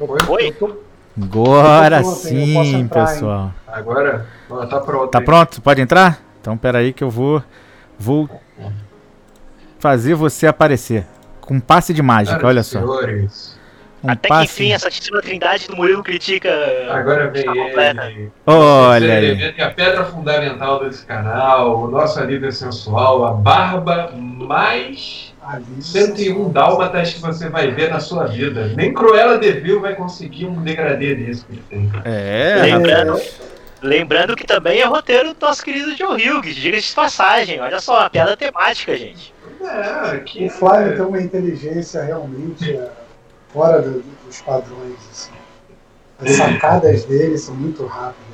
Oi? Agora sim, pessoal. Hein? Agora? tá pronto. Tá pronto? Pode entrar? Então, peraí que eu vou... Vou fazer você aparecer. Com um passe de mágica, olha só. Um Até passe... que enfim, essa típica trindade do Murilo critica. Agora vem ele. Olha aí. É a pedra fundamental desse canal, o nosso alívio sensual, a barba mais 101 dálmatas que você vai ver na sua vida. Nem Cruella de Vil vai conseguir um degradê desse que ele tem. É, lembrando, lembrando que também é roteiro do nosso querido Joe Hughes, diga-se de passagem. Olha só, uma piada temática, gente. É, que... O Flávio tem uma inteligência realmente é, fora do, dos padrões. Assim. As sacadas dele são muito rápidas.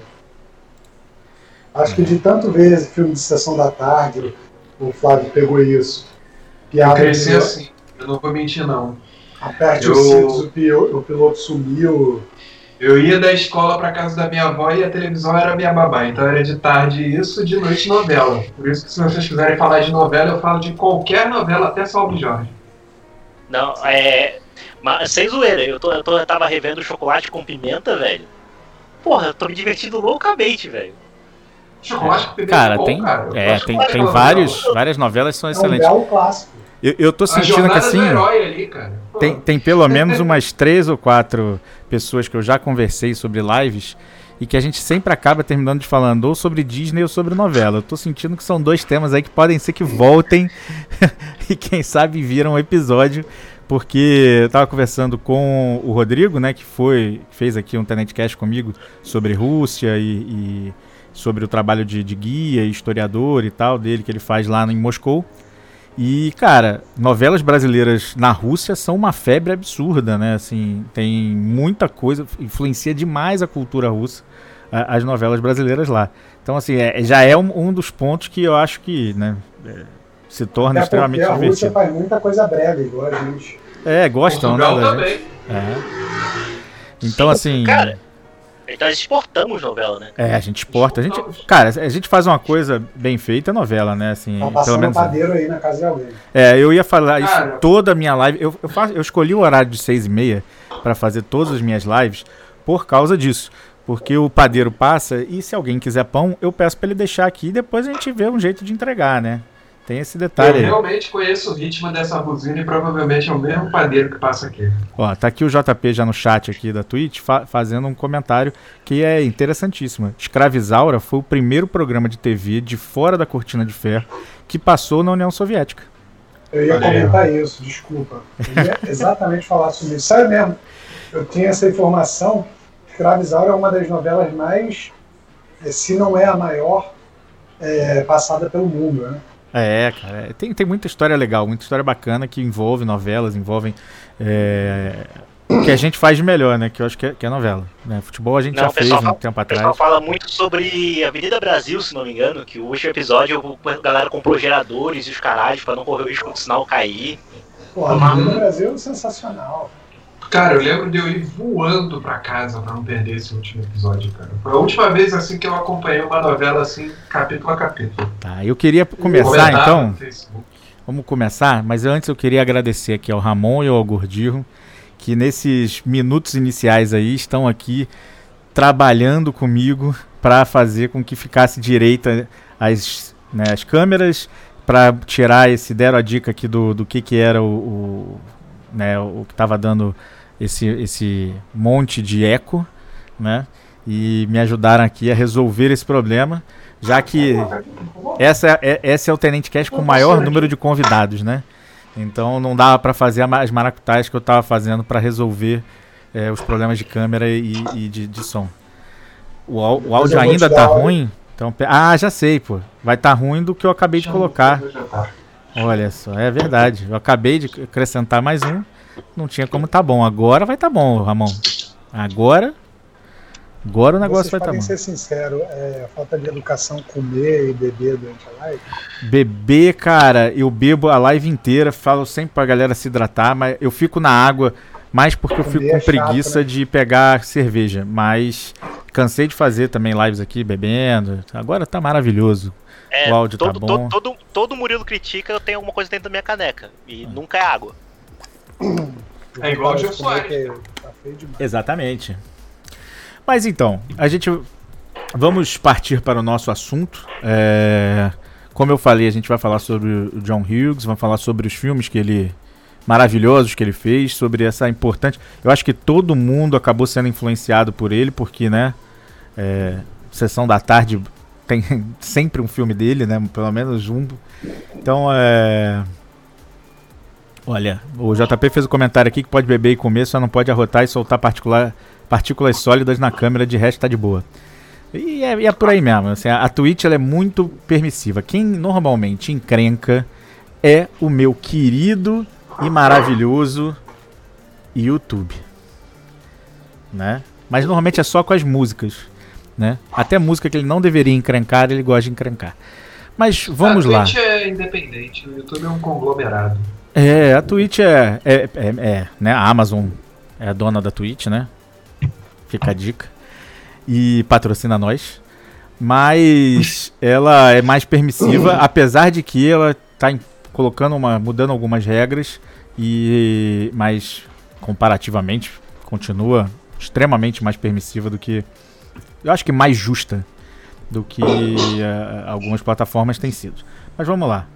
Acho que de tanto ver esse filme de sessão da tarde, o Flávio pegou isso. Piada eu cresci assim, eu não vou mentir não. Aperte eu... os cintos, o piloto, o piloto sumiu. Eu ia da escola para casa da minha avó e a televisão era minha babá. Então era de tarde isso, de noite novela. Por isso que se vocês quiserem falar de novela, eu falo de qualquer novela, até Salve Jorge. Não, é. Mas sem zoeira, eu, tô, eu, tô, eu tava revendo Chocolate com Pimenta, velho. Porra, eu tô me divertindo loucamente, velho. Chocolate cara, é bom, tem, cara. É, tem, tem vários, várias novelas que são excelentes. É um clássico. Eu, eu tô sentindo que assim. Ali, tem, tem pelo menos umas três ou quatro pessoas que eu já conversei sobre lives e que a gente sempre acaba terminando de falando ou sobre Disney ou sobre novela. Eu tô sentindo que são dois temas aí que podem ser que voltem e quem sabe viram um episódio, porque eu tava conversando com o Rodrigo, né, que foi fez aqui um Tenant Cast comigo sobre Rússia e, e sobre o trabalho de, de guia, historiador e tal dele que ele faz lá em Moscou. E, cara, novelas brasileiras na Rússia são uma febre absurda, né? Assim, tem muita coisa, influencia demais a cultura russa, as novelas brasileiras lá. Então, assim, é, já é um, um, dos pontos que eu acho que, né, é, se torna Até extremamente a divertido. A Rússia faz muita coisa breve, igual a gente. É, gostam, Portugal né? Também. É. Então, assim. Cara, então nós exportamos novela, né? É, a gente exporta. A gente, cara, a gente faz uma coisa bem feita, novela, né? Assim, tá pelo menos. padeiro aí na casa de alguém. É, eu ia falar isso cara. toda a minha live. Eu, eu, faço, eu escolhi o horário de seis e meia para fazer todas as minhas lives por causa disso. Porque o padeiro passa e se alguém quiser pão, eu peço para ele deixar aqui e depois a gente vê um jeito de entregar, né? Tem esse detalhe. Eu realmente conheço o ritmo dessa buzina e provavelmente é o mesmo padeiro que passa aqui. Ó, tá aqui o JP já no chat aqui da Twitch fa fazendo um comentário que é interessantíssimo. Escravizaura foi o primeiro programa de TV de fora da cortina de ferro que passou na União Soviética. Eu ia comentar isso, desculpa. Eu ia exatamente falar sobre isso. Sério mesmo, eu tinha essa informação. Escravizaura é uma das novelas mais, eh, se não é a maior, é, passada pelo mundo, né? É, cara, tem, tem muita história legal, muita história bacana que envolve novelas, envolvem é, o que a gente faz de melhor, né? Que eu acho que é, que é novela. Né? Futebol a gente não, já fez um tempo atrás. O pessoal fala muito sobre Avenida Brasil, se não me engano, que o último episódio a galera comprou geradores e os caralhos pra não correr o risco do sinal cair. Pô, Avenida Brasil é sensacional. Cara, eu lembro de eu ir voando pra casa pra não perder esse último episódio, cara. Foi a última vez assim que eu acompanhei uma novela assim, capítulo a capítulo. Tá, eu queria começar então. Vamos começar, mas antes eu queria agradecer aqui ao Ramon e ao Gordirro, que nesses minutos iniciais aí estão aqui trabalhando comigo para fazer com que ficasse direita as, né, as câmeras, para tirar esse, deram a dica aqui do, do que, que era o, o né, o que estava dando esse, esse monte de eco, né? E me ajudaram aqui a resolver esse problema, já que essa é, esse é o Tenente Cash com o maior número de convidados, né? Então não dava para fazer as maracutaias que eu estava fazendo para resolver é, os problemas de câmera e, e de, de, som. O, o áudio ainda tá ruim? Então, ah, já sei, pô. Vai estar tá ruim do que eu acabei de colocar. Olha só, é verdade. Eu acabei de acrescentar mais um. Não tinha como tá bom. Agora vai tá bom, Ramon. Agora. Agora o negócio Vocês vai tá bom. ser sincero, é, falta de educação comer e beber durante a live? Beber, cara, eu bebo a live inteira, falo sempre pra galera se hidratar, mas eu fico na água mais porque eu fico com é preguiça chato, né? de pegar cerveja. Mas cansei de fazer também lives aqui bebendo. Agora tá maravilhoso. É, o áudio todo, tá bom. Todo, todo, todo Murilo critica, eu tenho alguma coisa dentro da minha caneca. E hum. nunca é água. É igual o Gil Soares. Tá Exatamente. Mas então, a gente. Vamos partir para o nosso assunto. É, como eu falei, a gente vai falar sobre o John Hughes, vai falar sobre os filmes que ele. maravilhosos que ele fez, sobre essa importante. Eu acho que todo mundo acabou sendo influenciado por ele, porque, né? É, Sessão da Tarde tem sempre um filme dele, né? Pelo menos um. Então, é. Olha, o JP fez o um comentário aqui que pode beber e comer, só não pode arrotar e soltar particular, partículas sólidas na câmera, de resto tá de boa. E é, e é por aí mesmo. Assim, a, a Twitch ela é muito permissiva. Quem normalmente encrenca é o meu querido e maravilhoso YouTube. Né? Mas normalmente é só com as músicas. Né? Até música que ele não deveria encrencar, ele gosta de encrencar. Mas vamos lá. A Twitch é independente, o YouTube é um conglomerado. É, a Twitch é, é, é, é, né? A Amazon é a dona da Twitch, né? Fica a dica. E patrocina nós. Mas ela é mais permissiva, apesar de que ela tá colocando uma. mudando algumas regras. E. Mas comparativamente continua extremamente mais permissiva do que. Eu acho que mais justa do que uh, algumas plataformas têm sido. Mas vamos lá.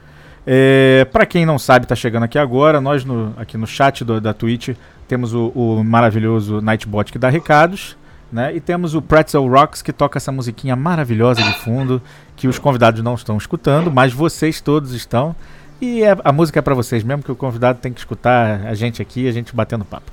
É, para quem não sabe, está chegando aqui agora, nós no, aqui no chat do, da Twitch temos o, o, maravilhoso Nightbot que dá recados, né? E temos o Pretzel Rocks que toca essa musiquinha maravilhosa de fundo que os convidados não estão escutando, mas vocês todos estão. E é, a música é para vocês mesmo, que o convidado tem que escutar a gente aqui, a gente batendo papo.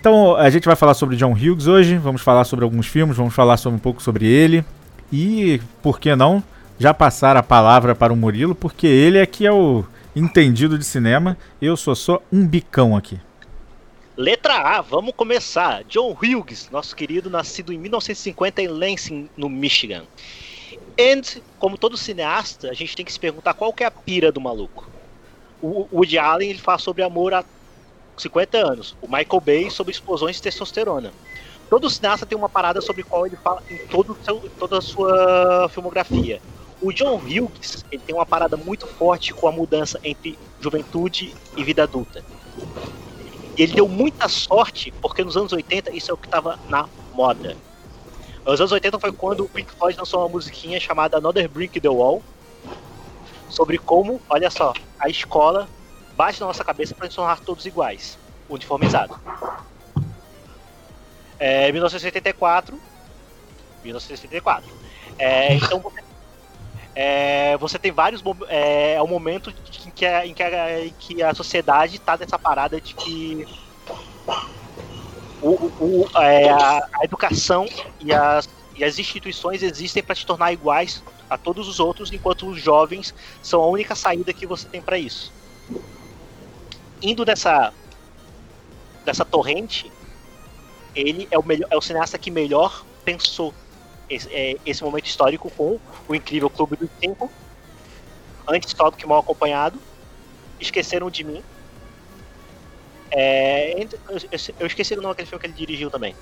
Então, a gente vai falar sobre John Hughes hoje, vamos falar sobre alguns filmes, vamos falar sobre um pouco sobre ele. E, por que não, já passar a palavra para o Murilo, porque ele é que é o entendido de cinema. Eu sou só um bicão aqui. Letra A, vamos começar. John Hughes, nosso querido, nascido em 1950 em Lansing, no Michigan. And, como todo cineasta, a gente tem que se perguntar qual que é a pira do maluco. O Woody Allen ele fala sobre amor há 50 anos. O Michael Bay sobre explosões de testosterona. Todo cineasta tem uma parada sobre qual ele fala em todo seu, toda a sua filmografia. O John Hughes ele tem uma parada muito forte com a mudança entre juventude e vida adulta. E ele deu muita sorte, porque nos anos 80 isso é o que estava na moda. Nos anos 80 foi quando o Pink Floyd lançou uma musiquinha chamada Another Brick the Wall, sobre como, olha só, a escola bate na nossa cabeça para nos tornar todos iguais, uniformizado. É, 1984. 1984. É, então você é, você tem vários é, é um momento em que a, em que a, em que a sociedade está nessa parada de que o, o, é, a, a, educação e as, e as instituições existem para te tornar iguais a todos os outros, enquanto os jovens são a única saída que você tem para isso. Indo nessa dessa torrente, ele é o melhor, é o cineasta que melhor pensou esse, é, esse momento histórico com o incrível Clube dos Cinco, antes só do que mal acompanhado, Esqueceram de Mim. É, eu esqueci o nome daquele filme que ele dirigiu também.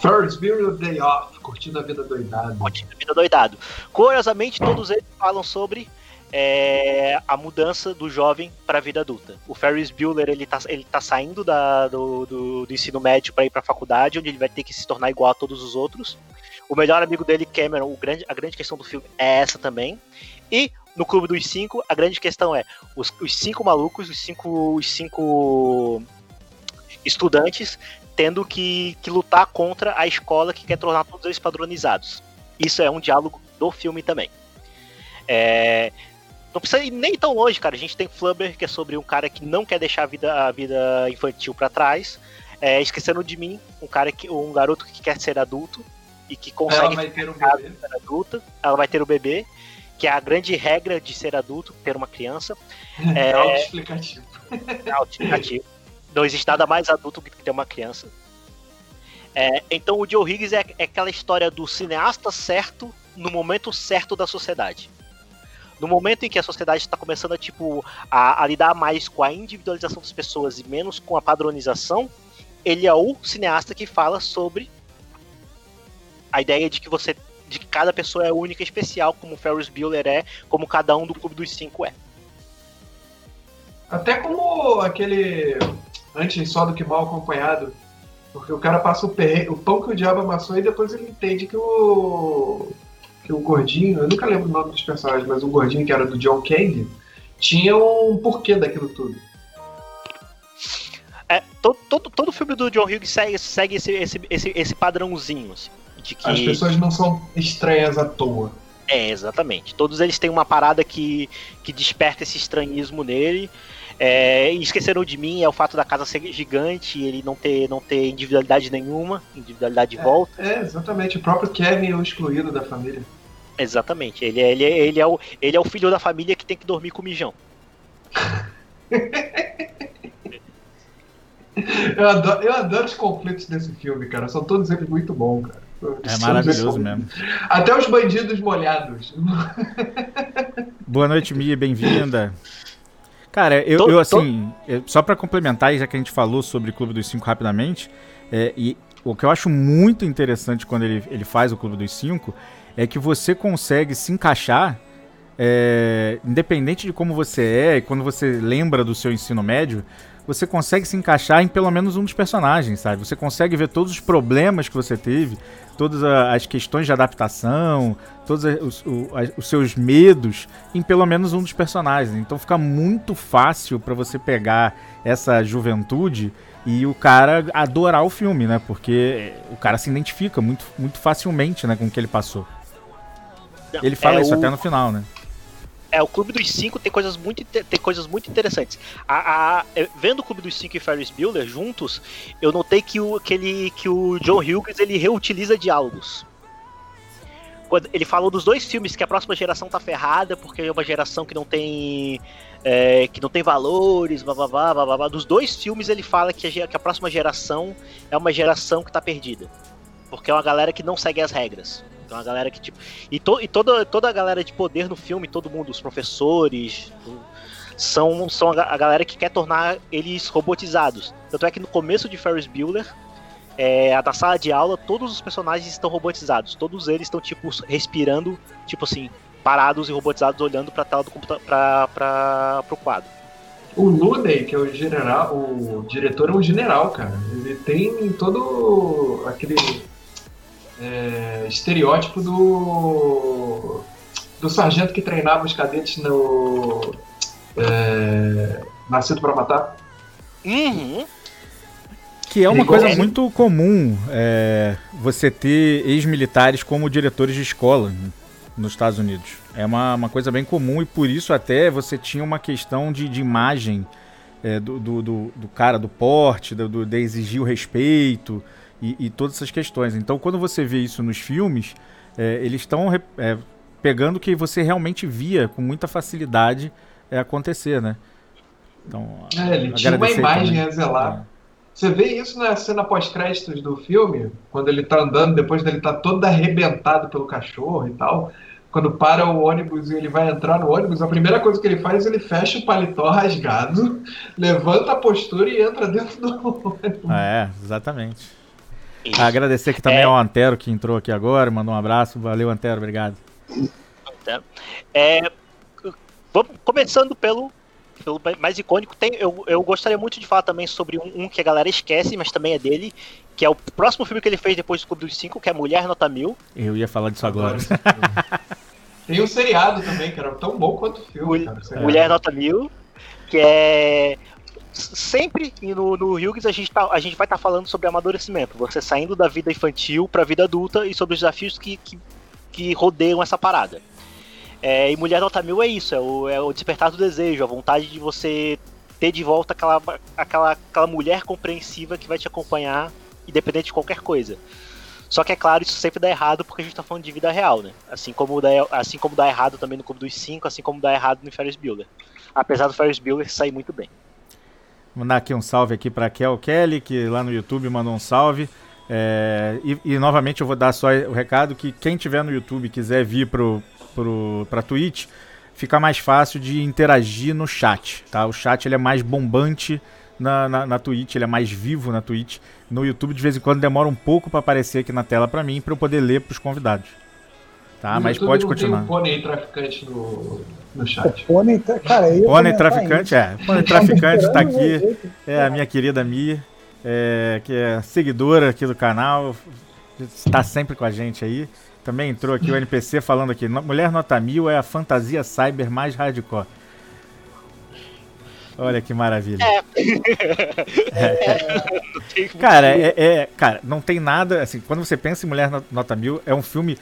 Ferris Bueller Day Off, Curtindo a Vida Doidado. Curtindo a Vida Doidado. Curiosamente, todos eles falam sobre é, a mudança do jovem para a vida adulta. O Ferris Bueller ele tá, ele tá saindo da, do, do, do ensino médio para ir para a faculdade, onde ele vai ter que se tornar igual a todos os outros. O melhor amigo dele, Cameron, grande, a grande questão do filme é essa também. E no Clube dos Cinco, a grande questão é os, os cinco malucos, os cinco, os cinco estudantes tendo que, que lutar contra a escola que quer tornar todos eles padronizados. Isso é um diálogo do filme também. É, não precisa ir nem tão longe, cara. A gente tem Flubber, que é sobre um cara que não quer deixar a vida, a vida infantil para trás. É, Esquecendo de mim, um cara que, um garoto que quer ser adulto e que consegue ela vai ter um bebê. ser adulta, ela vai ter o bebê, que é a grande regra de ser adulto, ter uma criança. É, auto-explicativo. É auto-explicativo. Não existe nada mais adulto que ter uma criança. É, então o Joe Higgins é, é aquela história do cineasta certo no momento certo da sociedade. No momento em que a sociedade está começando a, tipo, a, a, lidar mais com a individualização das pessoas e menos com a padronização, ele é o cineasta que fala sobre a ideia de que você de que cada pessoa é única e especial, como o Ferris Bueller é, como cada um do Clube dos Cinco é. Até como aquele antes só do que mal acompanhado. Porque o cara passa o, perre... o pão que o diabo amassou e depois ele entende que o. que o gordinho, eu nunca lembro o nome dos personagens, mas o gordinho que era do John Candy, tinha um porquê daquilo tudo. É, todo, todo, todo filme do John Hughes segue, segue esse, esse, esse, esse padrãozinho, assim, de que... As pessoas não são estranhas à toa. É, exatamente. Todos eles têm uma parada que, que desperta esse estranhismo nele. É, esqueceram de mim é o fato da casa ser gigante e ele não ter, não ter individualidade nenhuma, individualidade de é, volta. É, exatamente. O próprio Kevin é o excluído da família. Exatamente. Ele, é, ele, é, ele, é o, ele é o filho da família que tem que dormir com o mijão. eu, adoro, eu adoro os conflitos desse filme, cara. São todos eles muito bons, cara. É maravilhoso mesmo. Até os bandidos molhados. Boa noite, Mia, bem-vinda. Cara, eu, tô, eu assim, tô... só para complementar, já que a gente falou sobre o Clube dos Cinco rapidamente, é, e o que eu acho muito interessante quando ele, ele faz o Clube dos Cinco é que você consegue se encaixar, é, independente de como você é, e quando você lembra do seu ensino médio, você consegue se encaixar em pelo menos um dos personagens, sabe? Você consegue ver todos os problemas que você teve, todas as questões de adaptação, todos os, os seus medos em pelo menos um dos personagens. Então fica muito fácil para você pegar essa juventude e o cara adorar o filme, né? Porque o cara se identifica muito, muito facilmente né, com o que ele passou. Ele fala é isso o... até no final, né? É, o Clube dos Cinco tem coisas muito, tem coisas muito interessantes. A, a, é, vendo o Clube dos Cinco e Ferris Bueller juntos, eu notei que o, que ele, que o John Hughes ele reutiliza diálogos. Quando ele falou dos dois filmes que a próxima geração tá ferrada porque é uma geração que não tem é, que não tem valores, blá, blá, blá, blá, blá. Dos dois filmes ele fala que a, que a próxima geração é uma geração que tá perdida. Porque é uma galera que não segue as regras. Então a galera que, tipo. E, to, e toda, toda a galera de poder no filme, todo mundo, os professores, são, são a, a galera que quer tornar eles robotizados. Tanto é que no começo de Ferris Bueller, é, a da sala de aula, todos os personagens estão robotizados. Todos eles estão, tipo, respirando, tipo assim, parados e robotizados, olhando pra tela do computador, pro quadro. O Looney, que é o general, o diretor é um general, cara. Ele tem todo aquele é, estereótipo do do sargento que treinava os cadetes no é, Nascido para Matar. Uhum. Que é uma coisa muito comum é, você ter ex-militares como diretores de escola nos Estados Unidos. É uma, uma coisa bem comum e por isso até você tinha uma questão de, de imagem é, do, do, do, do, cara, do porte, do, do, de exigir o respeito e, e, todas essas questões. Então, quando você vê isso nos filmes, é, eles estão é, pegando o que você realmente via com muita facilidade é, acontecer, né? Então, é, ele tinha uma imagem também. a zelar. É. Você vê isso na cena pós-créditos do filme, quando ele tá andando, depois dele tá todo arrebentado pelo cachorro e tal. Quando para o ônibus e ele vai entrar no ônibus, a primeira coisa que ele faz, ele fecha o paletó rasgado, levanta a postura e entra dentro do ônibus. É, exatamente. Agradecer aqui também é... ao Antero que entrou aqui agora, mandou um abraço. Valeu, Antero, obrigado. É, vamos, começando pelo, pelo mais icônico, tem, eu, eu gostaria muito de falar também sobre um, um, que a galera esquece, mas também é dele, que é o próximo filme que ele fez depois do Clube dos Cinco, que é Mulher Nota Mil. Eu ia falar disso agora. tem um seriado também, que era tão bom quanto o filme. Cara, Mulher Nota Mil, que é sempre no, no Hughes a gente, tá, a gente vai estar tá falando sobre amadurecimento, você saindo da vida infantil para a vida adulta e sobre os desafios que, que, que rodeiam essa parada. É, e Mulher Nota Mil é isso, é o, é o despertar do desejo, a vontade de você ter de volta aquela, aquela, aquela mulher compreensiva que vai te acompanhar, independente de qualquer coisa. Só que é claro, isso sempre dá errado porque a gente tá falando de vida real, né? Assim como dá, assim como dá errado também no Clube dos Cinco, assim como dá errado no Ferris Bueller. Apesar do Ferris Bueller sair muito bem. Mandar aqui um salve aqui para Kel Kelly, que lá no YouTube mandou um salve. É, e, e, novamente eu vou dar só o recado que quem tiver no YouTube quiser vir pro, pro, pra Twitch, fica mais fácil de interagir no chat, tá? O chat ele é mais bombante na, na, na Twitch, ele é mais vivo na Twitch. No YouTube de vez em quando demora um pouco para aparecer aqui na tela para mim, para eu poder ler para os convidados. Tá, mas pode continuar. Tem um pônei traficante no, no chat. O pônei, cara, eu pônei traficante, é. Pônei traficante tá aqui. É a minha querida Mia, é, que é seguidora aqui do canal. Está sempre com a gente aí. Também entrou aqui o NPC falando aqui: Mulher Nota Mil é a fantasia cyber mais hardcore. Olha que maravilha. É. é. cara, é, é, cara, não tem nada. Assim, quando você pensa em Mulher Nota Mil, é um filme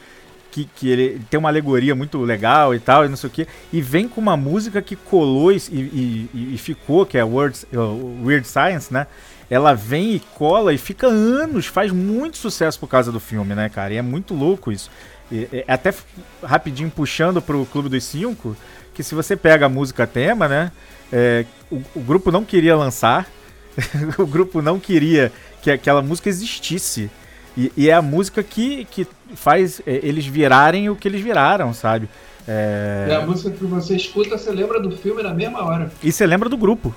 que, que ele tem uma alegoria muito legal e tal, e não sei o quê. E vem com uma música que colou e, e, e ficou, que é Words, uh, Weird Science, né? Ela vem e cola e fica anos, faz muito sucesso por causa do filme, né, cara? E é muito louco isso. E, é, até rapidinho puxando pro Clube dos Cinco, que se você pega a música tema, né? É, o, o, grupo não queria lançar, o grupo não queria que aquela música existisse. E, e, é a música que, que faz é, eles virarem o que eles viraram, sabe? É... é... a música que você escuta, você lembra do filme na mesma hora. E você lembra do grupo.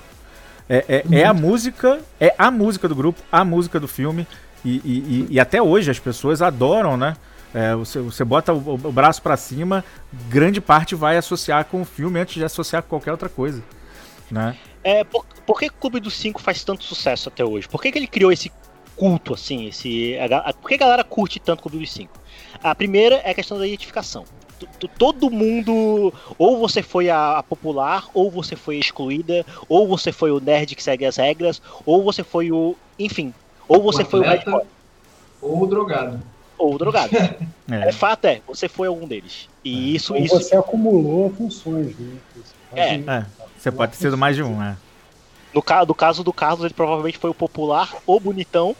É, é, é a música, é a música do grupo, a música do filme. E, e, e até hoje as pessoas adoram, né? É, você, você bota o, o braço para cima, grande parte vai associar com o filme antes de associar com qualquer outra coisa. Né? É, por, por que o Clube dos Cinco faz tanto sucesso até hoje? Por que, que ele criou esse culto, assim? Esse, a, a, por que a galera curte tanto o Clube dos Cinco? A primeira é a questão da identificação. Todo mundo, ou você foi a, a popular, ou você foi excluída, ou você foi o nerd que segue as regras, ou você foi o. Enfim, ou você o foi o Ou o drogado. Ou o drogado. é. é. fato é, você foi algum deles. E é. isso. Ou isso... você acumulou funções, né? É. é. Você pode ter sido mais de um, né? No, ca no caso do Carlos, ele provavelmente foi o popular ou bonitão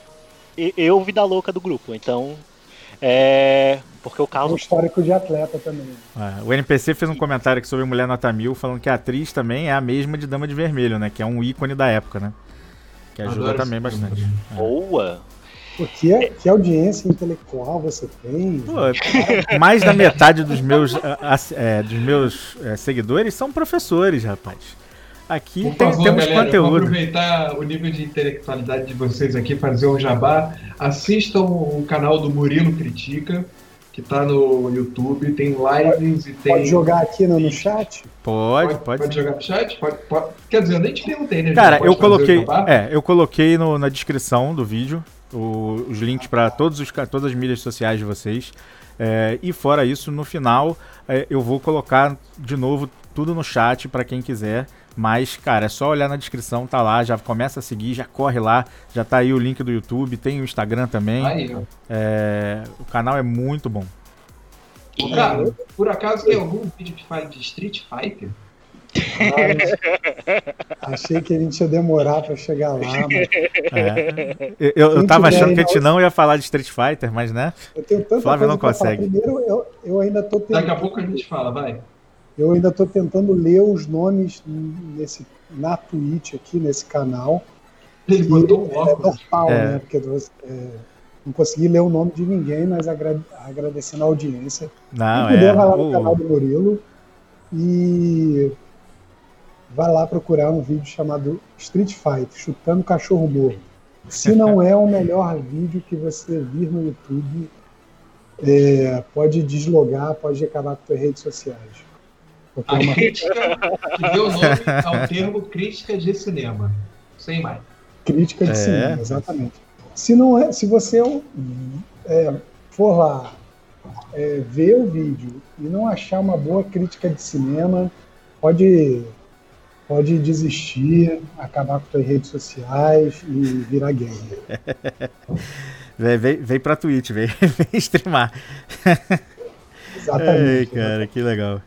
e eu vida louca do grupo. Então, é. Porque o Carlos. É um histórico de atleta também. É, o NPC fez um comentário aqui sobre Mulher Nota Mil, falando que a atriz também é a mesma de Dama de Vermelho, né? Que é um ícone da época, né? Que ajuda Adoro também bastante. É. Boa! Pô, que, é, que audiência intelectual você tem? Pô, mais da metade dos meus, é, dos meus é, seguidores são professores, rapaz. Aqui Por tem, favor, temos galera, conteúdo. aproveitar o nível de intelectualidade de vocês aqui, fazer um jabá. Assistam o canal do Murilo Critica, que está no YouTube. Tem lives e tem. Pode jogar aqui no, no chat? Pode, pode. Pode, jogar no chat? Pode, pode, Quer dizer, eu nem te perguntei, né? Cara, eu coloquei. É, eu coloquei no, na descrição do vídeo o, os links para todas as mídias sociais de vocês. É, e fora isso, no final é, eu vou colocar de novo tudo no chat para quem quiser. Mas, cara, é só olhar na descrição, tá lá, já começa a seguir, já corre lá, já tá aí o link do YouTube, tem o Instagram também. Aí, é, o canal é muito bom. Cara, por acaso tem algum vídeo que fale de Street Fighter? achei que a gente ia demorar para chegar lá. Mas... É. Eu, eu tava achando que a gente não ia falar de Street Fighter, mas né? Eu tenho tanta Flávio não consegue. Primeiro, eu, eu ainda tô tentando... Daqui a pouco a gente fala, vai. Eu ainda tô tentando ler os nomes nesse, na Twitch aqui, nesse canal. Ele botou um É normal, é. né? Porque você, é, não consegui ler o nome de ninguém, mas agra agradecendo a audiência. Não, Quem puder, é. vai lá no canal do Murilo e vai lá procurar um vídeo chamado Street Fight, chutando cachorro morto. Se não é o melhor vídeo que você vir no YouTube, é, pode deslogar, pode acabar com suas redes sociais. Porque a é uma... crítica que deu nome ao termo crítica de cinema. Sem mais. Crítica de é. cinema, exatamente. Se, não é, se você é, for lá é, ver o vídeo e não achar uma boa crítica de cinema, pode pode desistir, acabar com suas redes sociais e virar gamer. vem, vem, vem pra Twitch, vem, vem streamar. Exatamente. Ei, cara, que legal.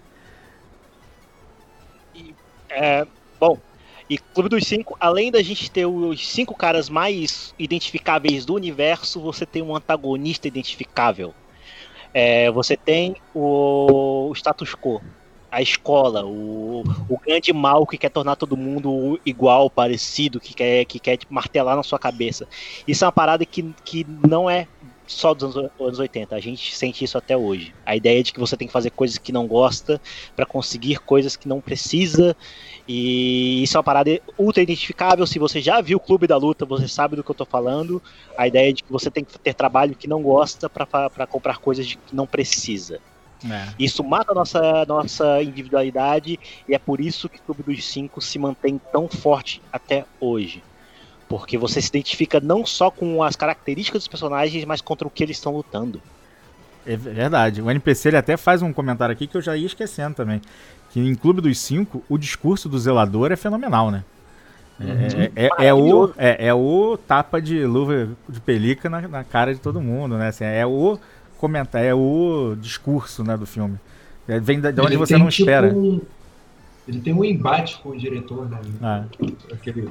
É, bom, e Clube dos Cinco, além da gente ter os cinco caras mais identificáveis do universo, você tem um antagonista identificável. É, você tem o, o status quo, a escola, o, o grande mal que quer tornar todo mundo igual, parecido, que quer, que quer martelar na sua cabeça. Isso é uma parada que, que não é só dos anos, anos 80, a gente sente isso até hoje. A ideia de que você tem que fazer coisas que não gosta para conseguir coisas que não precisa. E isso é uma parada ultra identificável. Se você já viu o Clube da Luta, você sabe do que eu tô falando. A ideia de que você tem que ter trabalho que não gosta para comprar coisas de que não precisa. É. Isso mata a nossa, nossa individualidade e é por isso que o Clube dos Cinco se mantém tão forte até hoje. Porque você se identifica não só com as características dos personagens, mas contra o que eles estão lutando. É verdade. O NPC ele até faz um comentário aqui que eu já ia esquecendo também. Que em Clube dos Cinco, o discurso do zelador é fenomenal, né? É, uhum. é, é, é, o, é, é, o tapa de luva de pelica na, na cara de todo mundo, né? Assim, é o comentário, é o discurso né, do filme. É, vem de onde você não tipo espera. Um, ele tem um embate com o diretor, né? Ah. Aquele...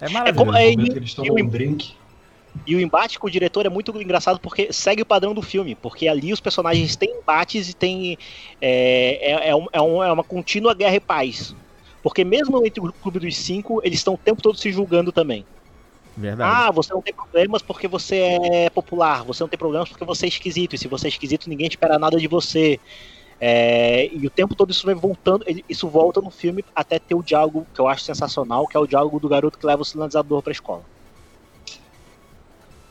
É maravilhoso. É como, é, e, eles tomam um drink. E o embate com o diretor é muito engraçado porque segue o padrão do filme, porque ali os personagens têm embates e tem. É, é, é, é, um, é uma contínua guerra e paz. Porque mesmo entre o Clube dos Cinco, eles estão o tempo todo se julgando também. Verdade. Ah, você não tem problemas porque você é popular, você não tem problemas porque você é esquisito, e se você é esquisito, ninguém espera nada de você. É, e o tempo todo isso vai voltando, isso volta no filme até ter o diálogo que eu acho sensacional, que é o diálogo do garoto que leva o sinalizador pra escola.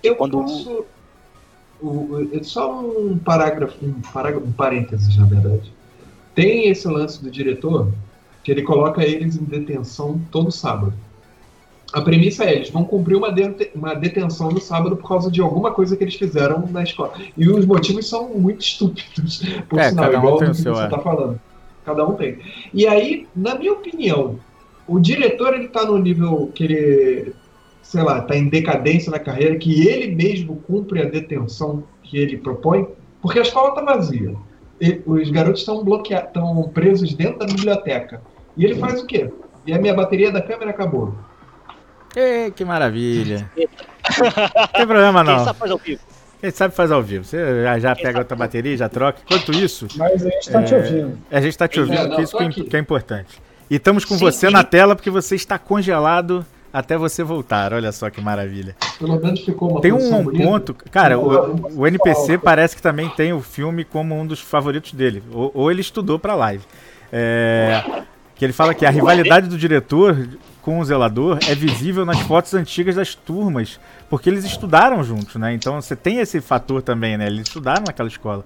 Eu Quando... posso. O, só um parágrafo, um parágrafo, um parênteses, na verdade. Tem esse lance do diretor que ele coloca eles em detenção todo sábado. A premissa é, eles vão cumprir uma, de, uma detenção no sábado por causa de alguma coisa que eles fizeram na escola. E os motivos são muito estúpidos, por é, sinal, igual um que seu, você está é. falando. Cada um tem. E aí, na minha opinião, o diretor ele tá no nível que ele, sei lá, tá em decadência na carreira, que ele mesmo cumpre a detenção que ele propõe, porque a escola tá vazia. E, os garotos estão bloqueados, estão presos dentro da biblioteca. E ele faz o quê? E a minha bateria da câmera acabou. Ei, que maravilha. não tem problema não. Quem sabe faz ao vivo. Quem sabe faz ao vivo. Você já, já pega outra bateria, já troca. Enquanto isso. Mas a gente está é... te ouvindo. A gente está te ouvindo, é, não, isso que, que, é importante. E estamos com sim, você sim. na tela porque você está congelado até você voltar. Olha só que maravilha. Pelo menos ficou uma Tem um ponto. Cara, o, o NPC parece que também tem o filme como um dos favoritos dele. Ou, ou ele estudou para live. É, que ele fala que a rivalidade do diretor com o zelador é visível nas fotos antigas das turmas, porque eles estudaram juntos, né? Então você tem esse fator também, né? Eles estudaram naquela escola.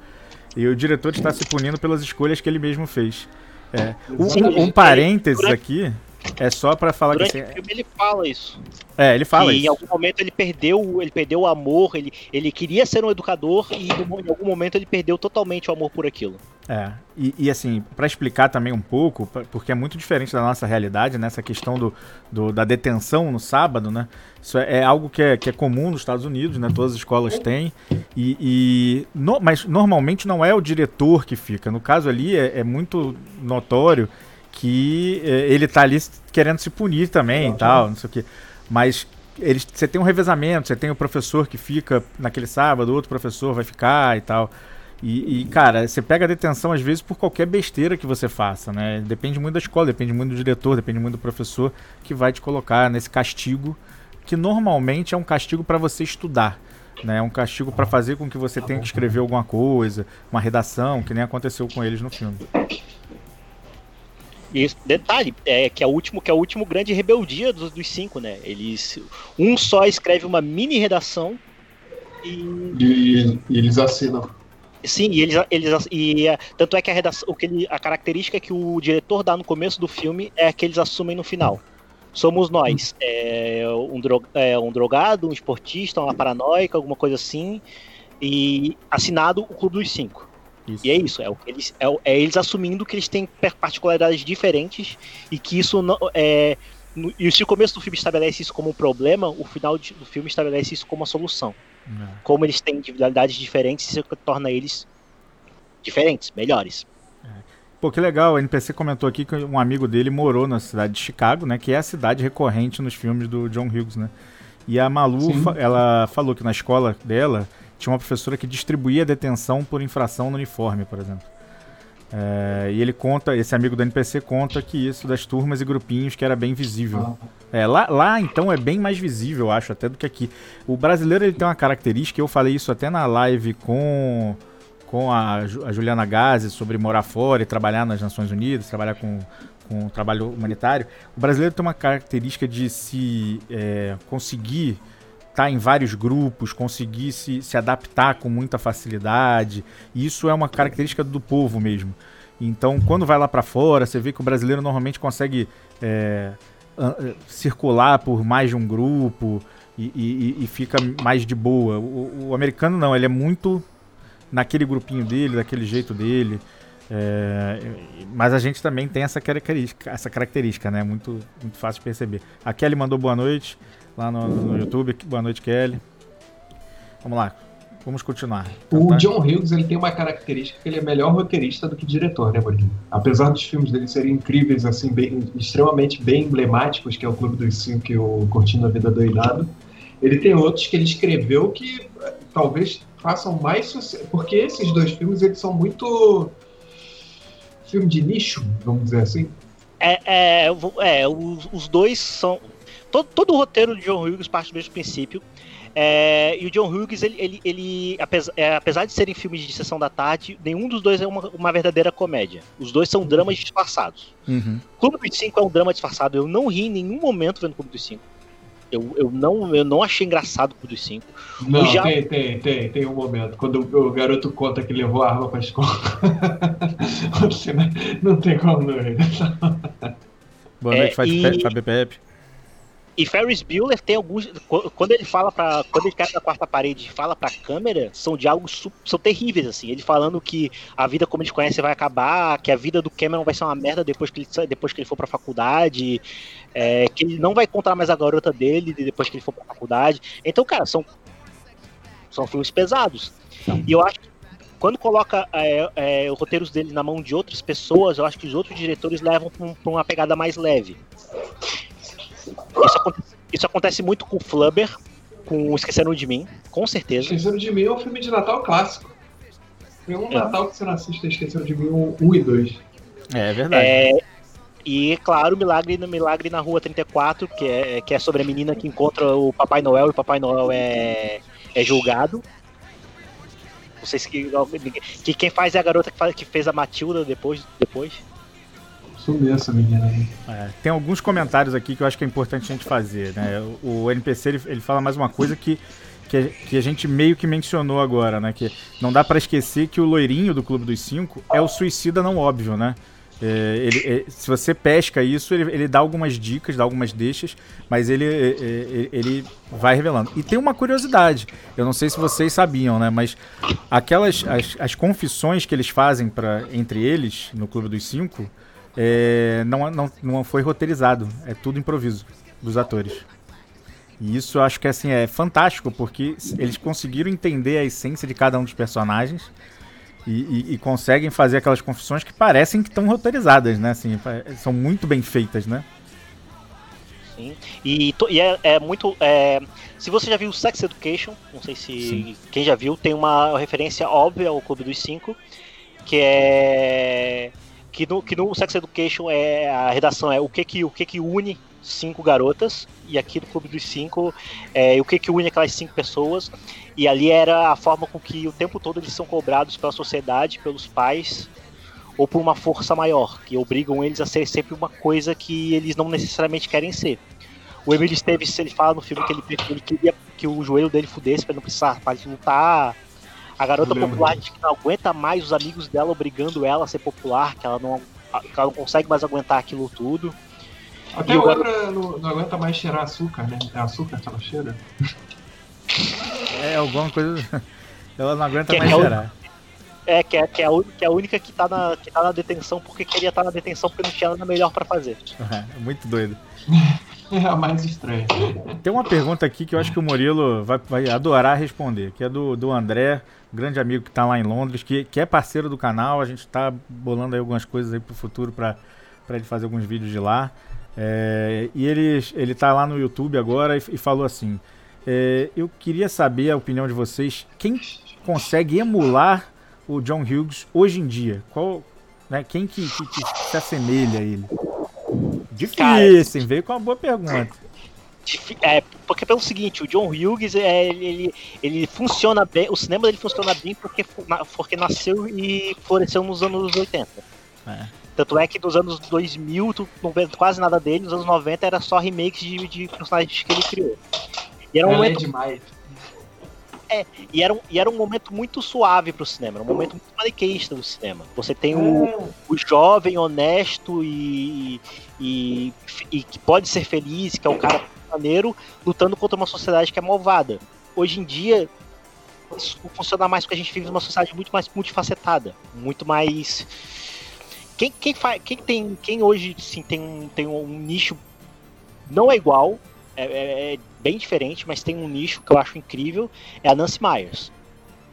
E o diretor está se punindo pelas escolhas que ele mesmo fez. É. Um, um parênteses aqui é só para falar Durante que assim, o filme ele fala isso. É, ele fala e isso. em algum momento ele perdeu, ele perdeu o amor, ele, ele queria ser um educador e em algum momento ele perdeu totalmente o amor por aquilo. É, e, e assim, para explicar também um pouco, porque é muito diferente da nossa realidade, nessa né, questão do, do, da detenção no sábado, né? Isso é, é, algo que é, que é comum nos Estados Unidos, né? Todas as escolas têm. E, e no, mas normalmente não é o diretor que fica. No caso ali é, é muito notório que é, ele tá ali querendo se punir também e tal, não sei o quê. Mas eles, você tem um revezamento, você tem o professor que fica naquele sábado, outro professor vai ficar e tal. E, e, cara, você pega a detenção às vezes por qualquer besteira que você faça, né? Depende muito da escola, depende muito do diretor, depende muito do professor que vai te colocar nesse castigo, que normalmente é um castigo para você estudar. Né, é um castigo para fazer com que você tenha que escrever alguma coisa, uma redação, que nem aconteceu com eles no filme. E detalhe, é que é o último, que é o último grande rebeldia dos, dos cinco, né? Eles um só escreve uma mini redação e, e, e eles assinam. Sim, e eles, eles e é, tanto é que a redação, o que ele, a característica que o diretor dá no começo do filme é que eles assumem no final. Somos nós, é, um, drog, é, um drogado, um esportista, uma paranoica, alguma coisa assim, e assinado o Clube dos Cinco. Isso. E é isso, é, o que eles, é, é, eles assumindo que eles têm particularidades diferentes e que isso não, é, no, e se o começo do filme estabelece isso como um problema, o final de, do filme estabelece isso como uma solução. É. Como eles têm individualidades diferentes, isso torna eles diferentes, melhores. É. Pô, que legal, o NPC comentou aqui que um amigo dele morou na cidade de Chicago, né? Que é a cidade recorrente nos filmes do John Hughes, né? E a Malu, ela falou que na escola dela tinha uma professora que distribuía detenção por infração no uniforme, por exemplo. É, e ele conta, esse amigo do NPC conta que isso das turmas e grupinhos que era bem visível. É, lá, lá então é bem mais visível, eu acho, até do que aqui. O brasileiro ele tem uma característica, eu falei isso até na live com, com a, a Juliana Gazi sobre morar fora e trabalhar nas Nações Unidas, trabalhar com, com trabalho humanitário. O brasileiro tem uma característica de se é, conseguir tá em vários grupos, conseguir se, se adaptar com muita facilidade. Isso é uma característica do povo mesmo. Então, quando vai lá para fora, você vê que o brasileiro normalmente consegue é, circular por mais de um grupo e, e, e fica mais de boa. O, o, americano não, ele é muito naquele grupinho dele, daquele jeito dele. É, mas a gente também tem essa característica, essa característica, né? Muito, muito fácil de perceber. A Kelly mandou boa noite lá no, no YouTube. Boa noite, Kelly. Vamos lá. Vamos continuar. O tá? John Hughes ele tem uma característica que ele é melhor roteirista do que diretor, né, Borinho? Apesar dos filmes dele serem incríveis, assim, bem, extremamente bem emblemáticos, que é o Clube dos Cinco e o Curtindo a Vida Doidado, ele tem outros que ele escreveu que eh, talvez façam mais sucesso, porque esses dois filmes eles são muito filme de nicho, vamos dizer assim. É, é, é os, os dois são todo, todo o roteiro de John Hughes parte do mesmo princípio. É, e o John Hughes, ele, ele, ele apesar, é, apesar, de serem filmes de sessão da tarde, nenhum dos dois é uma, uma verdadeira comédia. Os dois são dramas disfarçados. Uhum. Clube dos Cinco é um drama disfarçado. Eu não ri em nenhum momento vendo Clube dos Cinco. Eu, eu, não, eu não achei engraçado o dos cinco. Não, já... tem, tem, tem, tem um momento. Quando o garoto conta que levou a arma pra escola. Não, tem como não rir. Boa noite, é, e... Fábio Pepe. E Ferris Bueller tem alguns. Quando ele fala para Quando ele cai na quarta parede e fala pra câmera, são diálogos são terríveis, assim. Ele falando que a vida como eles conhecem vai acabar, que a vida do Cameron vai ser uma merda depois que ele, depois que ele for pra faculdade, é, que ele não vai encontrar mais a garota dele depois que ele for pra faculdade. Então, cara, são. São filmes pesados. E eu acho que quando coloca é, é, os roteiros dele na mão de outras pessoas, eu acho que os outros diretores levam pra uma pegada mais leve. Isso acontece, isso acontece muito com Flubber, com Esqueceram de Mim, com certeza. Esqueceram de Mim é um filme de Natal clássico. Tem um é. Natal que você não assiste Esqueceram de Mim 1 e 2. É, é verdade. É, e, claro, Milagre, Milagre na Rua 34, que é, que é sobre a menina que encontra o Papai Noel e o Papai Noel é, é julgado. Não sei se que, que quem faz é a garota que, faz, que fez a Matilda depois. depois. Essa menina aí. É, tem alguns comentários aqui que eu acho que é importante a gente fazer. Né? O, NPC ele, ele fala mais uma coisa que, que, que, a gente meio que mencionou agora, né? Que não dá para esquecer que o loirinho do Clube dos Cinco é o suicida não óbvio, né? É, ele, é, se você pesca isso, ele, ele, dá algumas dicas, dá algumas deixas, mas ele, é, é, ele vai revelando. E tem uma curiosidade, eu não sei se vocês sabiam, né? Mas aquelas as, as confissões que eles fazem para entre eles no Clube dos Cinco é, não, não, não foi roteirizado, é tudo improviso dos atores. E isso eu acho que assim, é fantástico, porque eles conseguiram entender a essência de cada um dos personagens e, e, e conseguem fazer aquelas confissões que parecem que estão roteirizadas, né? Assim, são muito bem feitas, né? Sim. E, e é, é, muito. É, se você já viu Sex Education, não sei se Sim. quem já viu, tem uma referência óbvia ao Clube dos Cinco, que é que no, que no Sex Education é a redação é o que que, o que, que une cinco garotas, e aqui no Clube dos Cinco é o que, que une aquelas cinco pessoas, e ali era a forma com que o tempo todo eles são cobrados pela sociedade, pelos pais, ou por uma força maior, que obrigam eles a ser sempre uma coisa que eles não necessariamente querem ser. O Emily Esteves, ele fala no filme que ele, ele queria que o joelho dele fudesse para não precisar para lutar a garota popular diz que não aguenta mais os amigos dela obrigando ela a ser popular, que ela não, que ela não consegue mais aguentar aquilo tudo. Até agora garoto... não, não, aguenta mais cheirar açúcar, né? É açúcar que ela cheira. É, alguma coisa. Ela não aguenta que é mais é cheirar. É, que é, que, é a, que é a única que tá, na, que tá na detenção porque queria estar tá na detenção porque não tinha nada melhor para fazer. É, muito doido. É a mais estranha. Tem uma pergunta aqui que eu acho que o Murilo vai, vai adorar responder, que é do, do André, grande amigo que está lá em Londres, que, que é parceiro do canal. A gente está bolando aí algumas coisas aí pro futuro para ele fazer alguns vídeos de lá. É, e ele, ele tá lá no YouTube agora e, e falou assim: é, Eu queria saber a opinião de vocês. Quem consegue emular o John Hughes hoje em dia? Qual, né, quem que, que, que se assemelha a ele? Difícil, veio com uma boa pergunta. É, porque pelo seguinte, o John Hughes, é, ele, ele funciona bem, o cinema dele funciona bem porque, porque nasceu e floresceu nos anos 80. É. Tanto é que nos anos 2000, tu não vê quase nada dele, nos anos 90 era só remakes de, de personagens que ele criou. E era um momento... é demais. É, e era, um, e era um momento muito suave pro cinema, era um momento muito maniqueísta do cinema. Você tem o, é. o jovem, honesto e, e, e, que pode ser feliz, que é o cara maneiro, lutando contra uma sociedade que é malvada. Hoje em dia, isso funciona mais porque a gente vive numa sociedade muito mais multifacetada, muito mais. Quem, quem, faz, quem tem. Quem hoje sim, tem, um, tem um nicho. Não é igual, é, é, é, bem diferente, mas tem um nicho que eu acho incrível, é a Nancy Myers.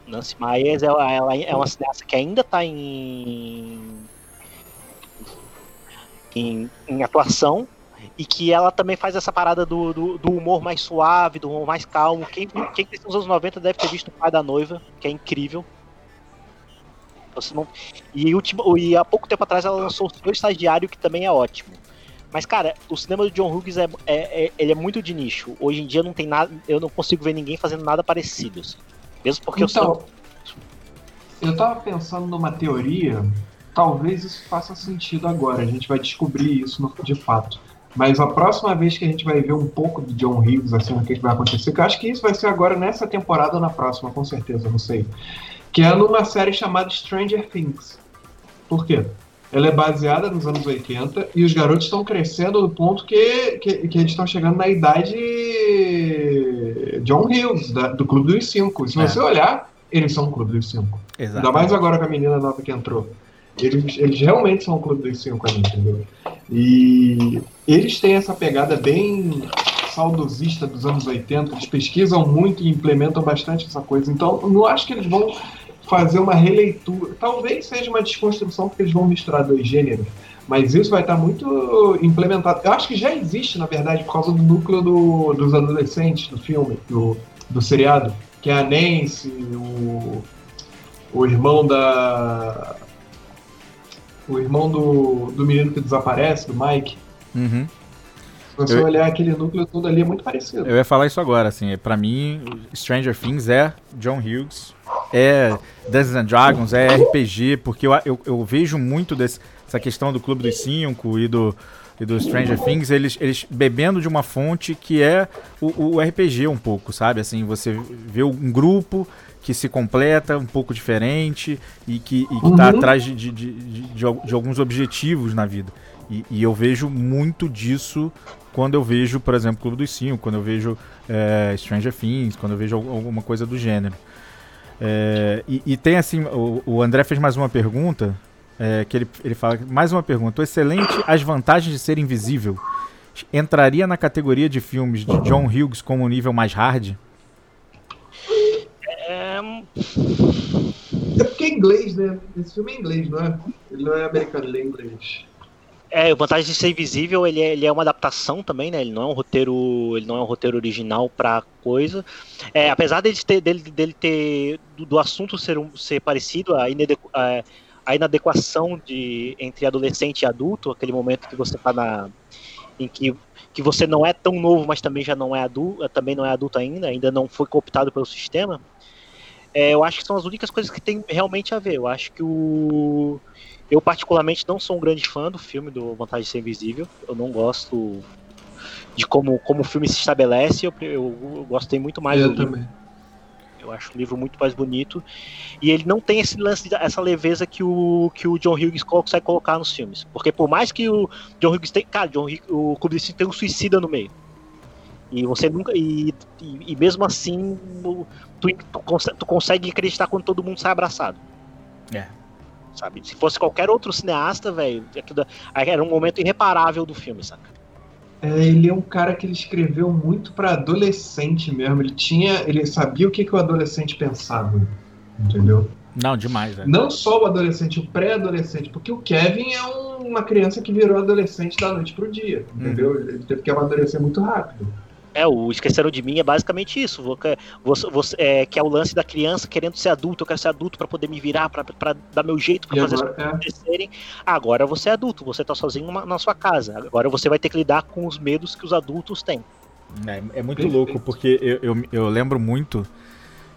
Nancy Myers ela, ela é uma cineasta que ainda está em, em, em, atuação e que ela também faz essa parada do, do, do, humor mais suave, do humor mais calmo. Quem, quem nos anos 90 deve ter visto o pai da noiva, que é incrível. Não... E, último, e há pouco tempo atrás ela lançou o seu estagiário, que também é ótimo. Mas, cara, o cinema do John Hughes é, é, é, ele é muito de nicho. Hoje em dia não tem nada. Eu não consigo ver ninguém fazendo nada parecido. Assim. Mesmo porque então, eu. Eu tava pensando numa teoria. Talvez isso faça sentido agora. A gente vai descobrir isso no, de fato. Mas a próxima vez que a gente vai ver um pouco do John Hughes, assim, o que vai acontecer, que eu acho que isso vai ser agora nessa temporada ou na próxima, com certeza, não sei. Que é numa série chamada Stranger Things. Por quê? Ela é baseada nos anos 80 e os garotos estão crescendo do ponto que, que, que eles estão chegando na idade John Hughes, da, do Clube dos Cinco. Se é. você olhar, eles são o Clube dos Cinco. Exatamente. Ainda mais agora com a menina nova que entrou. Eles, eles realmente são o Clube dos Cinco ali, entendeu? E eles têm essa pegada bem saudosista dos anos 80, eles pesquisam muito e implementam bastante essa coisa. Então, não acho que eles vão fazer uma releitura. Talvez seja uma desconstrução, porque eles vão misturar dois gêneros. Mas isso vai estar muito implementado. Eu acho que já existe, na verdade, por causa do núcleo do, dos adolescentes do filme, do, do seriado, que é a Nancy, o, o irmão da. O irmão do, do menino que desaparece, do Mike. Uhum. Se você eu... olhar aquele núcleo todo ali, é muito parecido. Eu ia falar isso agora, assim. para mim, Stranger Things é John Hughes é Dungeons and Dragons, é RPG, porque eu, eu, eu vejo muito desse, dessa questão do Clube dos Cinco e do, e do Stranger Things, eles, eles bebendo de uma fonte que é o, o RPG um pouco, sabe? Assim, você vê um grupo que se completa um pouco diferente e que, e que tá uhum. atrás de, de, de, de, de alguns objetivos na vida. E, e, eu vejo muito disso quando eu vejo, por exemplo, Clube dos Cinco, quando eu vejo é, Stranger Things, quando eu vejo alguma coisa do gênero. É, e, e, tem assim, o, o, André fez mais uma pergunta, é, que ele, ele fala, mais uma pergunta, o excelente, as vantagens de ser invisível, entraria na categoria de filmes de John Hughes como nível mais hard? É... é porque é inglês, né? Esse filme é inglês, não é? Ele não é americano, ele é inglês. É, a vantagem de ser invisível, ele é, ele é uma adaptação também, né? Ele não é um roteiro, ele não é um roteiro original para coisa. É, apesar dele ter, dele, dele ter do, do assunto ser, um, ser parecido, a, inadequ, a, a, inadequação de entre adolescente e adulto, aquele momento que você tá na em que, que você não é tão novo, mas também já não é adulto, também não é adulto ainda, ainda não foi cooptado pelo sistema. É, eu acho que são as únicas coisas que tem realmente a ver. Eu acho que o eu, particularmente, não sou um grande fã do filme do Vantagem de Ser Invisível. Eu não gosto de como, como o filme se estabelece. Eu, eu, eu gostei muito mais eu do também. livro. Eu acho o livro muito mais bonito. E ele não tem esse lance, essa leveza que o, que o John Hughes consegue colocar nos filmes. Porque por mais que o John Hughes tem. Cara, John, o Clube de tem um suicida no meio. E você nunca. E, e, e mesmo assim, tu, tu, consegue, tu consegue acreditar quando todo mundo sai abraçado. É sabe? Se fosse qualquer outro cineasta, velho, era um momento irreparável do filme, saca? É, ele é um cara que ele escreveu muito para adolescente mesmo. Ele tinha, ele sabia o que, que o adolescente pensava, entendeu? Não, demais, velho. Não só o adolescente, o pré-adolescente, porque o Kevin é um, uma criança que virou adolescente da noite pro dia, entendeu? Uhum. Ele teve que amadurecer muito rápido. É, o Esqueceram de Mim é basicamente isso. Você, você, é, que é o lance da criança querendo ser adulto. Eu quero ser adulto para poder me virar, para dar meu jeito, para fazer agora, as coisas é. acontecerem. Agora você é adulto, você tá sozinho na sua casa. Agora você vai ter que lidar com os medos que os adultos têm. É, é muito Perfeito. louco, porque eu, eu, eu lembro muito.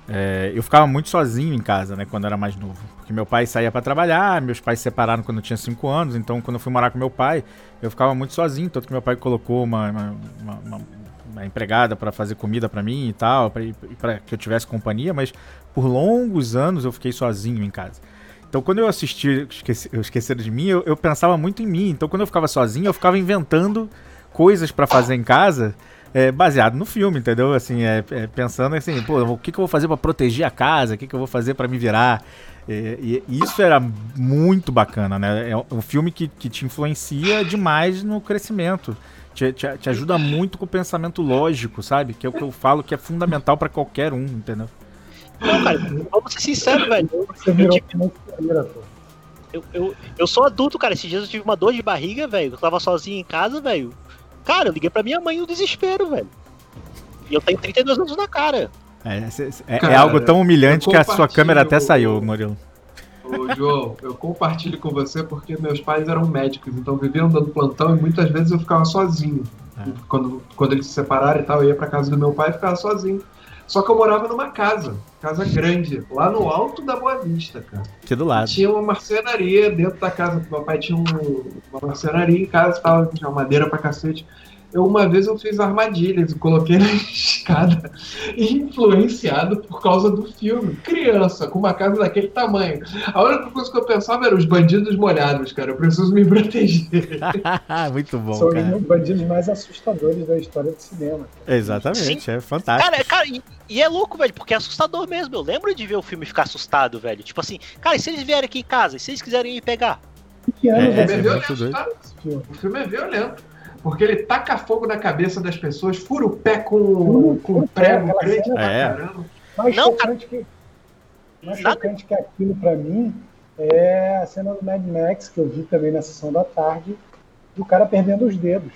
É, eu ficava muito sozinho em casa, né, quando eu era mais novo. Porque meu pai saía para trabalhar, meus pais se separaram quando eu tinha 5 anos, então quando eu fui morar com meu pai, eu ficava muito sozinho. Tanto que meu pai colocou uma, uma, uma, uma a empregada para fazer comida para mim e tal, para que eu tivesse companhia, mas por longos anos eu fiquei sozinho em casa. Então, quando eu assisti Esqueci, Esqueceram de Mim, eu, eu, pensava muito em mim. Então, quando eu ficava sozinho, eu ficava inventando coisas para fazer em casa, é, baseado no filme, entendeu? Assim, é, é, pensando assim, pô, o que, que eu vou fazer para proteger a casa? O que, que eu vou fazer para me virar? E, e, isso era muito bacana, né? É um filme que, que te influencia demais no crescimento. Te, te, te ajuda muito com o pensamento lógico, sabe? Que é o que eu falo que é fundamental para qualquer um, entendeu? Não, cara, vamos ser sinceros, velho. Você virou eu, eu, eu, eu sou adulto, cara. Esses dias eu tive uma dor de barriga, velho. Eu tava sozinho em casa, velho. Cara, eu liguei pra minha mãe no desespero, velho. E eu tenho 32 anos na cara. É, é, cara, é algo tão humilhante que a sua câmera até saiu, Murilo. Ô, João, eu compartilho com você porque meus pais eram médicos, então viviam dando plantão e muitas vezes eu ficava sozinho. É. Quando, quando eles se separaram e tal, eu ia pra casa do meu pai e ficava sozinho. Só que eu morava numa casa, casa grande, lá no alto da Boa Vista, cara. Aqui do lado. Tinha uma marcenaria dentro da casa. Meu pai tinha um, uma marcenaria em casa, tava, tinha madeira pra cacete. Eu, uma vez eu fiz armadilhas e coloquei na escada, influenciado por causa do filme. Criança, com uma casa daquele tamanho. A única coisa que eu pensava era os bandidos molhados, cara. Eu preciso me proteger. Muito bom. São os bandidos mais assustadores da história do cinema. Exatamente, Sim. é fantástico. Cara, cara e, e, é louco, velho, porque é assustador mesmo. Eu lembro de ver o filme e ficar assustado, velho. Tipo assim, cara, e se eles vierem aqui em casa, e se eles quiserem me pegar? Que ano, é, é, é, violento? O filme é violento. Porque ele taca fogo na cabeça das pessoas, fura o pé com, com prego grande é. caramba. Mais não, chocante que, mais chocante que aquilo para mim é a cena do Mad Max, que eu vi também na sessão da tarde, do cara perdendo os dedos.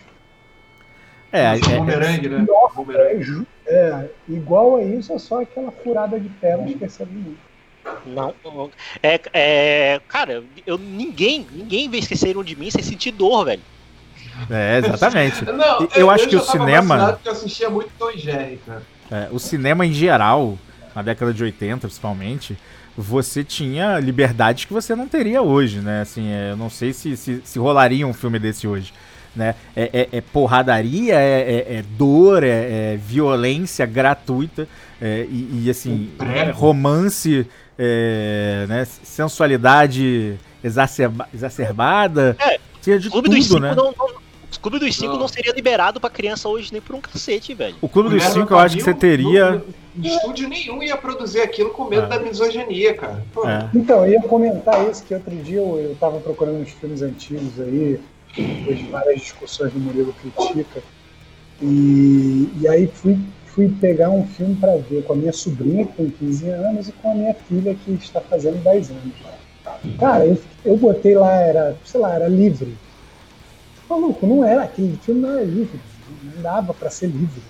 É, é, é bumerangue, né? Bumerangue. É, igual a isso, é só aquela furada de pé, não esqueça de mim. Não, é, é, cara, eu, ninguém, ninguém vê esqueceram de mim sem sentir dor, velho. É, exatamente. Não, eu, eu acho que o cinema. eu assistia muito Tom Jerry, cara. É, o cinema em geral, na década de 80 principalmente, você tinha liberdades que você não teria hoje, né? Assim, é, eu não sei se, se, se, rolaria um filme desse hoje. Né? É, é, é porradaria, é, é, é dor, é, violência gratuita e, e, assim, romance, né? sensualidade exacerba exacerbada. tinha de Clube tudo, né? Não, não, o Clube dos Cinco não. não seria liberado pra criança hoje nem por um cacete, velho. O Clube dos Cinco eu acho que você teria. Estúdio nenhum ia produzir aquilo com medo é. da misoginia, cara. É. Então, eu ia comentar isso, que outro dia eu, eu tava procurando uns filmes antigos aí, depois de várias discussões do Murilo Critica. E, e aí fui, fui pegar um filme para ver com a minha sobrinha, que tem 15 anos, e com a minha filha, que está fazendo 10 anos. Cara, eu, eu botei lá, era, sei lá, era livre maluco, não era, aquele filme não era livre, não dava para ser livre.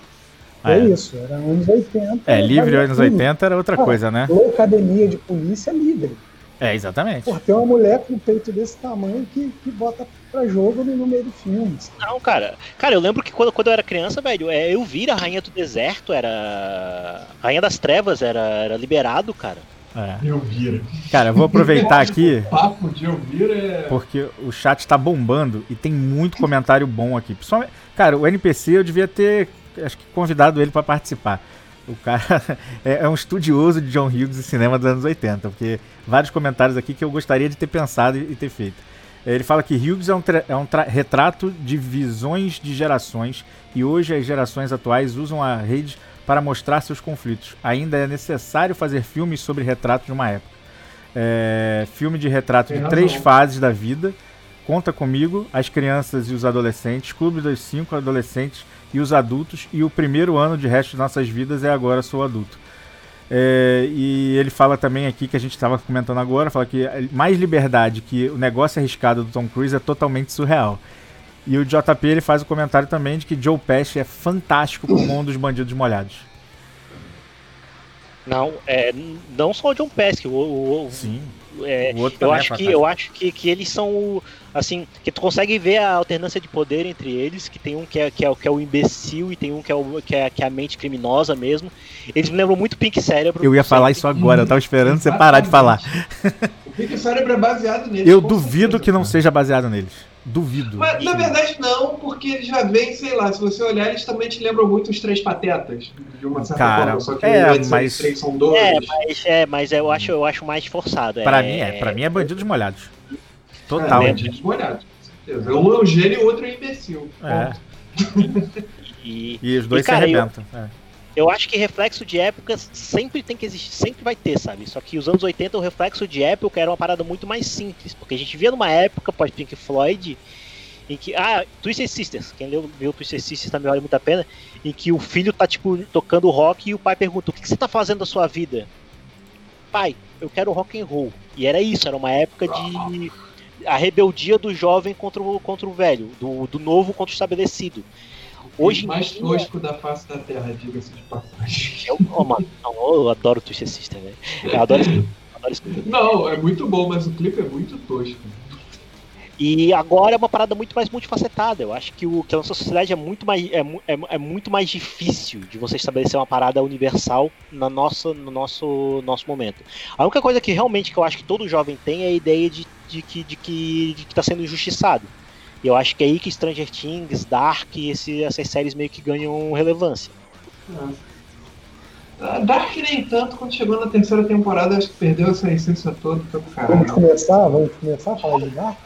Ah, é, é isso, era anos 80. É, livre anos 80 era outra coisa, né? Academia de polícia livre. É, exatamente. Pô, tem uma mulher com um peito desse tamanho que, que bota pra jogo no meio do filme. Não, cara. Cara, eu lembro que quando, quando eu era criança, velho, é, eu vi a Rainha do Deserto, era. Rainha das Trevas era, era liberado, cara. É. Elvira. Cara, eu vou aproveitar aqui. O papo de Elvira é. Porque o chat tá bombando e tem muito comentário bom aqui. Principalmente, cara, o NPC eu devia ter, acho que, convidado ele para participar. O cara é, é, um estudioso de John Hughes e cinema dos anos 80, porque vários comentários aqui que eu gostaria de ter pensado e ter feito. Ele fala que Hughes é um, é um retrato de visões de gerações e hoje as gerações atuais usam a rede para mostrar seus conflitos. Ainda é necessário fazer filmes sobre retratos de uma época. É, filme de retrato de três fases da vida. Conta comigo, as crianças e os adolescentes, Clube dos Cinco Adolescentes e os adultos, e o primeiro ano de resto de nossas vidas é agora sou adulto. É, e ele fala também aqui que a gente estava comentando agora, fala que mais liberdade que o negócio arriscado do Tom Cruise é totalmente surreal. E o JP ele faz o comentário também de que Joe Pesci é fantástico como um dos bandidos molhados. Não, é, não só o John Pesci, o, o, Sim. É, o eu, é acho é que, eu acho que, que eles são assim, que tu consegue ver a alternância de poder entre eles, que tem um que é, que é, que é o imbecil e tem um que é, o, que, é, que é a mente criminosa mesmo. Eles me lembram muito Pink Cérebro. Eu ia falar isso agora, eu tava esperando você parar de falar. O Pink Cérebro é baseado neles. Eu duvido que não seja baseado neles. Duvido. Mas, na verdade, não, porque eles já vêm, sei lá, se você olhar, eles também te lembram muito os Três Patetas, de uma certa Cara, forma, só que é, mas- os três são dois. É, mas, é, mas eu acho, eu acho mais forçado. Pra é, mim é, pra mim é bandidos molhados. É, Total. bandidos molhados, com certeza. Um é um gênio e o outro é um imbecil. É. E, E os dois E, cara, se eu- arrebentam. É. eu acho que reflexo de época sempre tem que existir, sempre vai ter, sabe? Só que os anos 80, o reflexo de época era uma parada muito mais simples, porque a gente via numa época pós Pink Floyd, em que. Ah, Twisted Sisters, quem leu, viu Twisted Sisters também vale muito a pena, em que o filho tá, tipo, tocando rock e o pai pergunta: o que você tá fazendo da sua vida? Pai, eu quero rock and roll. E era isso, era uma época de. A rebeldia do jovem contra o, contra o velho, do, do novo contra o estabelecido. Hoje mais dia- tosco da face da Terra, diga-se de passagem. eu, oh, mano, eu adoro Twisted Sister, velho. Eu adoro esse clipe, adoro esse clipe. Não, é muito bom, mas o clipe é muito tosco. E agora é uma parada muito mais multifacetada. Eu acho que, o, que a nossa sociedade é muito, mais, é, é, é muito mais difícil de você estabelecer uma parada universal na nossa, no nosso, nosso momento. A única coisa que realmente que eu acho que todo jovem tem é a ideia de, de que de que de que tá sendo injustiçado. E eu acho que é aí que Stranger Things, Dark, esse, essas séries meio que ganham relevância. Ah, Dark nem tanto, quando chegou na terceira temporada, acho que perdeu essa essência toda, foi pro Vamos caralho. começar? Vamos começar a falar de Dark?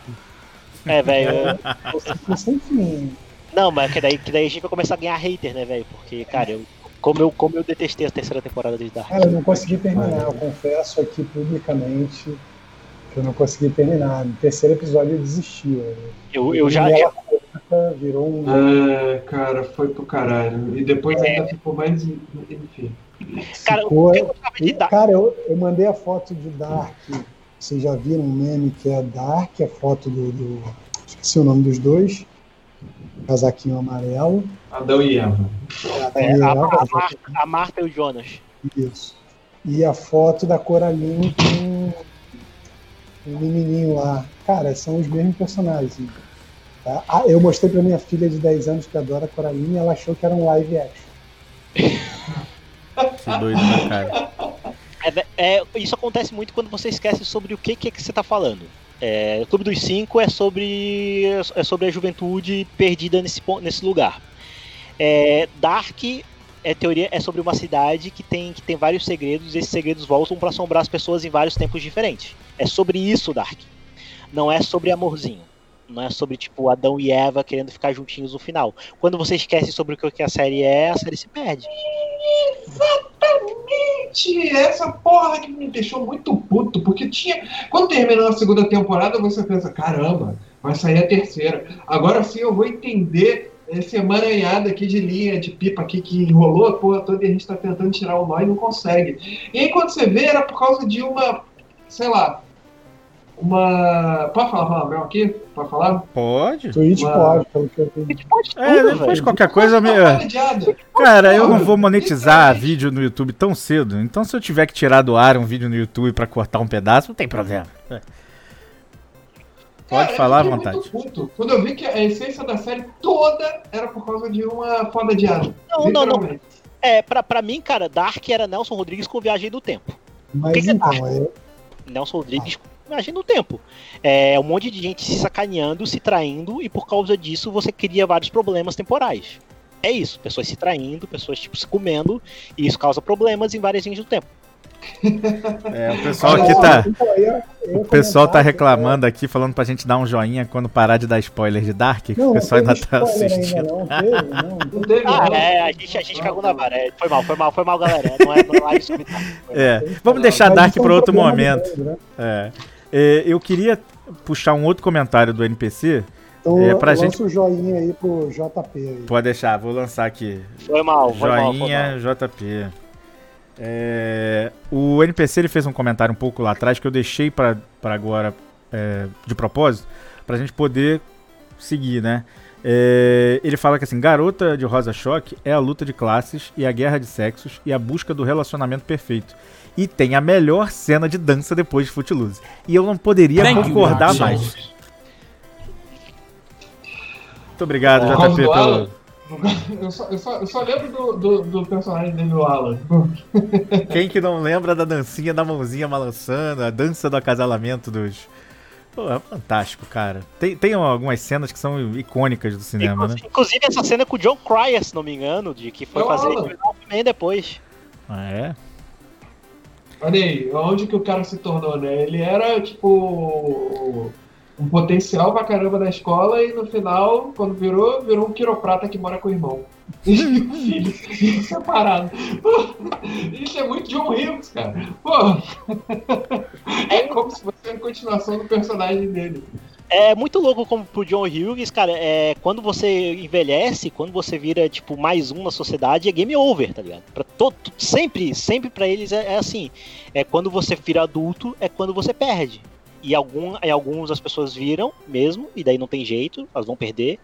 É, velho. eu- Você ficou sem fim. Não, mas que daí, que daí a gente vai começar a ganhar hater, né, velho? Porque, cara, eu, como, eu, como eu detestei a terceira temporada de Dark. Cara, eu não consegui terminar. Eu confesso aqui publicamente que eu não consegui terminar. No terceiro episódio eu desisti. Eu, Eu, eu já. Ela conta, virou um. Ah, cara, foi pro caralho. E depois É. ainda ficou mais. Enfim. Cara, ficou- eu gostava de E, Dark. cara, eu, eu mandei a foto de Dark. Vocês já viram um meme que é Dark, a foto do. do esqueci o nome dos dois. Casaquinho amarelo. Adão e Eva. É, E a, a Marta, a Marta e o Jonas. Isso. E a foto da Coraline com um menininho lá. Cara, são os mesmos personagens. Tá? Ah, eu mostrei pra minha filha de 10 anos que adora a Coraline e ela achou que era um live action. Que doido, né, cara? É, é, isso acontece muito quando você esquece sobre o que, que é que você tá falando. É, o Clube dos Cinco é sobre, é sobre a juventude perdida nesse, nesse lugar. É, Dark é teoria é sobre uma cidade que tem, que tem vários segredos e esses segredos voltam para assombrar as pessoas em vários tempos diferentes. É sobre isso Dark. Não é sobre amorzinho. Não é sobre tipo Adão e Eva querendo ficar juntinhos no final. Quando você esquece sobre o que a série é, a série se perde. Exatamente! Essa porra que me deixou muito puto, porque tinha. Quando terminou a segunda temporada, você pensa, caramba, vai sair a terceira. Agora sim eu vou entender esse emaranhado aqui de linha, de pipa aqui que enrolou a porra toda e a gente tá tentando tirar o nó e não consegue. E aí quando você vê, era por causa de uma, sei lá, uma. Pode falar palavrão aqui? Pode falar? Pode? Twitch Uma- pode, pelo que eu vi. Pode tudo, É, depois qualquer coisa me. Cara, eu não vou monetizar vídeo no YouTube tão cedo. Então, se eu tiver que tirar do ar um vídeo no YouTube pra cortar um pedaço, não tem problema. É. Pode Cara, falar à vontade. muito puto Quando eu vi que a essência da série toda era por causa de uma foda de asa. Não, não, não. É, pra, pra mim, cara, Dark era Nelson Rodrigues com Viagem do Tempo. Mas que que é então, Dark? é, Nelson Rodrigues com Viagem do Tempo. É um monte de gente se sacaneando, se traindo, e por causa disso você cria vários problemas temporais. É isso, pessoas se traindo, pessoas tipo se comendo, e isso causa problemas em várias linhas do tempo. É, o pessoal aqui tá. Então, O pessoal tá reclamando aqui, falando pra gente dar um joinha quando parar de dar spoiler de Dark. que Não, o pessoal ainda tá assistindo. não, teve, não. Não teve, Ah, é, a gente, a gente cagou na vara. é, Foi mal, foi mal, foi mal, galera. Não é, não é. É, vamos deixar Dark é pra outro momento. né? É. É, eu queria puxar um outro comentário do NPC. Então, É, pra gente- o joinha aí pro JP aí. Pode deixar, vou lançar aqui. Foi mal, foi mal, foi Joinha mal. JP. É, o NPC ele fez um comentário um pouco lá atrás que eu deixei pra pra agora é, de propósito pra gente poder seguir, né? É, ele fala que assim, Garota de Rosa Choque é a luta de classes e a guerra de sexos e a busca do relacionamento perfeito. E tem a melhor cena de dança depois de Footloose. E eu não poderia Thank you, concordar Marcos. mais. Muito obrigado, Por JP, pelo. Alan? Eu só, eu só, eu só lembro do, do, do personagem dele, o Alan. Quem que não lembra da dancinha da mãozinha balançando, a dança do acasalamento dos. Pô, é fantástico, cara. Tem, tem algumas cenas que são icônicas do cinema, inclusive, né? Inclusive essa cena com o John Cryer, se não me engano, de que foi fazer também depois. Ah, é? Olha aí, onde que o cara se tornou, né? Ele era, tipo, um potencial pra caramba da escola e no final, quando virou, virou um quiroprata que mora com o irmão. E o filho, separado. isso é muito John Hughes, cara. Pô, é como se fosse a continuação do personagem dele. É muito louco como pro John Hughes, cara, é, quando você envelhece, quando você vira, tipo, mais um na sociedade, é game over, tá ligado? Pra todo, sempre, sempre para eles é, é, assim. É quando você vira adulto, é quando você perde. E algum, e alguns as pessoas viram mesmo, e daí não tem jeito, elas vão perder.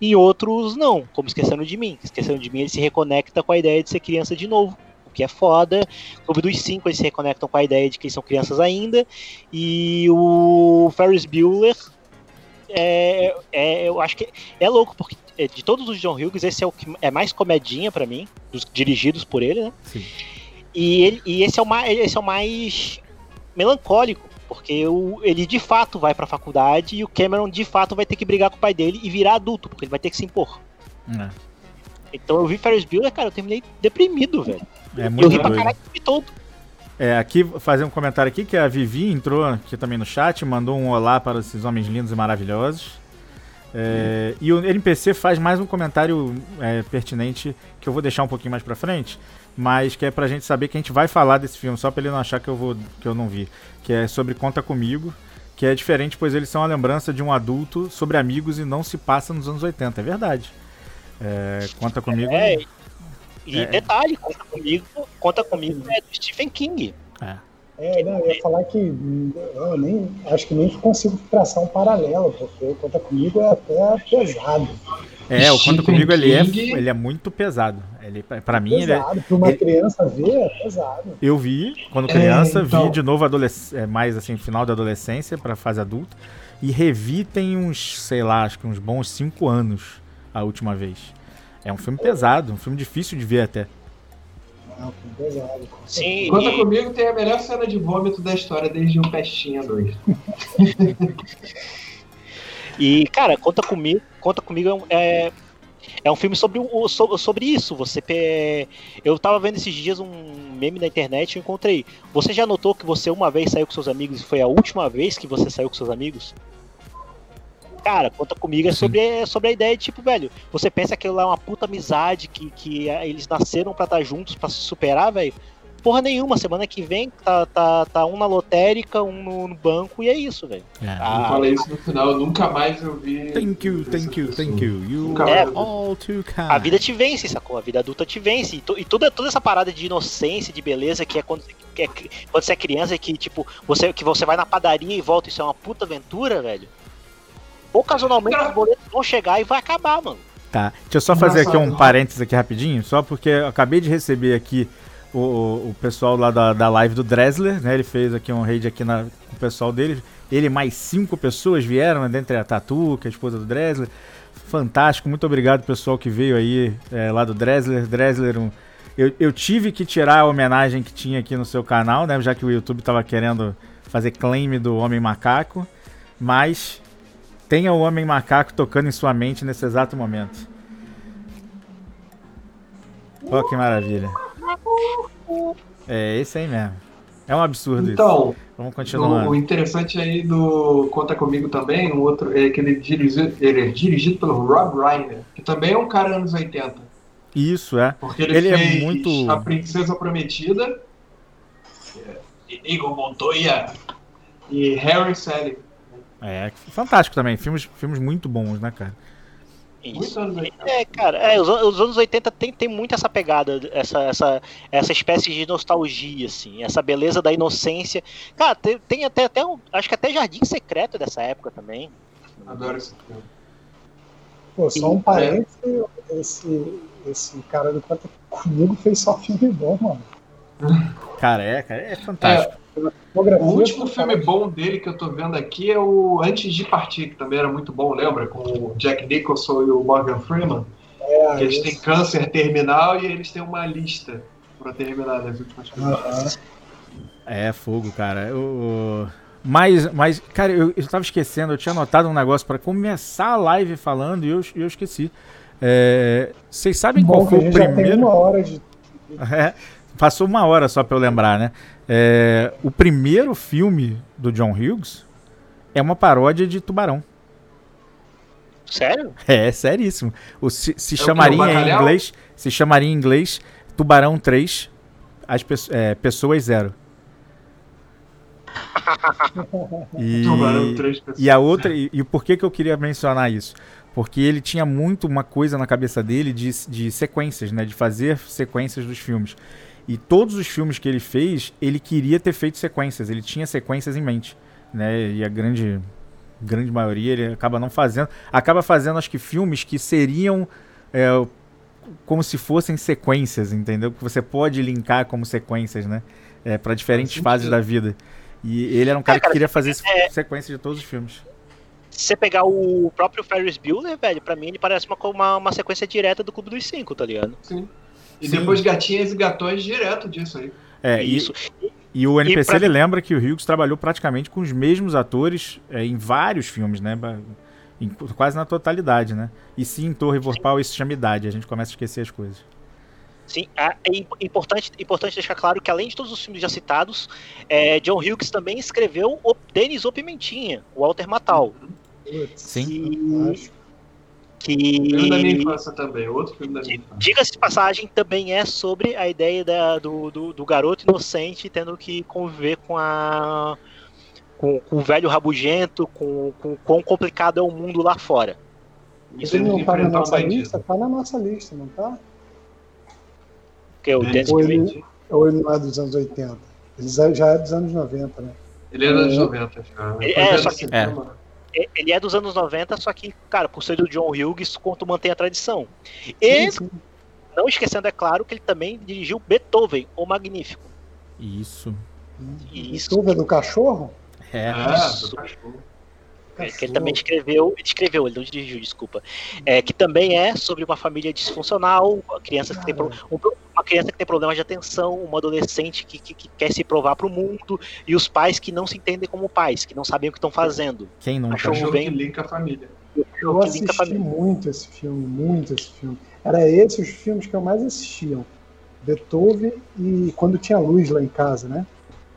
E outros não, como Esquecendo de Mim. Esquecendo de Mim, ele se reconecta com a ideia de ser criança de novo o que é foda. Clube dos Cinco eles se reconectam com a ideia de que eles são crianças ainda. E o Ferris Bueller é, é, eu acho que é louco, porque é, de todos os John Hughes, esse é o que é mais comedinha para mim, dos dirigidos por ele, né? Sim. E, ele, e esse, é o mais, esse é o mais melancólico, porque o, ele de fato vai pra faculdade e o Cameron de fato vai ter que brigar com o pai dele e virar adulto, porque ele vai ter que se impor. É. Então eu vi Ferris Bueller, cara, eu terminei deprimido, velho. É muito eu ri pra caralho todo. É, aqui, fazer um comentário aqui, que a Vivi entrou aqui também no chat, mandou um olá para esses homens lindos e maravilhosos. É, e o NPC faz mais um comentário é, pertinente que eu vou deixar um pouquinho mais pra frente, mas que é pra gente saber que a gente vai falar desse filme, só pra ele não achar que eu, vou, que eu não vi. Que é sobre Conta Comigo, que é diferente, pois eles são a lembrança de um adulto sobre amigos e não se passa nos anos 80, é verdade. É, conta Comigo. É, e é. detalhe, conta comigo, conta comigo é do Stephen King. É. É, não, eu ia falar que eu nem, acho que nem consigo traçar um paralelo, porque Conta Comigo é até pesado. É, o Conta Comigo ele é, ele é muito pesado. Ele, pra é mim, pesado. ele é. Pra uma ele, criança ver, é pesado. Eu vi, quando criança, é, então... vi de novo é, mais assim, final da adolescência pra fase adulta. E revi tem uns, sei lá, acho que uns bons cinco anos a última vez. É um filme pesado, um filme difícil de ver até. Filme pesado. Sim. Conta e... comigo, tem a melhor cena de vômito da história desde o Pestinha 2. E, cara, conta comigo, conta comigo é, é um filme sobre, o, sobre isso. Você Eu tava vendo esses dias um meme na internet e encontrei. Você já notou que você uma vez saiu com seus amigos e foi a última vez que você saiu com seus amigos? cara, conta comigo é sobre, é sobre a ideia de, tipo, velho, você pensa que lá é uma puta amizade, que, que eles nasceram pra estar tá juntos, pra se superar, velho. Porra nenhuma, semana que vem tá, tá, tá um na lotérica, um no, no banco, e é isso, velho. É. Ah, eu falei isso no final, eu nunca mais eu vi. Thank you, thank you, thank you. You é, all too kind. A vida te vence, sacou? A vida adulta te vence. E, e toda, toda essa parada de inocência, de beleza, que é quando, que é, quando você é criança, que, tipo, você, que você vai na padaria e volta, isso é uma puta aventura, velho ocasionalmente os boletos vão chegar e vai acabar, mano. Tá. Deixa eu só fazer aqui um parênteses aqui rapidinho, só porque eu acabei de receber aqui o, o pessoal lá da, da live do Dresler, né? Ele fez aqui um raid aqui na, com o pessoal dele. Ele mais cinco pessoas vieram, né, dentre a Tatu, que é a esposa do Dresler. Fantástico, muito obrigado pessoal que veio aí é, lá do Dresler. Dresler, um, eu, eu tive que tirar a homenagem que tinha aqui no seu canal, né? Já que o YouTube tava querendo fazer claim do Homem Macaco. Mas Tenha o Homem Macaco tocando em sua mente nesse exato momento. Oh, que maravilha. É esse aí mesmo. É um absurdo então, isso. Vamos continuar. O, interessante aí do Conta Comigo também, um outro, é que ele, dirigi, ele é dirigido pelo Rob Reiner, que também é um cara anos 80. Isso, é. Porque ele, ele é fez é muito... A Princesa Prometida, Inigo Montoya e Harry Sally. É, fantástico também. Filmes, filmes muito bons, né, cara? Isso. É, cara, é, os, os, anos 80 tem, tem muito essa pegada, essa, essa, essa espécie de nostalgia, assim, essa beleza da inocência. Cara, tem, tem até, até um, acho que até Jardim Secreto dessa época também. Adoro esse filme. Pô, só um parênteses, esse, esse cara do Quanto Comigo fez só filme bom, mano. Cara, é, cara, é fantástico. É. O último filme bom dele que eu tô vendo aqui é o Antes de Partir, que também era muito bom, lembra? Com o Jack Nicholson e o Morgan Freeman. É, eles têm câncer terminal e eles têm uma lista para terminar das últimas coisas. É, fogo, cara. O, Mas, mas cara, eu, eu tava esquecendo, eu tinha anotado um negócio para começar a live falando e eu, eu esqueci. É, vocês sabem Bom, qual foi o primeiro? uma hora de... É, passou uma hora só para eu lembrar, né? É, o primeiro filme do John Hughes é uma paródia de Tubarão. Sério? É, seríssimo. O, se, se é chamaria em inglês, se chamaria em inglês Tubarão 3, as é, pessoas zero. e, Tubarão 3 pessoas. E a outra, e, e por que que eu queria mencionar isso? Porque ele tinha muito uma coisa na cabeça dele de, de sequências, né, de fazer sequências dos filmes. E todos os filmes que ele fez, ele queria ter feito sequências, ele tinha sequências em mente, né? E a grande grande maioria ele acaba não fazendo, acaba fazendo acho que filmes que seriam é, como se fossem sequências, entendeu? Que você pode linkar como sequências, né? É, para diferentes fases da vida. E ele era um cara, é, cara que queria fazer é... sequência de todos os filmes. Se você pegar o próprio Ferris Bueller, velho, pra mim ele parece uma, uma, uma sequência direta do Clube dos Cinco, tá ligado? Sim. E Sim. depois gatinhas e gatões direto disso aí. É, isso. E, e o NPC e pra... ele lembra que o Hughes trabalhou praticamente com os mesmos atores é, em vários filmes, né? Em, quase na totalidade, né? E sim, em Torre Vorpal isso chama idade, a gente começa a esquecer as coisas. Sim, é importante, importante deixar claro que além de todos os filmes já citados, é, John Hughes também escreveu o Denis O Pimentinha, o Walter Matthau. Sim. E, que... Filme da minha infância também, outro filme da minha infância. Diga-se de passagem, também é sobre a ideia da, do, do, do, garoto inocente tendo que conviver com a. Com, com o velho rabugento, com, com quão complicado é o mundo lá fora. Isso ele não tá na nossa lista? Tá na nossa lista, não tá? Que é o Dance ou, ele, ou ele não é dos anos 80? Ele já é dos anos 90, né? Ele é dos anos 90 já. Ele, é, só que, é ele é dos anos 90, só que, cara, por ser do John Hughes, quanto mantém a tradição. E, sim, sim. não esquecendo, é claro, que ele também dirigiu Beethoven, o Magnífico. Isso. Isso. Beethoven do cachorro? É, ah, do cachorro. É, que ele também escreveu, ele escreveu, ele não dirigiu, desculpa. É, que também é sobre uma família disfuncional, crianças que tem, uma criança que tem problemas de atenção, uma adolescente que, que, que quer se provar para o mundo, e os pais que não se entendem como pais, que não sabem o que estão fazendo. Quem não Cachorro bem... que linka a família. Eu assisti muito esse filme, muito esse filme. Era esses os filmes que eu mais assistia. Beethoven e quando tinha luz lá em casa, né?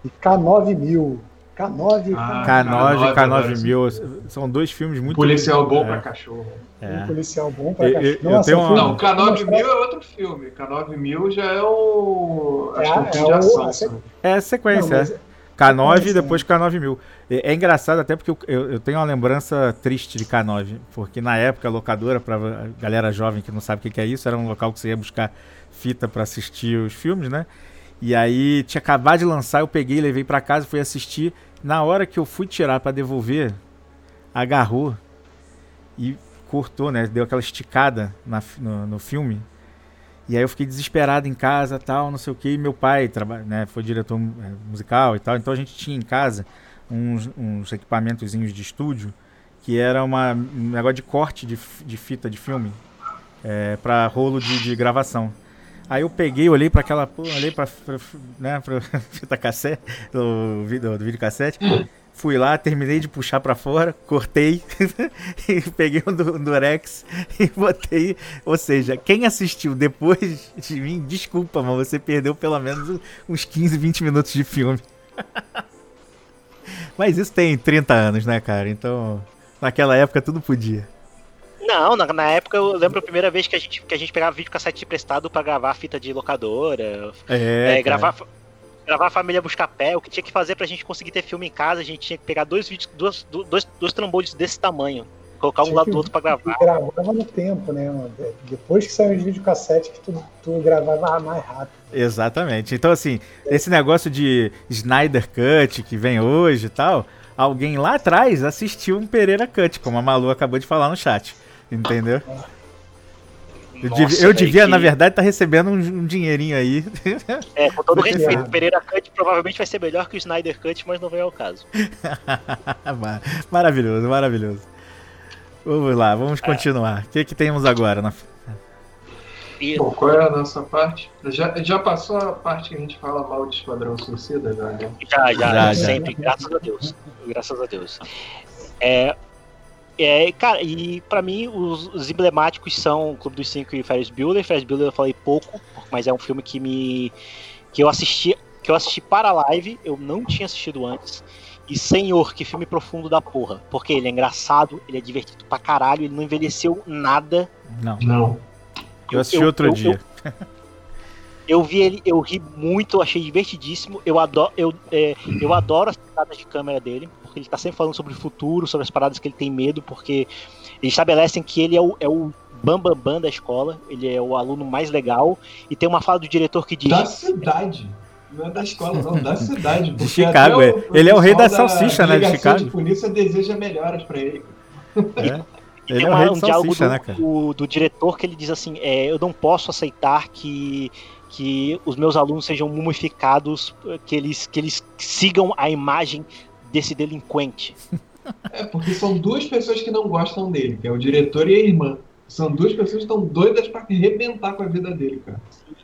E K9000, K9 ah, K9 K9000 são dois filmes muito Policial bom é. pra cachorro. É. Um policial bom pra cachorro. Eu, eu tenho uma... Não, K9000 é outro filme. K9000 já é o. Acho é, que é, é, o... ação, é a sequência. Não, mas... é. K9 e depois K9000. É, é, engraçado até porque eu, eu, eu, tenho uma lembrança triste de K9, porque na época a locadora, pra galera jovem que não sabe o que é isso, era um local que você ia buscar fita para assistir os filmes, né? E aí tinha acabado de lançar, eu peguei, levei para casa, fui assistir. Na hora que eu fui tirar para devolver, agarrou e cortou, né? Deu aquela esticada na, no, no, filme. E aí eu fiquei desesperado em casa, tal, não sei o que. Meu pai trabalha, né, foi diretor é, musical e tal. Então a gente tinha em casa uns, uns equipamentozinhos de estúdio que era uma, um negócio de corte de, de fita de filme é, para rolo de, de gravação. Aí eu peguei, olhei para aquela, olhei para né, pra fita cassete, do, do, do vídeo cassete, fui lá, terminei de puxar para fora, cortei, peguei um, um Durex e botei. Ou seja, quem assistiu depois de mim, desculpa, mas você perdeu pelo menos uns 15, 20 minutos de filme. mas isso tem 30 anos, né, cara? Então, naquela época tudo podia. Não, na, na, época eu lembro a primeira vez que a gente, que a gente pegava vídeo cassete emprestado para gravar fita de locadora. É, é gravar, gravar a família buscar pé. O que tinha que fazer pra gente conseguir ter filme em casa, a gente tinha que pegar dois vídeos, dois, dois, dois trambolhos desse tamanho. Colocar um lado do outro pra gravar. gravava no tempo, né? Depois que saiu de cassete que tu, tu gravava mais rápido. Exatamente. Então, assim, esse negócio de Snyder Cut que vem hoje e tal, alguém lá atrás assistiu um Pereira Cut, como a Malu acabou de falar no chat. Entendeu? Eu, Nossa, devia, eu devia que... na verdade, estar tá recebendo um, um, dinheirinho aí. É, com todo respeito, o Pereira Cut provavelmente vai ser melhor que o Snyder Cut, mas não vem ao caso. maravilhoso, maravilhoso. Vamos lá, vamos continuar. O que, que temos agora? Na... Bom, qual é a nossa parte? Já, já passou a parte que a gente fala mal de Esquadrão Suicida, já, né? Já, já, já, já. sempre, graças a Deus. Graças a Deus. É, é, cara, e pra mim os, os emblemáticos são o Clube dos Cinco e Ferris Bueller. Ferris Bueller eu falei pouco, mas é um filme que me que eu assisti que eu assisti para a live, eu não tinha assistido antes. E senhor, que filme profundo da porra. Porque ele é engraçado, ele é divertido pra caralho, ele não envelheceu nada. Não. Não. Eu assisti eu, outro eu, dia. Eu, eu, vi ele, eu ri muito, achei divertidíssimo. Eu adoro, eu, é, eu adoro as paradas de câmera dele, porque ele tá sempre falando sobre o futuro, sobre as paradas que ele tem medo, porque eles estabelecem que ele é o, é o bambambam bam, bam da escola, ele é o aluno mais legal, e tem uma fala do diretor que diz. Da cidade. Não é da escola, não, da cidade. De Chicago, é. Ele é o rei da salsicha, né? De Chicago. A polícia deseja melhoras pra ele. É. Ele é o rei da salsicha, do, né, cara? Do, do diretor que ele diz assim: é, eu não posso aceitar que que os meus alunos sejam mumificados, que eles, que eles sigam a imagem desse delinquente. É, porque são duas pessoas que não gostam dele, que é o diretor e a irmã. São duas pessoas que estão doidas para arrebentar com a vida dele, cara.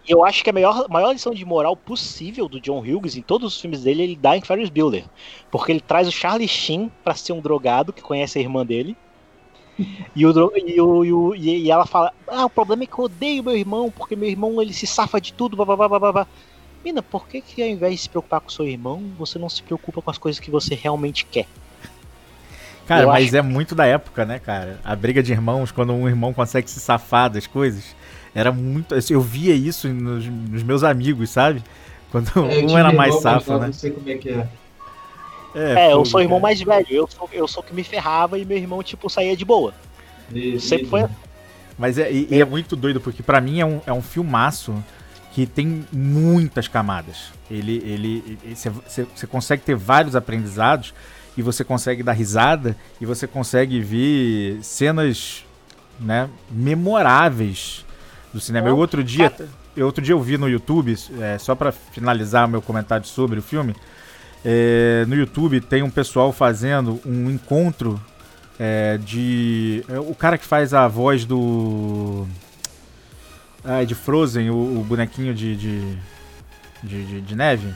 E eu acho que a maior, maior lição de moral possível do John Hughes em todos os filmes dele, ele dá em Ferris Bueller. Porque ele traz o Charlie Sheen para ser um drogado que conhece a irmã dele. E, o, e, o, e, ela fala: Ah, o problema é que eu odeio meu irmão, porque meu irmão ele se safa de tudo. Blá, blá, blá, blá, blá. Mina, por que, que ao invés de se preocupar com seu irmão, você não se preocupa com as coisas que você realmente quer? Cara, eu mas acho... é muito da época, né, cara? A briga de irmãos, quando um irmão consegue se safar das coisas. Era muito. Eu via isso nos, nos meus amigos, sabe? Quando é, um era mais safo, né? Não sei como é que é. É, é eu sou o irmão mais velho. Eu sou, eu sou que me ferrava e meu irmão, tipo, saía de boa. Isso, Sempre foi assim. Mas é, e, e, é muito doido, porque para mim é um, é um filmaço que tem muitas camadas. Ele. ele Você consegue ter vários aprendizados e você consegue dar risada e você consegue ver cenas né, memoráveis do cinema. Eu outro dia, eu, outro dia eu vi no YouTube, é, só para finalizar meu comentário sobre o filme, é, no YouTube tem um pessoal fazendo um encontro é, de. É, o cara que faz a voz do. Ah, de Frozen, o, o bonequinho de de, de, de, de, neve,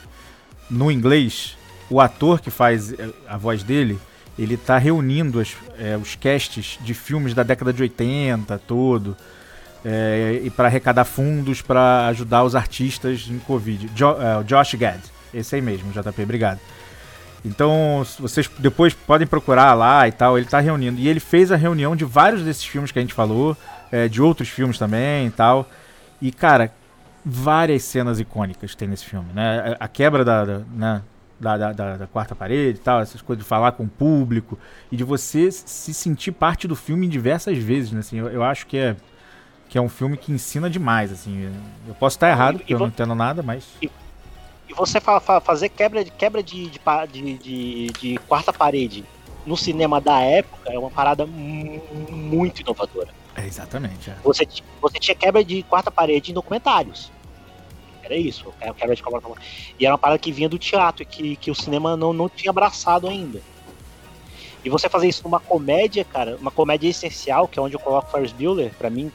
no inglês, o ator que faz é, a voz dele, ele tá reunindo as, é, os casts de filmes da década de 80 todo é, e para arrecadar fundos para ajudar os artistas em Covid. Jo, Josh Gad, esse aí mesmo, JP, obrigado. Então, vocês depois podem procurar lá e tal, ele está reunindo. E ele fez a reunião de vários desses filmes que a gente falou, é, de outros filmes também e tal. E, cara, várias cenas icônicas tem nesse filme, né? A quebra da, da né? Da, da, da, quarta parede e tal, essas coisas de falar com o público e de você se sentir parte do filme diversas vezes, né? Assim, eu, eu acho que é que é um filme que ensina demais, assim. Eu posso estar errado, porque eu não entendo nada, mas. E, e você fa fa fazer quebra, quebra de, de, de, de, quarta parede no cinema da época é uma parada muito inovadora. É, exatamente. É. Você, você tinha quebra de quarta parede em documentários. Era isso, era quebra de quarta parede. E era uma parada que vinha do teatro, que, que o cinema não, não tinha abraçado ainda. E você fazer isso numa comédia, cara, uma comédia essencial, que é onde eu coloco Ferris Bueller, pra mim,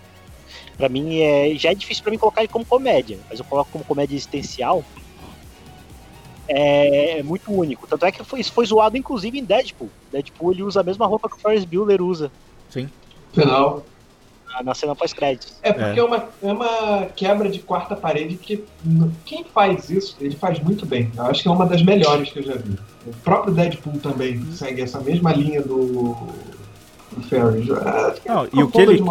para mim é já é difícil para mim colocar ele como comédia, mas eu coloco como comédia existencial. É, é muito único. Tanto é que foi, isso foi zoado inclusive em Deadpool. Deadpool ele usa a mesma roupa que o Ferris Bueller usa. Sim. Final. Na, na cena pós-créditos. É porque é. é. uma, é uma quebra de quarta parede que quem faz isso, ele faz muito bem. Eu acho que é uma das melhores que eu já vi. O próprio Deadpool também uhum. segue essa mesma linha do, do Ferris. Não, e o que ele...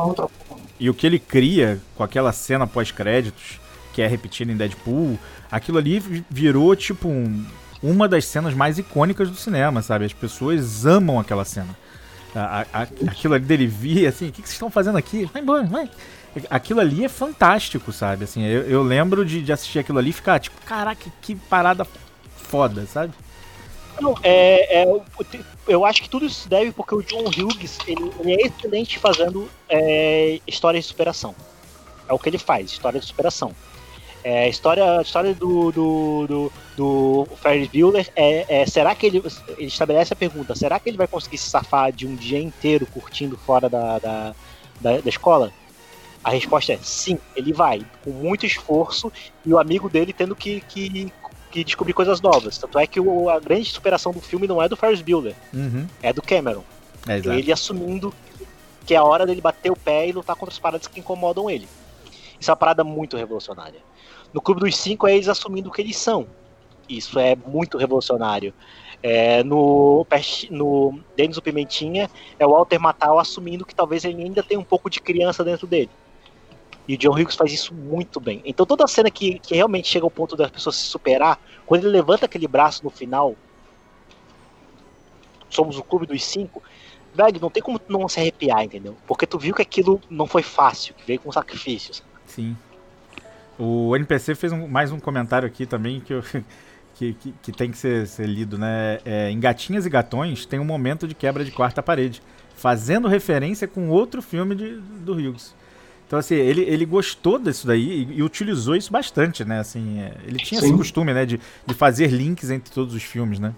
E o que ele cria com aquela cena pós-créditos, que é repetida em Deadpool, aquilo ali virou tipo um, uma das cenas mais icônicas do cinema, sabe? As pessoas amam aquela cena. A, a, aquilo ali dele vir, assim, o que, que vocês estão fazendo aqui? Vai embora, vai. Aquilo ali é fantástico, sabe? Assim, eu, eu lembro de, de assistir aquilo ali e ficar tipo, caraca, que parada foda, sabe? Não, é, é, eu acho que tudo isso deve porque o John Hughes ele, ele é excelente fazendo é, história de superação. É o que ele faz, história de superação. É, a história, a história do, do, do, do Ferris Bueller é, é, será que ele, ele estabelece a pergunta, será que ele vai conseguir se safar de um dia inteiro curtindo fora da, da, da, da escola? A resposta é sim, ele vai, com muito esforço, e o amigo dele tendo que, que conseguir descobrir coisas novas. Tanto é que o, a grande superação do filme não é do Ferris Bueller, Uhum. é do Cameron. É. Ele assumindo que é a hora dele bater o pé e lutar contra as paradas que incomodam ele. Isso é uma parada muito revolucionária. No Clube dos Cinco é eles assumindo o que eles são. Isso é muito revolucionário. É, no, no Denis o Pimentinha é o Walter Matthau assumindo que talvez ele ainda tenha um pouco de criança dentro dele. E o John Hughes faz isso muito bem. Então toda cena que, que realmente chega ao ponto das pessoas se superar, quando ele levanta aquele braço no final, somos o clube dos cinco, velho, não tem como não se arrepiar, entendeu? Porque tu viu que aquilo não foi fácil, que veio com sacrifícios. Sim. O NPC fez um- mais um comentário aqui também que, eu- que, que, que tem que ser, ser lido, né? É, em Gatinhas e Gatões tem um momento de quebra de quarta parede, fazendo referência com outro filme de, do Hughes. Então, assim, ele, ele gostou disso daí e, e utilizou isso bastante, né? Assim, é, ele tinha esse costume, né? De, de fazer links entre todos os filmes, né?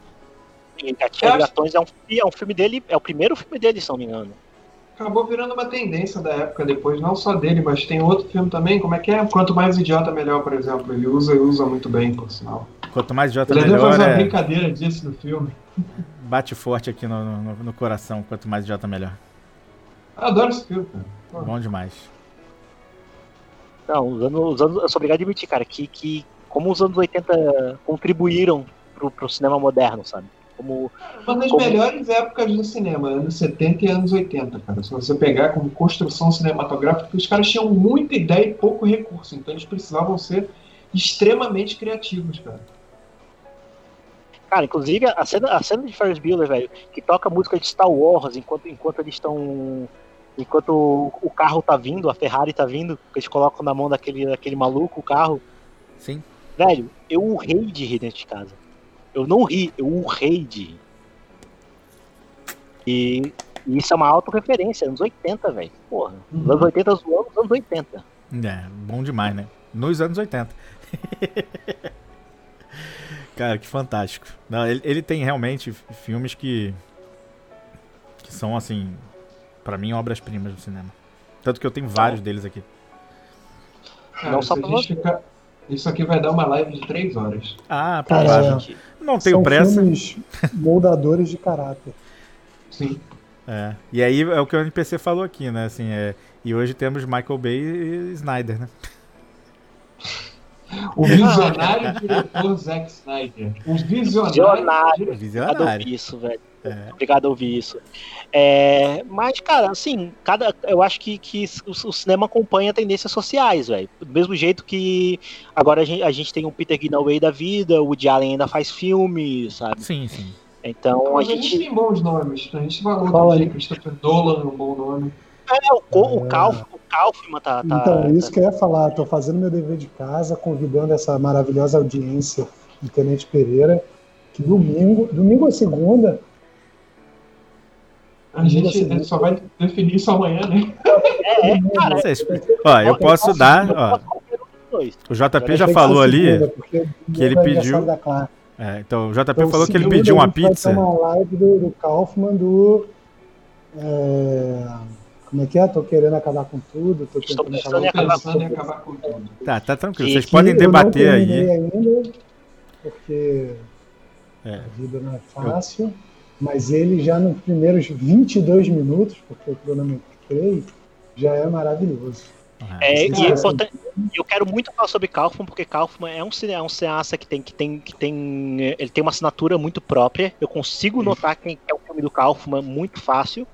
E Gatinha Eu e Gatões é um, é um filme dele, é o primeiro filme dele, se não me engano. Acabou virando uma tendência da época depois, não só dele, mas tem outro filme também, como é que é? Quanto mais idiota, melhor, por exemplo. Ele usa e usa muito bem, por sinal. Quanto mais idiota, Ele melhor. faz uma É, brincadeira disso no filme. bate forte aqui no, no, no coração. Quanto mais idiota, melhor. Eu adoro esse filme, cara. Bom demais. Não, os anos, os anos- eu sou obrigado a admitir, cara, que, que como os anos 80 contribuíram pro, pro cinema moderno, sabe? Como Uma das Como- melhores épocas do cinema, anos 70 e anos 80, cara. Se você pegar como construção cinematográfica, os caras tinham muita ideia e pouco recurso, então eles precisavam ser extremamente criativos, cara. Cara, inclusive a cena, a cena de Ferris Bueller, velho, que toca a música de Star Wars enquanto, enquanto eles estão. Enquanto o, o carro tá vindo, a Ferrari tá vindo, que eles colocam na mão daquele, daquele maluco o carro. Sim. Velho, eu urrei de rir dentro de casa. Eu não ri, eu urrei de rir. E, e isso é uma autorreferência, anos 80, velho. Porra, os anos 80 zoando os anos 80. É, bom demais, né? Nos anos 80. Cara, que fantástico. Não, ele, ele tem realmente filmes que. que são, assim. Pra mim, obras-primas do cinema. Tanto que eu tenho vários deles aqui. Cara, Não só pra gente ficar- Isso aqui vai dar uma live de três horas. Ah, Cara, provável. Gente, Não tenho São pressa. filmes moldadores de caráter. Sim. É. E aí é o que o NPC falou aqui, né? Assim, é... E hoje temos Michael Bay e Snyder, né? O visionário diretor Zack Snyder. O visionário. Visionário. Visionário. isso, velho. É. Obrigado a ouvir isso. É, mas, cara, assim, cada, eu acho que, que o, o cinema acompanha tendências sociais, velho. Do mesmo jeito que agora a gente, a gente tem um Peter Greenaway da vida, o Woody Allen ainda faz filme, sabe? Sim, sim. Então a Mas a gente gente. tem bons nomes. A gente falou Fala também, aí. Christopher Nolan é um bom nome. É, o, o, Kauf, o Kaufman tá. tá Então, é isso tá- que eu ia falar. Estou fazendo meu dever de casa, convidando essa maravilhosa audiência do Tenente Pereira, que domingo, domingo ou segunda, A gente Nossa, só vai definir isso amanhã, né? É, é, cara. Ó, eu posso dar. Ó, o JP já que falou ali. domingo ele é pediu- é, então, o JP Então, falou que ele pediu uma gente vai pizza. ter uma live do, do Kaufman do. é, como é que é? Tô querendo acabar com tudo. Tô Estou tentando pensando em acabar Pensando em acabar com tudo. Tá, tá tranquilo. E Vocês que podem eu não debater aí. ainda, porque É. a vida não é fácil, mas ele já nos primeiros 22 minutos, porque eu cronometrei, já é maravilhoso. É, e Cara, é importante, eu quero muito falar sobre Kaufman, porque Kaufman é um, é um cineasta que tem, que tem, que tem, ele tem uma assinatura muito própria. Eu consigo notar quem é o filme do Kaufman muito fácil.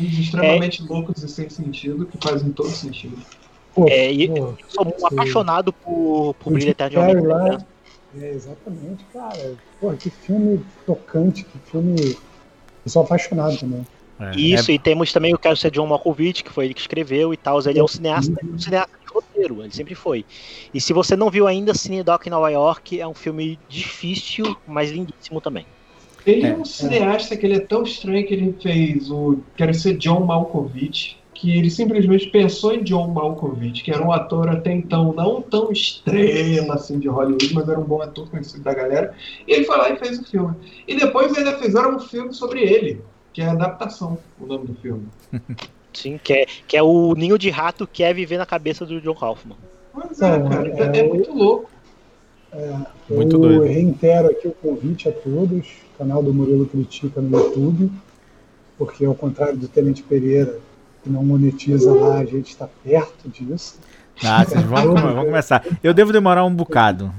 É. extremamente loucos e sem sentido, que fazem todo sentido. Pô, É, e- pô, Eu sou um apaixonado por, por Brilho. Carrey lá, Brilhante. É, exatamente, cara. Pô, que filme tocante, que filme. Eu sou apaixonado também. É, Isso, e temos também o Quero Ser John Malkovich, que foi ele que escreveu e tal. Ele é um cineasta, um cineasta de roteiro, ele sempre foi. E se você não viu ainda, Cine Doc em Nova York é um filme difícil, mas lindíssimo também. Ele é, É. um cineasta que ele é tão estranho que ele fez o Quero ser John Malkovich, que ele simplesmente pensou em John Malkovich, que era um ator até então não tão estrela assim de Hollywood, mas era um bom ator conhecido da galera. E ele foi lá e fez o filme. E depois ainda fizeram um filme sobre ele, que é Adaptação, o nome do filme. Sim, que é, que é o ninho de rato que é viver na cabeça do John Kaufman. Pois é, Não, cara, é- é, é muito louco. É, Muito eu doido. reitero aqui o convite a todos, canal do Murilo Critica no YouTube, porque ao contrário do Tenente Pereira, que não monetiza lá, a gente está perto disso. Ah, vocês vão, vamos começar. Eu devo demorar um bocado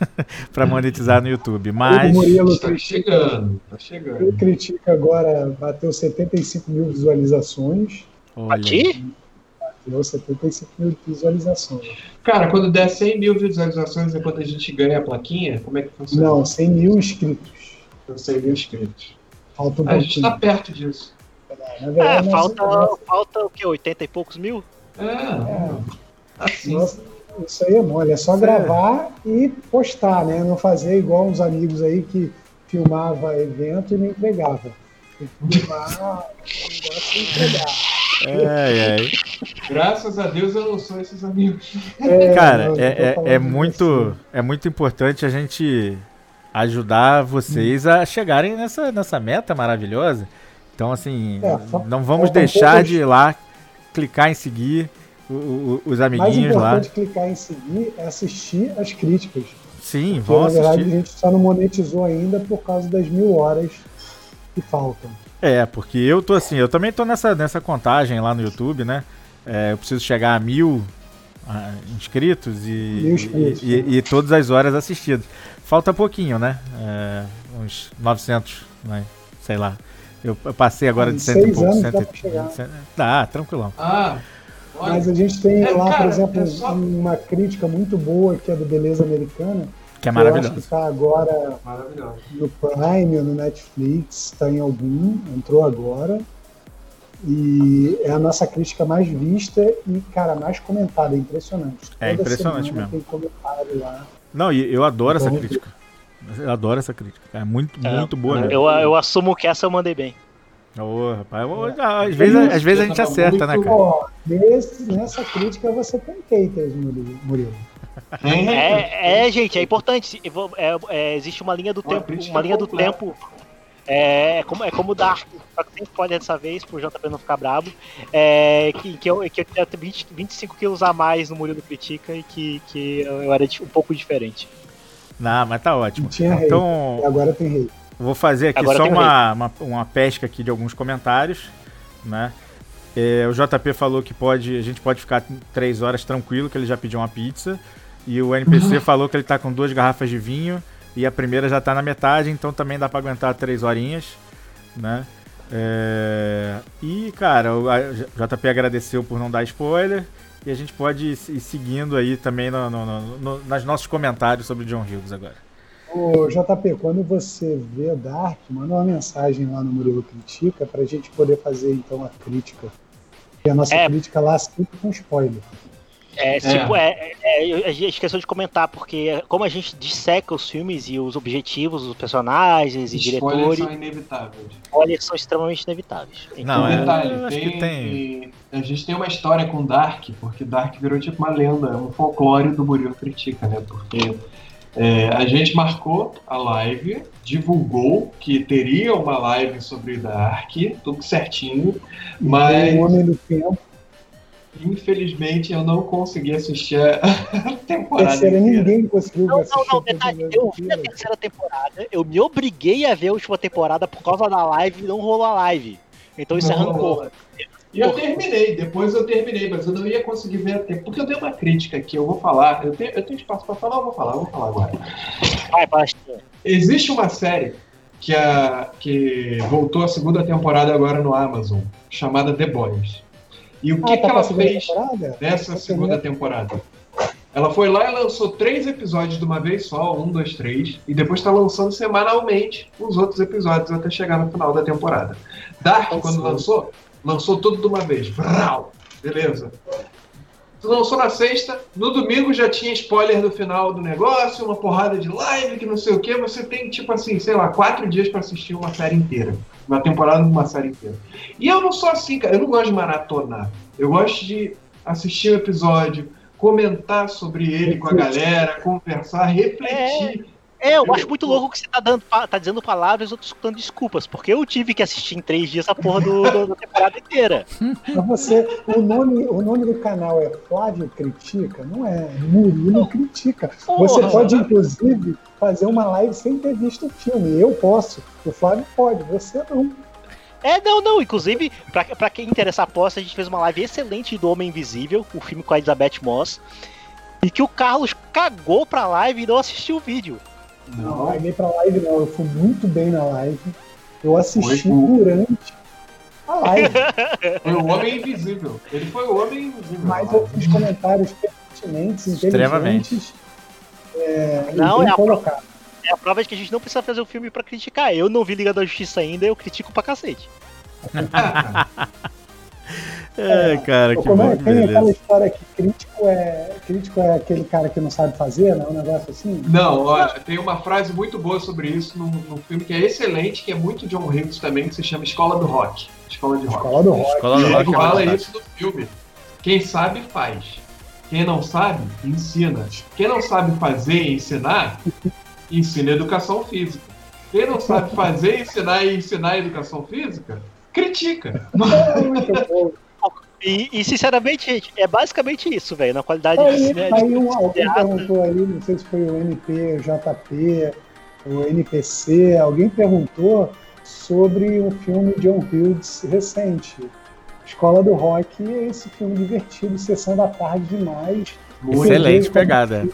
para monetizar no YouTube, mas. O Murilo está chegando, tá chegando. Ele critica agora, bateu 75 mil visualizações. Aqui? Bateu 75 mil visualizações. Cara, quando der 100 mil visualizações é quando a gente ganha a plaquinha? Como é que funciona? Não, 100 mil inscritos. 100 mil inscritos. Falta um a gente está perto disso. É, verdade, é falta, falta o que? 80 e poucos mil? É. é. Assim. Nossa, isso aí é mole, é só gravar e postar, né? Não fazer igual uns amigos aí que filmava evento e não entregava. Filmar e entregar. É, é. Graças a Deus eu não sou esses amigos. É, Cara, não, é, é, é muito, é muito importante a gente ajudar vocês a chegarem nessa, nessa meta maravilhosa. Então, assim, é, não vamos deixar de ir lá, clicar em seguir o, o, os amiguinhos lá. Mais importante clicar em seguir é assistir as críticas. Sim, vão assistir. Na verdade, a gente só não monetizou ainda por causa das mil horas que faltam. É, porque eu tô assim, eu também tô nessa, nessa contagem lá no YouTube, né? É, eu preciso chegar a mil uh, inscritos, e, mil inscritos e, e, e, todas as horas assistidas. Falta pouquinho, né? É, uns 900, né? sei lá. Eu passei agora de cento e pouco. Cento dá chegar. Dá, tranquilão. Ah, mas a gente tem é, lá, cara, por exemplo, é só... uma crítica muito boa que é do Beleza Americana. Que é maravilhoso. Que está agora no Prime ou no Netflix, está em algum, entrou agora. E é a nossa crítica mais vista e, cara, mais comentada, é impressionante. É Toda impressionante mesmo. Tem comentário lá. Não, e eu adoro então, essa crítica. Eu adoro essa crítica. É muito, é, muito boa. Eu, eu assumo que essa eu mandei bem. Ô, oh, rapaz, às, vezes, às vezes a gente acerta, né, cara? Ó, nesse, nessa crítica você tem haters, Murilo. É, é, gente, é importante. É, é, existe uma linha do uma tempo. Uma linha do tempo. É, é, como, é como Dark, só que tem spoiler dessa vez, pro JP não ficar brabo. É, que, que, eu, que eu tinha 20, 25 quilos a mais no Murilo Critica e que, que eu era um pouco diferente. Não, mas tá ótimo. Tinha então, rei, agora tem rei. Vou fazer aqui Agora só uma, uma, uma, pesca aqui de alguns comentários, né? É, o JP falou que pode, a gente pode ficar três horas tranquilo, que ele já pediu uma pizza. E o NPC uhum. falou que ele tá com duas garrafas de vinho e a primeira já tá na metade, então também dá para aguentar três horinhas, né? É... E, cara, o JP agradeceu por não dar spoiler. E a gente pode ir seguindo aí também no, no, no, no nos nossos comentários sobre John Hughes agora. Ô, JP, quando você vê Dark, manda uma mensagem lá no Murilo Critica para a gente poder fazer então a crítica. E a nossa é. crítica lá sempre com spoiler. É, é. tipo, é, é, a gente esqueceu de comentar, porque como a gente disseca os filmes e os objetivos dos personagens e Spoilers diretores. são inevitáveis. Spoilers são extremamente inevitáveis. Então, Não, é, detalhe, tem, tem... A gente tem uma história com Dark, porque Dark virou tipo uma lenda, um folclore do Murilo Critica, né? Porque é, a gente marcou a live, divulgou que teria uma live sobre Dark, tudo certinho, mas. O Homem do Tempo. Infelizmente eu não consegui assistir a temporada. Terceira, inteira. ninguém conseguiu não, assistir. Não, não, detalhe, eu vi a terceira temporada, eu me obriguei a ver a última temporada por causa da live e não rolou a live. Então isso não, é rancor. E eu terminei, depois eu terminei, mas eu não ia conseguir ver a tempo. Porque eu dei uma crítica aqui, eu vou falar. Eu tenho, eu tenho espaço para falar, eu vou falar, eu vou falar agora. Vai, pastor. Existe uma série que, a, que voltou a segunda temporada agora no Amazon, chamada The Boys. E o que, ah, tá que ela fez temporada? nessa segunda temporada? Ela foi lá e lançou três episódios de uma vez só, um, dois, três, e depois está lançando semanalmente os outros episódios até chegar no final da temporada. Dark, quando lançou, lançou tudo de uma vez. Brau! Beleza. Lançou na sexta, no domingo já tinha spoiler do final do negócio, uma porrada de live, que não sei o que. Você tem, tipo assim, sei lá, quatro dias para assistir uma série inteira. Uma temporada de uma série inteira. E eu não sou assim, cara. Eu não gosto de maratonar. Eu gosto de assistir o episódio, comentar sobre ele com a galera, conversar, refletir. É, eu acho muito louco que você tá, dando, tá dizendo palavras e eu tô escutando desculpas, porque eu tive que assistir em três dias a porra do, do, da temporada inteira. Mas você, o nome, o nome do canal é Flávio Critica? Não é, Murilo Critica. Você pode, inclusive, fazer uma live sem ter visto o filme. Eu posso, o Flávio pode, você não. É, não, não. Inclusive, pra, pra quem interessa a aposta, a gente fez uma live excelente do Homem Invisível, o filme com a Elizabeth Moss. E que o Carlos cagou pra live e não assistiu o vídeo. Não, não caguei pra live não, eu fui muito bem na live. Eu assisti foi durante a live. Foi o Homem Invisível. Ele foi o Homem Invisível. Mas eu fiz comentários pertinentes, inteligentes. É, não, é a, prova, é a prova de que a gente não precisa fazer o um filme pra criticar. Eu não vi Liga da Justiça ainda, eu critico pra cacete. É, cara, que como é, bom, tem aquela história que crítico é, crítico é aquele cara que não sabe fazer, né? Um negócio assim? Não, ó, tem uma frase muito boa sobre isso num, num, filme que é excelente, que é muito John Hughes também, que se chama Escola do Rock. Escola de Rock. Escola do Rock. Escola do Rock. Ele é fala isso no filme. Quem sabe, faz. Quem não sabe, ensina. Quem não sabe fazer e ensinar, ensina educação física. Quem não sabe fazer, ensinar e ensinar educação física, critica. E, e, sinceramente, gente, é basicamente isso, velho, na qualidade aí, de, aí um, alguém perguntou aí, não sei se foi o NPJP, o NPC, alguém perguntou sobre o filme John Hughes recente. Escola do Rock é esse filme divertido, sessão da tarde demais. Excelente pegada.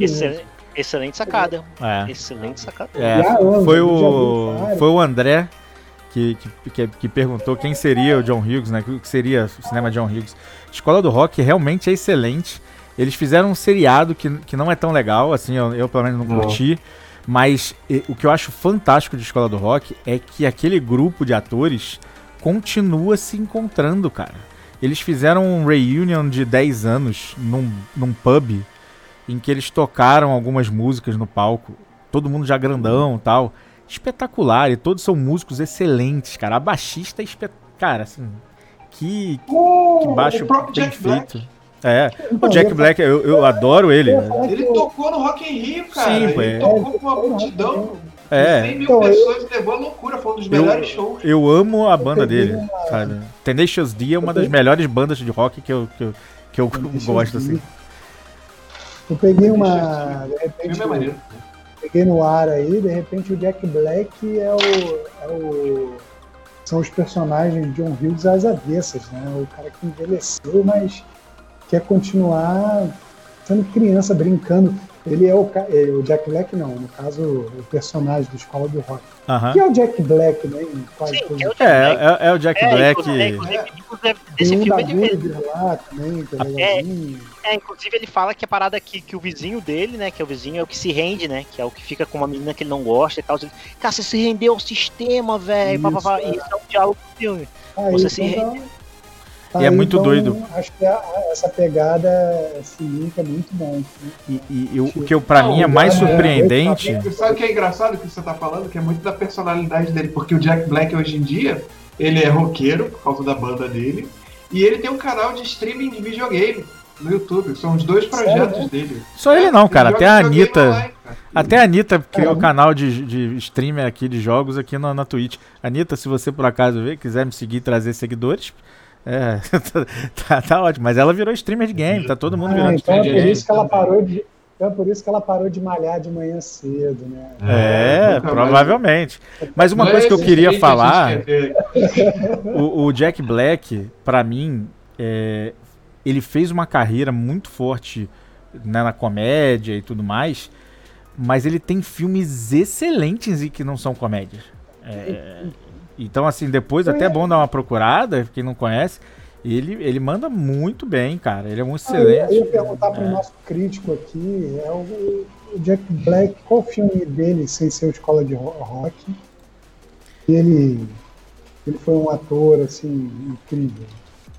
Excelente, excelente sacada. É. Excelente sacada. É, foi, o, foi o André que, que, que, perguntou quem seria o John Hughes, né? O que seria o cinema John Hughes. Escola do Rock realmente é excelente. Eles fizeram um seriado que, que não é tão legal, assim, eu, eu pelo menos não curti. Mas e, o que eu acho fantástico de Escola do Rock é que aquele grupo de atores continua se encontrando, cara. Eles fizeram um reunion de 10 anos num, num pub em que eles tocaram algumas músicas no palco. Todo mundo já grandão tal espetacular. E todos são músicos excelentes, cara. A baixista é espet... Cara, assim. Que, oh, que baixo bem Jack feito. Black. É, o Jack Black, eu, eu adoro ele. Ele tocou no Rock in Rio, cara. Sim, ele é. tocou com uma multidão. É. 100 mil então, pessoas eu, levou a loucura, foi um dos melhores eu, shows. Eu amo a banda dele, sabe? Tenacious D é uma das melhores bandas de rock que eu, que eu, que eu gosto, assim. Eu peguei uma. De repente, é peguei no ar aí, de repente o Jack Black é o, é o são os personagens de John Hughes às avessas, né? O cara que envelheceu, mas quer continuar sendo criança, brincando. Ele é o, é, o Jack Black, não, no caso, o personagem do Escola do Rock. Uhum. Que é o Jack Black, né? Quase Sim, é, o Jack é, Black. É, é, o Jack é, Black. Inclusive, inclusive, esse um filme ele lá também, que é, é, é, inclusive ele fala que a parada que, que o vizinho dele, né? Que é o vizinho, é o que se rende, né? Que é o que fica com uma menina que ele não gosta e tal. Ele, Cara, você se rendeu ao sistema, velho. Isso, é. isso é um diálogo do filme. Aí, você se então, rende. Tá, e é muito então, doido. Acho que a, essa pegada, esse link é muito bom. Né? E, e, o que para mim é mais surpreendente. É, sabe o que é engraçado que você tá falando? Que é muito da personalidade dele, porque o Jack Black hoje em dia, ele é roqueiro por causa da banda dele, e ele tem um canal de streaming de videogame no YouTube. São os dois projetos Sério? dele. Só ele não, cara. Até a Anitta. Online, até a Anitta criou um canal de, de streamer aqui de jogos aqui na, na Twitch. Anitta, se você por acaso ver, quiser me seguir e trazer seguidores, é, tá, tá, ótimo. Mas ela virou streamer de game, tá todo mundo ah, virando então streamer é por isso que ela parou de. Então é por isso que ela parou de malhar de manhã cedo, né? É, é provavelmente. Mas uma coisa que eu queria falar, o, o, Jack Black, para mim, é, ele fez uma carreira muito forte né, na comédia e tudo mais, mas ele tem filmes excelentes e que não são comédias. É, então, assim, depois até é bom dar uma procurada, quem não conhece. Ele, ele manda muito bem, cara. Ele é um excelente. Ah, eu ia perguntar para o é. nosso crítico aqui, é o, o, Jack Black, qual o filme dele, sem ser o Escola de Rock? Ele, ele foi um ator, assim, incrível.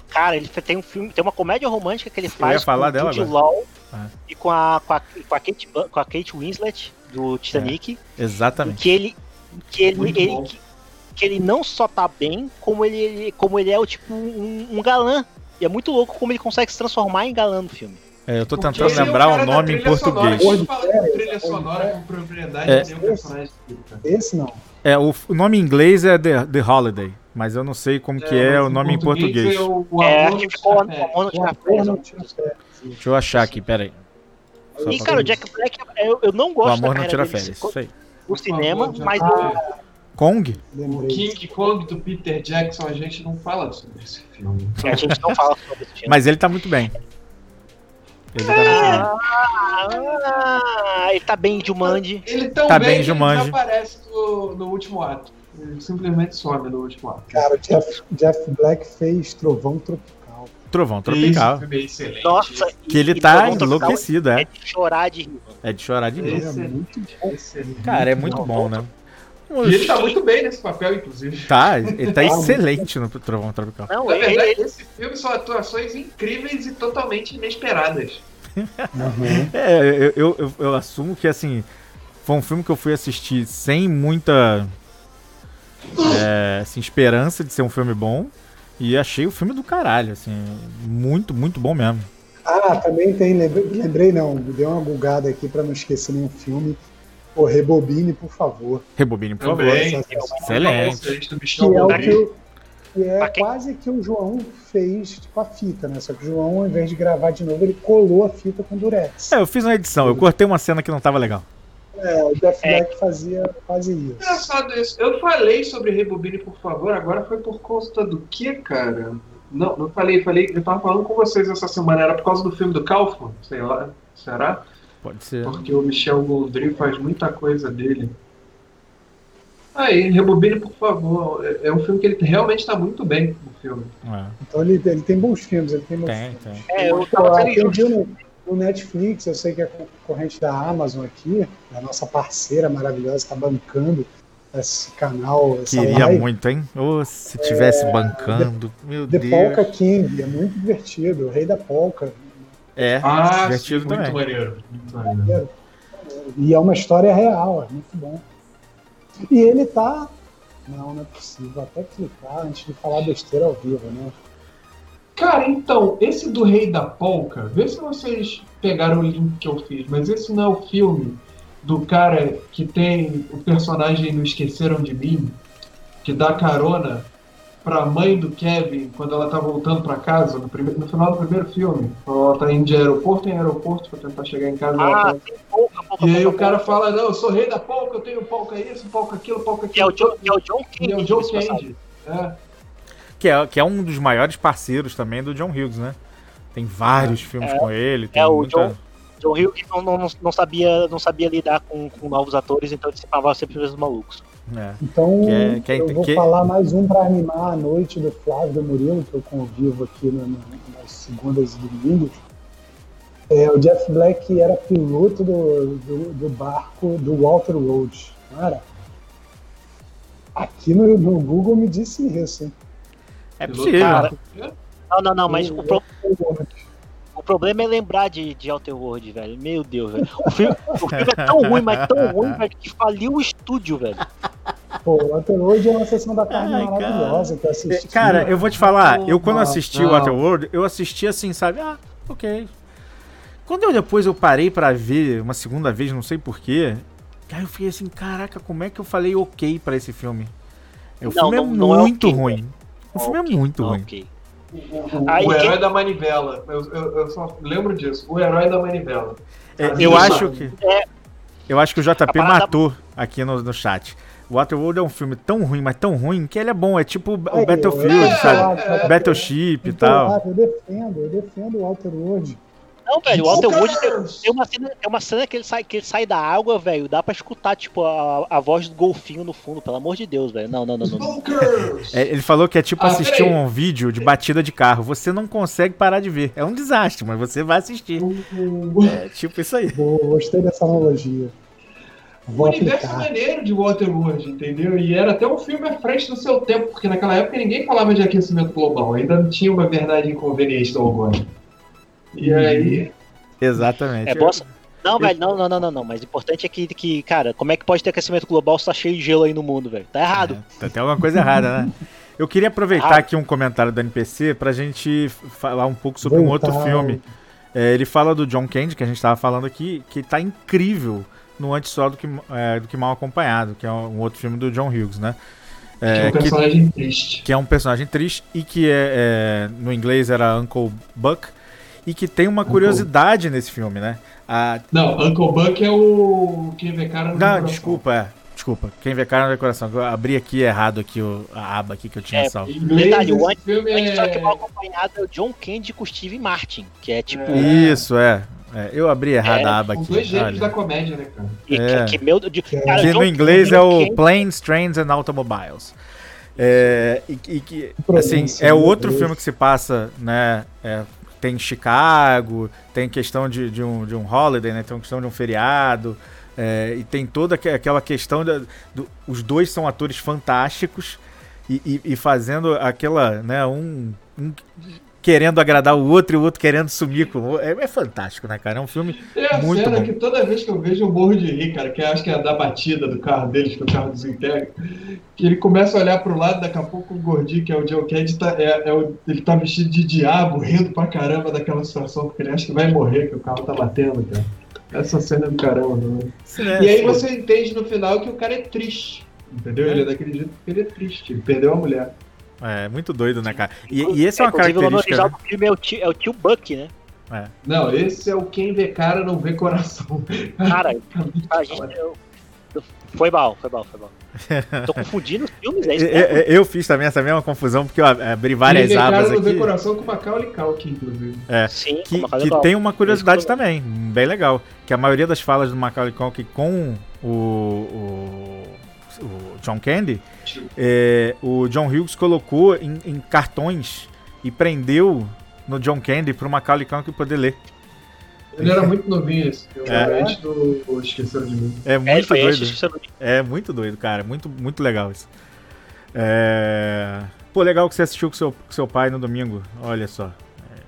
Cara, ele tem um filme, tem uma comédia romântica que ele faz com o Jude Law ah. e com a, com a, com a, Kate, com a Kate Winslet, do Titanic. É, exatamente. Que ele, que ele, ele que, que ele não só tá bem, como ele, como ele é o tipo um, um galã. E é muito louco como ele consegue se transformar em galã no filme. É, eu tô tentando lembrar o nome em português. Sonora, fala de trilha sonora com propriedade é. um personagem Esse não. É, o, o, nome em inglês é The, The Holiday, mas eu não sei como é, que é o nome em português. É, o, o é que ficou Deixa eu achar aqui, peraí. Só e, cara, o Jack Black, eu, eu não gosto O amor não tira férias, isso aí. O cinema, mas... Kong? O King Kong do Peter Jackson, a gente não fala sobre esse filme. A gente não fala sobre esse filme. Mas ele tá muito bem. Ele tá, ah, ah, ele tá bem de Jumanji. Ele tão tá bem, bem Jumanji. ele aparece no, no último ato. Ele simplesmente some no último ato. Cara, o Jeff, Jeff Black fez Trovão Tropical. Trovão Tropical. Isso, excelente. Nossa, que ele tá enlouquecido, é. É de chorar de rir. É de chorar de rir. É muito bom. Cara, é muito bom, né? E ele tá muito bem nesse papel, inclusive. Tá, ele tá excelente no Trovão Tropical. Não, Na verdade, ele... esse filme são atuações incríveis e totalmente inesperadas. Uhum. É, eu, eu, eu, eu, assumo que assim foi um filme que eu fui assistir sem muita é, assim, esperança de ser um filme bom e achei o filme do caralho, assim, muito, muito bom mesmo. Ah, também tem, lembrei, lembrei não, dei uma bugada aqui para não esquecer nenhum filme. Pô, Rebobine, por favor. Rebobine, por favor. Excelente. Que é o que, que é quase que o João fez tipo, a fita, né? Só que o João, ao invés de gravar de novo, ele colou a fita com durex. É, eu fiz uma edição, eu cortei uma cena que não tava legal. É, o Jeff é. Black fazia quase isso. Engraçado isso. Eu falei sobre Rebobine, por favor, agora foi por conta do que, cara? Não, não falei, falei, eu tava falando com vocês essa semana, era por causa do filme do Kaufman, sei lá, será? Pode ser. Porque o Michel Gondry faz muita coisa dele. Aí, Rebobine, por favor. É, é um filme que ele realmente está muito bem no filme. É. Então ele, ele tem bons filmes, ele tem bons tem, filmes. Tem. É, eu tava no, no Netflix, eu sei que é concorrente da Amazon aqui, a nossa parceira maravilhosa, está bancando esse canal. Queria live. muito, hein? Ou se tivesse é, bancando, The, meu The Deus. Polka King, é muito divertido, o rei da polka. É, ah, divertido sim, também. Muito maneiro, muito maneiro. E é uma história real, é muito bom. E ele tá. Não, não é possível. Vou até clicar antes de falar besteira ao vivo, né? Cara, então, esse do Rei da Polka, vê se vocês pegaram o link que eu fiz, mas esse não é o filme do cara que tem o personagem no Esqueceram de Mim, que dá carona pra mãe do Kevin quando ela tá voltando para casa, no, primeiro, no final do primeiro filme. Ela tá indo de aeroporto em aeroporto pra tentar chegar em casa. Ah, pouca, pouca, e aí pouca, o cara fala, não, eu sou rei da polka, eu tenho polka isso, polka aquilo, polka aquilo. Que é o John, que é o John Candy. é o John Candy. É. Que, é, que é um dos maiores parceiros também do John Hughes, né? Tem vários é, filmes é, com ele. é, o muita... John, John Hughes não, não, não, sabia, não sabia lidar com, com novos atores, então ele se sempre os malucos. É. Então, que é, que é, eu vou que... falar mais um para animar a noite do Flávio do Murilo, que eu convivo aqui no, no, nas segundas e domingos. É, o Jeff Black era piloto do, do, do barco do Walter Road, não era? Aqui no, no Google me disse isso, hein? É possível. Cara, não, não, não, mas o, pro... o problema é lembrar de, de Outer World, velho. Meu Deus, velho. O filme, o filme é tão ruim, mas tão ruim, velho, que faliu o estúdio, velho. Pô, o Waterworld é uma sessão da tarde Ai, maravilhosa cara. que eu assisti. Cara, eu vou te falar, eu quando assisti o Waterworld, eu assisti assim, sabe? Ah, ok. Quando eu depois eu parei para ver uma segunda vez, não sei porquê, aí eu fiquei assim, caraca, como é que eu falei ok para esse filme? O não, filme é não, não muito é okay, ruim. O filme okay, é muito ruim. Okay. O, Aí, o herói quem... da manivela. Eu, eu, eu, só lembro disso. O herói da manivela. É, eu acho que. É, eu acho que o JP matou aqui no, no chat. Waterworld é um filme tão ruim, mas tão ruim, que ele é bom. É tipo o Battlefield, é, sabe? É, Battleship e tal. Eu defendo, eu defendo o Waterworld. Não, velho, o Walter Wood tem, tem, uma cena, tem uma cena que ele sai, que ele sai da água, velho. Dá pra escutar, tipo, a, a voz do golfinho no fundo, pelo amor de Deus, velho. Não, não, não, não. É, ele falou que é tipo ah, assistir um vídeo de batida de carro. Você não consegue parar de ver. É um desastre, mas você vai assistir. É tipo isso aí. Gostei dessa analogia. Vou o universo maneiro de Waterworld, entendeu? E era até um filme à frente do seu tempo, porque naquela época ninguém falava de aquecimento global, ainda não tinha uma verdade inconveniente do orgânico. E aí. Exatamente. É. Não, velho, não, não, não, não, não. Mas o importante é que, que, cara, como é que pode ter aquecimento global se tá cheio de gelo aí no mundo, velho? Tá errado. É, tem alguma coisa errada, né? Eu queria aproveitar aqui um comentário da NPC pra gente falar um pouco sobre um outro filme. É, ele fala do John Candy, que a gente estava falando aqui, que está incrível no Antes Só do que, é, do que Mal Acompanhado, que é um outro filme do John Hughes, né? É, que é um personagem que, triste. Que é um personagem triste e que é, é, no inglês era Uncle Buck e que tem uma Uncle. curiosidade nesse filme, né? A... Não, Uncle Buck é o quem vê cara no Não, desculpa, é. Desculpa, quem vê cara no decoração. Eu abri aqui errado aqui o, a aba aqui que eu tinha é, salvo. Detalhe, o antes, é... só que mal acompanhado é o John Candy com o Steve Martin, que é tipo. Isso, é. É, eu abri errado é, a aba aqui. Dois gêneros da comédia, né, cara? E, é. que, que, meu, de, cara, que no inglês é o Planes, Trains and Automobiles. É, e, e que, assim, é outro filme que se passa, né? Tem Chicago, tem questão de, de, um, de um holiday, né? Tem questão de um feriado. É, e tem toda aquela questão. Da, do, os dois são atores fantásticos e, e, e fazendo aquela. Né, um, um querendo agradar o outro e o outro querendo sumir com é, é fantástico, né, cara? É um filme é a muito cena bom. que toda vez que eu vejo eu morro de rir, cara, que acho que é da batida do carro deles, que o carro desintegra, que ele começa a olhar pro lado, daqui a pouco o gordinho, que é o Joe Candy, tá, é, é o, ele tá vestido de diabo, rindo pra caramba daquela situação, porque ele acha que vai morrer, que o carro tá batendo, cara. Essa cena é do caramba, né? É, e aí você entende no final que o cara é triste, entendeu? Ele é daquele jeito porque ele é triste, ele perdeu a mulher. É, muito doido, né, cara? E, e esse é uma característica... O filme é o, tio, é o tio Buck, né? É. Não, esse é o quem vê cara não vê coração. Cara, a gente, eu, foi mal, foi mal, foi mal. Tô confundindo os filmes, é isso? Eu, eu, fiz também essa mesma confusão, porque eu abri várias abas aqui. Cara não vê coração com Macaulay Culkin, inclusive. É, Sim, que, que tem uma curiosidade também, bem legal, que a maioria das falas do Macaulay Culkin com o, o, o John Candy, é, o John Hughes colocou em, em, cartões e prendeu no John Candy para o Macaulay Culkin poder ler. Ele era muito novinho esse filme, é. antes do Esqueceram de Mim. É muito é, doido. É muito doido, cara. Muito, muito legal isso. É... Pô, legal que você assistiu com seu, com seu pai no domingo. Olha só.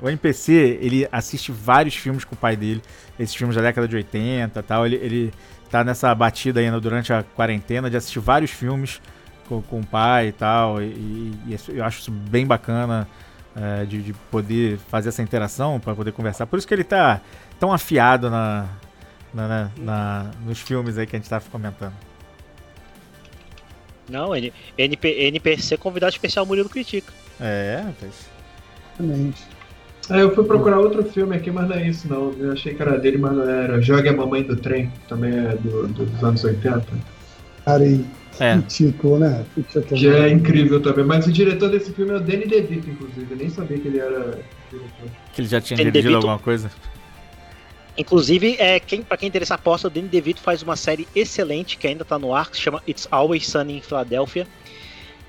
O NPC, ele assiste vários filmes com o pai dele. Esses filmes da década de 80 e tal. Ele, ele tá nessa batida ainda durante a quarentena de assistir vários filmes com, com o pai e tal. E, e, eu acho isso bem bacana é, de, de, poder fazer essa interação, para poder conversar. Por isso que ele tá tão afiado na, na, na, na nos filmes aí que a gente tá comentando. Não, NP, NPC convidado especial Murilo Critica. É, rapaz. Exatamente. É, eu fui procurar outro filme aqui, mas não é isso não. Eu achei que era dele, mas não era. Jogue a Mamãe do Trem, também é do, do, dos anos 80. Cara, e é. título, né? Que é incrível também. Mas o diretor desse filme é o Danny DeVito, inclusive. Eu nem sabia que ele era diretor. Que ele já tinha Danny dirigido DeVito. alguma coisa? Inclusive, é, quem, pra quem interessa a aposta, o Danny DeVito faz uma série excelente que ainda tá no ar, que se chama It's Always Sunny in Philadelphia,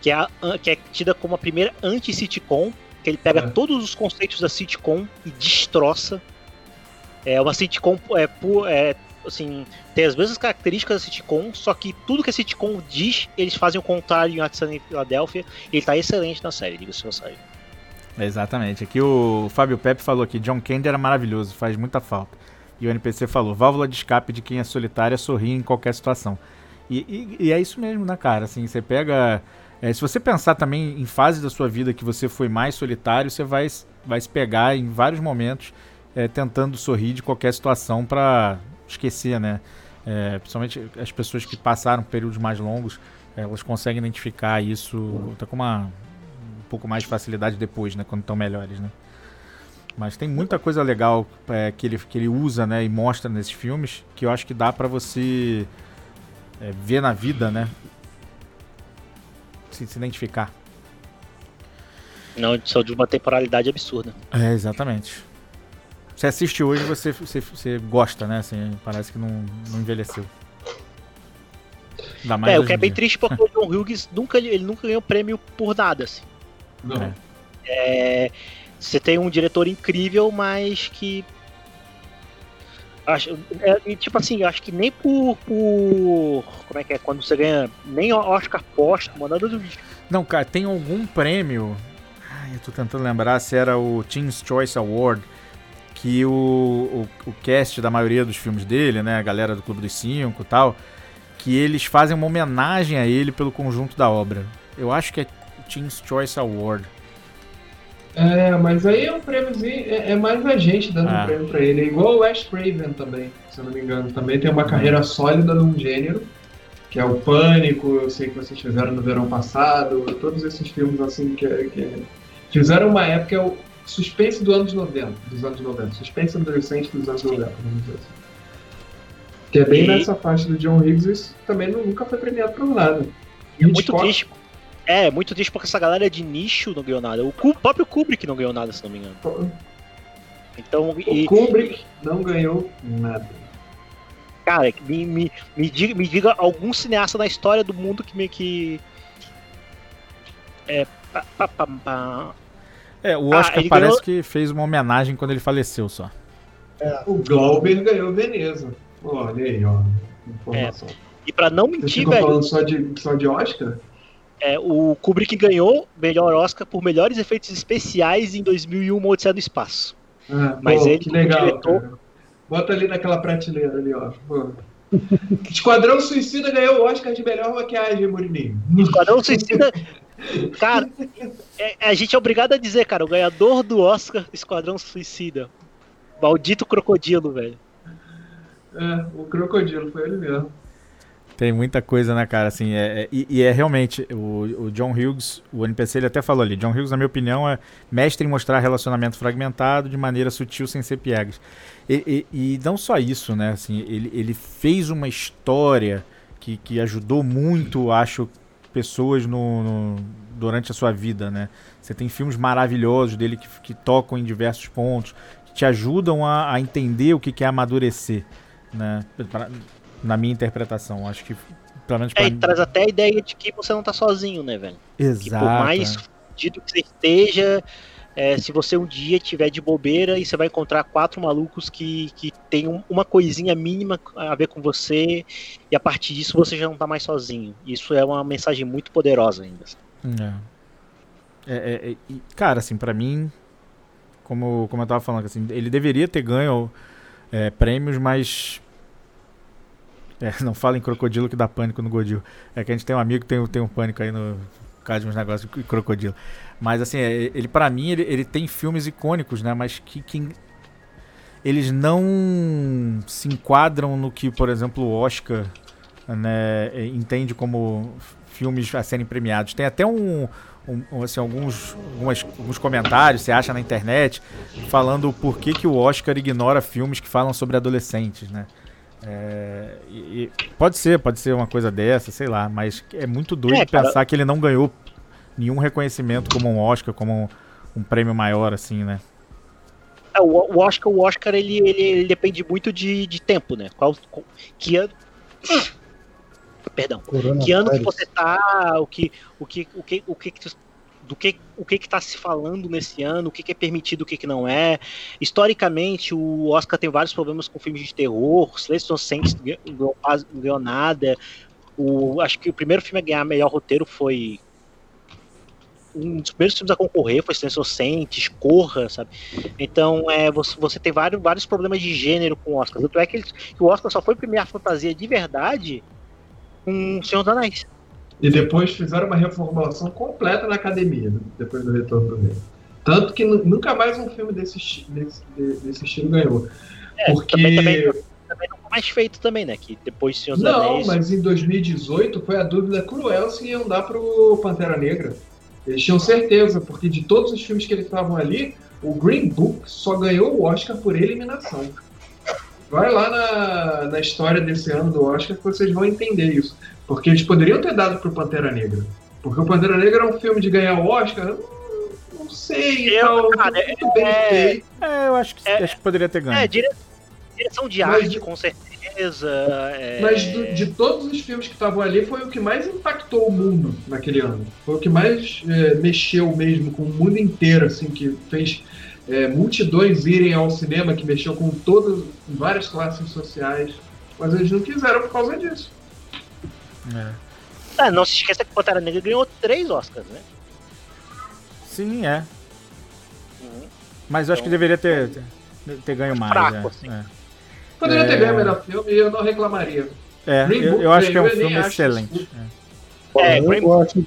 que é, a, que é tida como a primeira anti-sitcom, que ele pega é. todos os conceitos da sitcom e destroça. É uma sitcom é, é, assim, tem as mesmas características da sitcom, só que tudo que a sitcom diz, eles fazem o contrário em Atlanta em Filadélfia, e ele tá excelente na série, diga-se passagem. Exatamente. Aqui o Fábio Pepe falou que John Candy era maravilhoso, faz muita falta. E o NPC falou: válvula de escape de quem é solitária sorrir em qualquer situação. E, e, e é isso mesmo, né, cara? Assim, você pega. É, se você pensar também em fases da sua vida que você foi mais solitário, você vai, vai se pegar em vários momentos é, tentando sorrir de qualquer situação para esquecer, né? É, principalmente as pessoas que passaram períodos mais longos, elas conseguem identificar isso até com uma um pouco mais de facilidade depois, né? Quando estão melhores, né? Mas tem muita coisa legal é, que, ele, que ele usa, né? E mostra nesses filmes que eu acho que dá para você é, ver na vida, né? Se, se identificar. Não, são de uma temporalidade absurda. É, exatamente. Você assiste hoje você, você, você gosta, né? Assim, parece que não, não envelheceu. é, o que é bem triste porque o John Hughes nunca, ele nunca ganhou prêmio por nada, assim. Não. É. é, você tem um diretor incrível, mas que. Acho, é, tipo assim, acho que nem por, por, Como é que é? Quando você ganha. Nem Oscar póstumo, nada do. Não, cara, tem algum prêmio. Ai, eu tô tentando lembrar se era o Team's Choice Award que o, o, o, cast da maioria dos filmes dele, né, a galera do Clube dos Cinco e tal, que eles fazem uma homenagem a ele pelo conjunto da obra. Eu acho que é Team's Choice Award. É, mas aí é um prêmiozinho, é, é mais a gente dando ah. um prêmio pra ele. É igual o Ash Craven também, se eu não me engano. Também tem uma carreira sólida num gênero, que é o Pânico, eu sei que vocês fizeram no verão passado, todos esses filmes assim que, que fizeram uma época, é suspense dos anos 90, dos anos 90, suspense adolescente dos anos 90, vamos dizer assim. Que é bem e... nessa faixa do John Higgs, isso também nunca foi premiado por nada. E é muito triste. É, muito triste porque essa galera de nicho não ganhou nada. O próprio Kubrick não ganhou nada, se não me engano. Então, o e... Kubrick não ganhou nada. Cara, me, me, me, diga, me diga algum cineasta na história do mundo que me que. É. Pa, pa, pa, pa. É, o Oscar ah, parece ganhou... que fez uma homenagem quando ele faleceu só. É, o Glauber ganhou Veneza. Olha aí, ó. Informação. É. E para não mentir, velho. falando só de, só de Oscar? É, o Kubrick ganhou melhor Oscar por melhores efeitos especiais em 2001, Odisseia do Espaço. Ah, Mas pô, ele, que legal, diretor... Bota ali naquela prateleira ali, ó. Esquadrão Suicida ganhou o Oscar de melhor maquiagem, Murininho. Esquadrão Suicida. Cara, é, a gente é obrigado a dizer, cara, o ganhador do Oscar Esquadrão Suicida. Maldito crocodilo, velho. É, o crocodilo, foi ele mesmo. Tem muita coisa, né, cara? Assim, é, é, e, e, é realmente, o, o, John Hughes, o NPC, ele até falou ali, John Hughes, na minha opinião, é mestre em mostrar relacionamento fragmentado de maneira sutil, sem ser piegas. E, e, e não só isso, né? Assim, ele, ele fez uma história que, que ajudou muito, acho, pessoas no, no, durante a sua vida, né? Você tem filmes maravilhosos dele que, que tocam em diversos pontos, que te ajudam a, a entender o que, que é amadurecer, né? Pra, na minha interpretação. Acho que, pelo menos é, traz até a ideia de que você não tá sozinho, né, velho? Exato. Que por mais fudido que você esteja, é, se você um dia tiver de bobeira e você vai encontrar quatro malucos que, que tem um, uma coisinha mínima a ver com você, e a partir disso você já não tá mais sozinho. Isso é uma mensagem muito poderosa ainda. É. É, é, é cara, assim, para mim, como, como eu tava falando, assim, ele deveria ter ganho é, prêmios, mas é, não fala em crocodilo que dá pânico no Godil. É que a gente tem um amigo que tem, tem um pânico aí no caso de uns negócios de crocodilo. Mas assim, é, ele para mim, ele, ele tem filmes icônicos, né? Mas que, que eles não se enquadram no que, por exemplo, o Oscar né, entende como filmes a serem premiados. Tem até um, um, assim, alguns, algumas, alguns comentários, você acha na internet, falando o porquê que o Oscar ignora filmes que falam sobre adolescentes, né? É, e, pode ser, pode ser uma coisa dessa, sei lá, mas é muito doido é, pensar que ele não ganhou nenhum reconhecimento como um Oscar, como um, um prêmio maior, assim, né? É, o, o, Oscar, o Oscar ele, ele, ele, depende muito de, de tempo, né? Qual, que ano. Perdão. Corona que ano que você tá, o que, o que, o que, o que, do que o que está se falando nesse ano, o que, que é permitido, o que, que não é. Historicamente, o Oscar tem vários problemas com filmes de terror, Silêncio Inocente não ganhou nada. O, acho que o primeiro filme a ganhar melhor roteiro foi um dos primeiros filmes a concorrer foi Silêncio Inocente, Corra, sabe? Então, é, você, você tem vários, vários problemas de gênero com o Oscar. Tanto é que, ele, que o Oscar só foi premiar fantasia de verdade com o Senhor dos Anéis. E depois fizeram uma reformulação completa na academia, né? depois do retorno do rei. Tanto que nunca mais um filme desse, desse, desse estilo ganhou. É, Porque. Também, também, também não foi mais feito também, né? Que depois Senhor dos Não, Anéis... mas em 2018 foi a dúvida cruel se iam dar pro Pantera Negra. Eles tinham certeza, porque de todos os filmes que eles estavam ali, o Green Book só ganhou o Oscar por eliminação. Vai lá na, na história desse ano do Oscar que vocês vão entender isso. Porque eles poderiam ter dado pro Pantera Negra. Porque o Pantera Negra é um filme de ganhar o Oscar. Não, sei, eu, cara, é, bem é, feito. É, eu acho que, é, acho que poderia ter ganho. É, dire, direção de mas, arte, com certeza. É... Mas do, de todos os filmes que estavam ali, foi o que mais impactou o mundo naquele ano. Foi o que mais é, mexeu mesmo com o mundo inteiro, assim, que fez é, multidões irem ao cinema, que mexeu com todas, várias classes sociais. Mas eles não quiseram por causa disso. É. Ah, não se esqueça que o Pantera Negra ganhou três Oscars, né? Sim, é. Uhum. Mas eu acho que então, deveria ter, ter, ter ganho mais. Fraco, é. Assim. é. Poderia ter ganho melhor filme e eu não reclamaria. É, eu, eu, acho que é um filme excelente. É, é Green Book.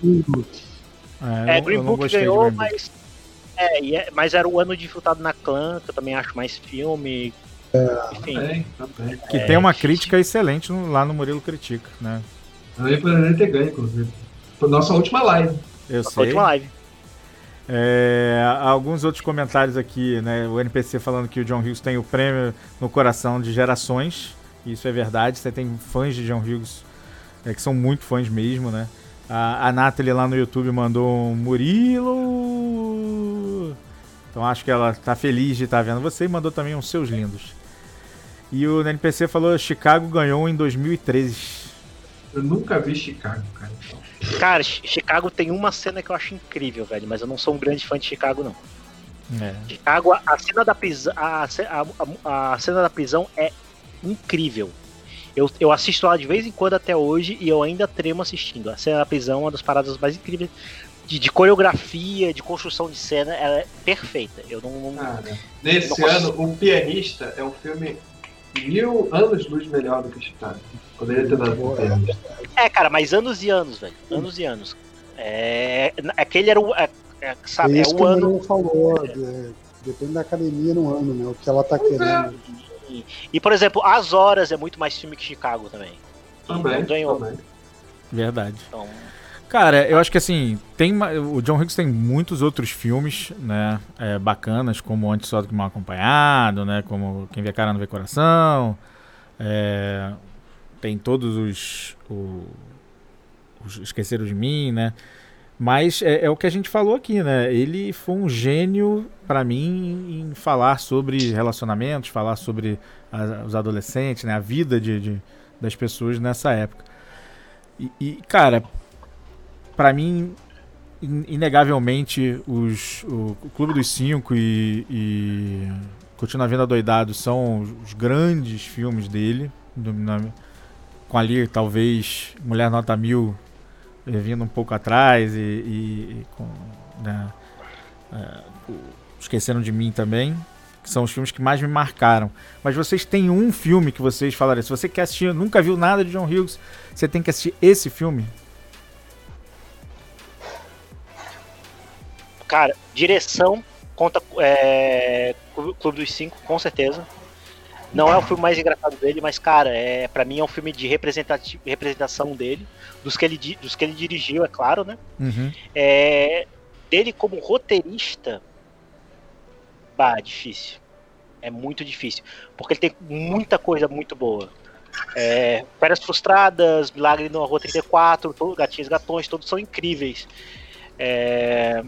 É, Green Book ganhou, mas É, é, mas era o ano de Frutado na Clã, que eu também acho mais filme. É, Enfim. Também, também. Que é, tem uma crítica excelente no, lá no Murilo Critica, né? Eu poderia ter ganho, inclusive. Foi nossa última live. Eu nossa sei. última live. É, alguns outros comentários aqui, né? O NPC falando que o John Hughes tem o prêmio no coração de gerações. Isso é verdade. Você tem fãs de John Hughes é, que são muito fãs mesmo, né? A, a Nathalie lá no YouTube mandou um Murilo. Então acho que ela tá feliz de estar tá vendo você e mandou também uns seus lindos. E o NPC falou Chicago ganhou em 2013. Eu nunca vi Chicago, cara. Cara, Chicago tem uma cena que eu acho incrível, velho, mas eu não sou um grande fã de Chicago, não. É. Chicago, a cena da prisão, a, a, a, cena da prisão é incrível. Eu, eu assisto lá de vez em quando até hoje e eu ainda tremo assistindo. A cena da prisão é uma das paradas mais incríveis de, de coreografia, de construção de cena, ela é perfeita. Eu não. não Cara, nesse não ano, O Pianista é um filme mil anos luz melhor do que Chicago. Poderia ter dado pro pianista. É, cara, mas anos e anos, velho. Anos e anos. É, aquele era o. É, é, sabe, é, isso é o que ano. O falou, é, depende da academia no ano, né? O que ela tá querendo. É. E, por exemplo, As Horas é muito mais filme que Chicago também. Também. ganhou. Também. Verdade. Então... Cara, eu acho que assim, tem o John Hughes tem muitos outros filmes, né, é, bacanas, como Antes Só do que Mal Acompanhado, né, como Quem Vê Cara Não Vê Coração, é, tem todos os, o, os Esqueceram de Mim, né, mas é, é, o que a gente falou aqui, né? Ele foi um gênio para mim em falar sobre relacionamentos, falar sobre a, os adolescentes, né? A vida de, de, das pessoas nessa época. E, e cara, para mim, inegavelmente, os, o, o, Clube dos Cinco e, e Continua Vida Doidado são os grandes filmes dele. Do, na, com ali, talvez, Mulher Nota Mil vindo um pouco atrás e, e, e com, né, é, esqueceram de mim também que são os filmes que mais me marcaram. Mas vocês têm um filme que vocês falariam. Se você quer assistir, nunca viu nada de John Hughes, você tem que assistir esse filme. Cara, direção conta é, Clube dos Cinco, com certeza. Não é o filme mais engraçado dele, mas, cara, é, para mim é um filme de representação dele, dos que ele, dos que ele dirigiu, é claro, né? Uhum. É, dele como roteirista, bah, difícil. É muito difícil. Porque ele tem muita coisa muito boa. É, Férias Frustradas, Milagre no Rua 34, todo, Gatinhos Gatões, todos são incríveis. É,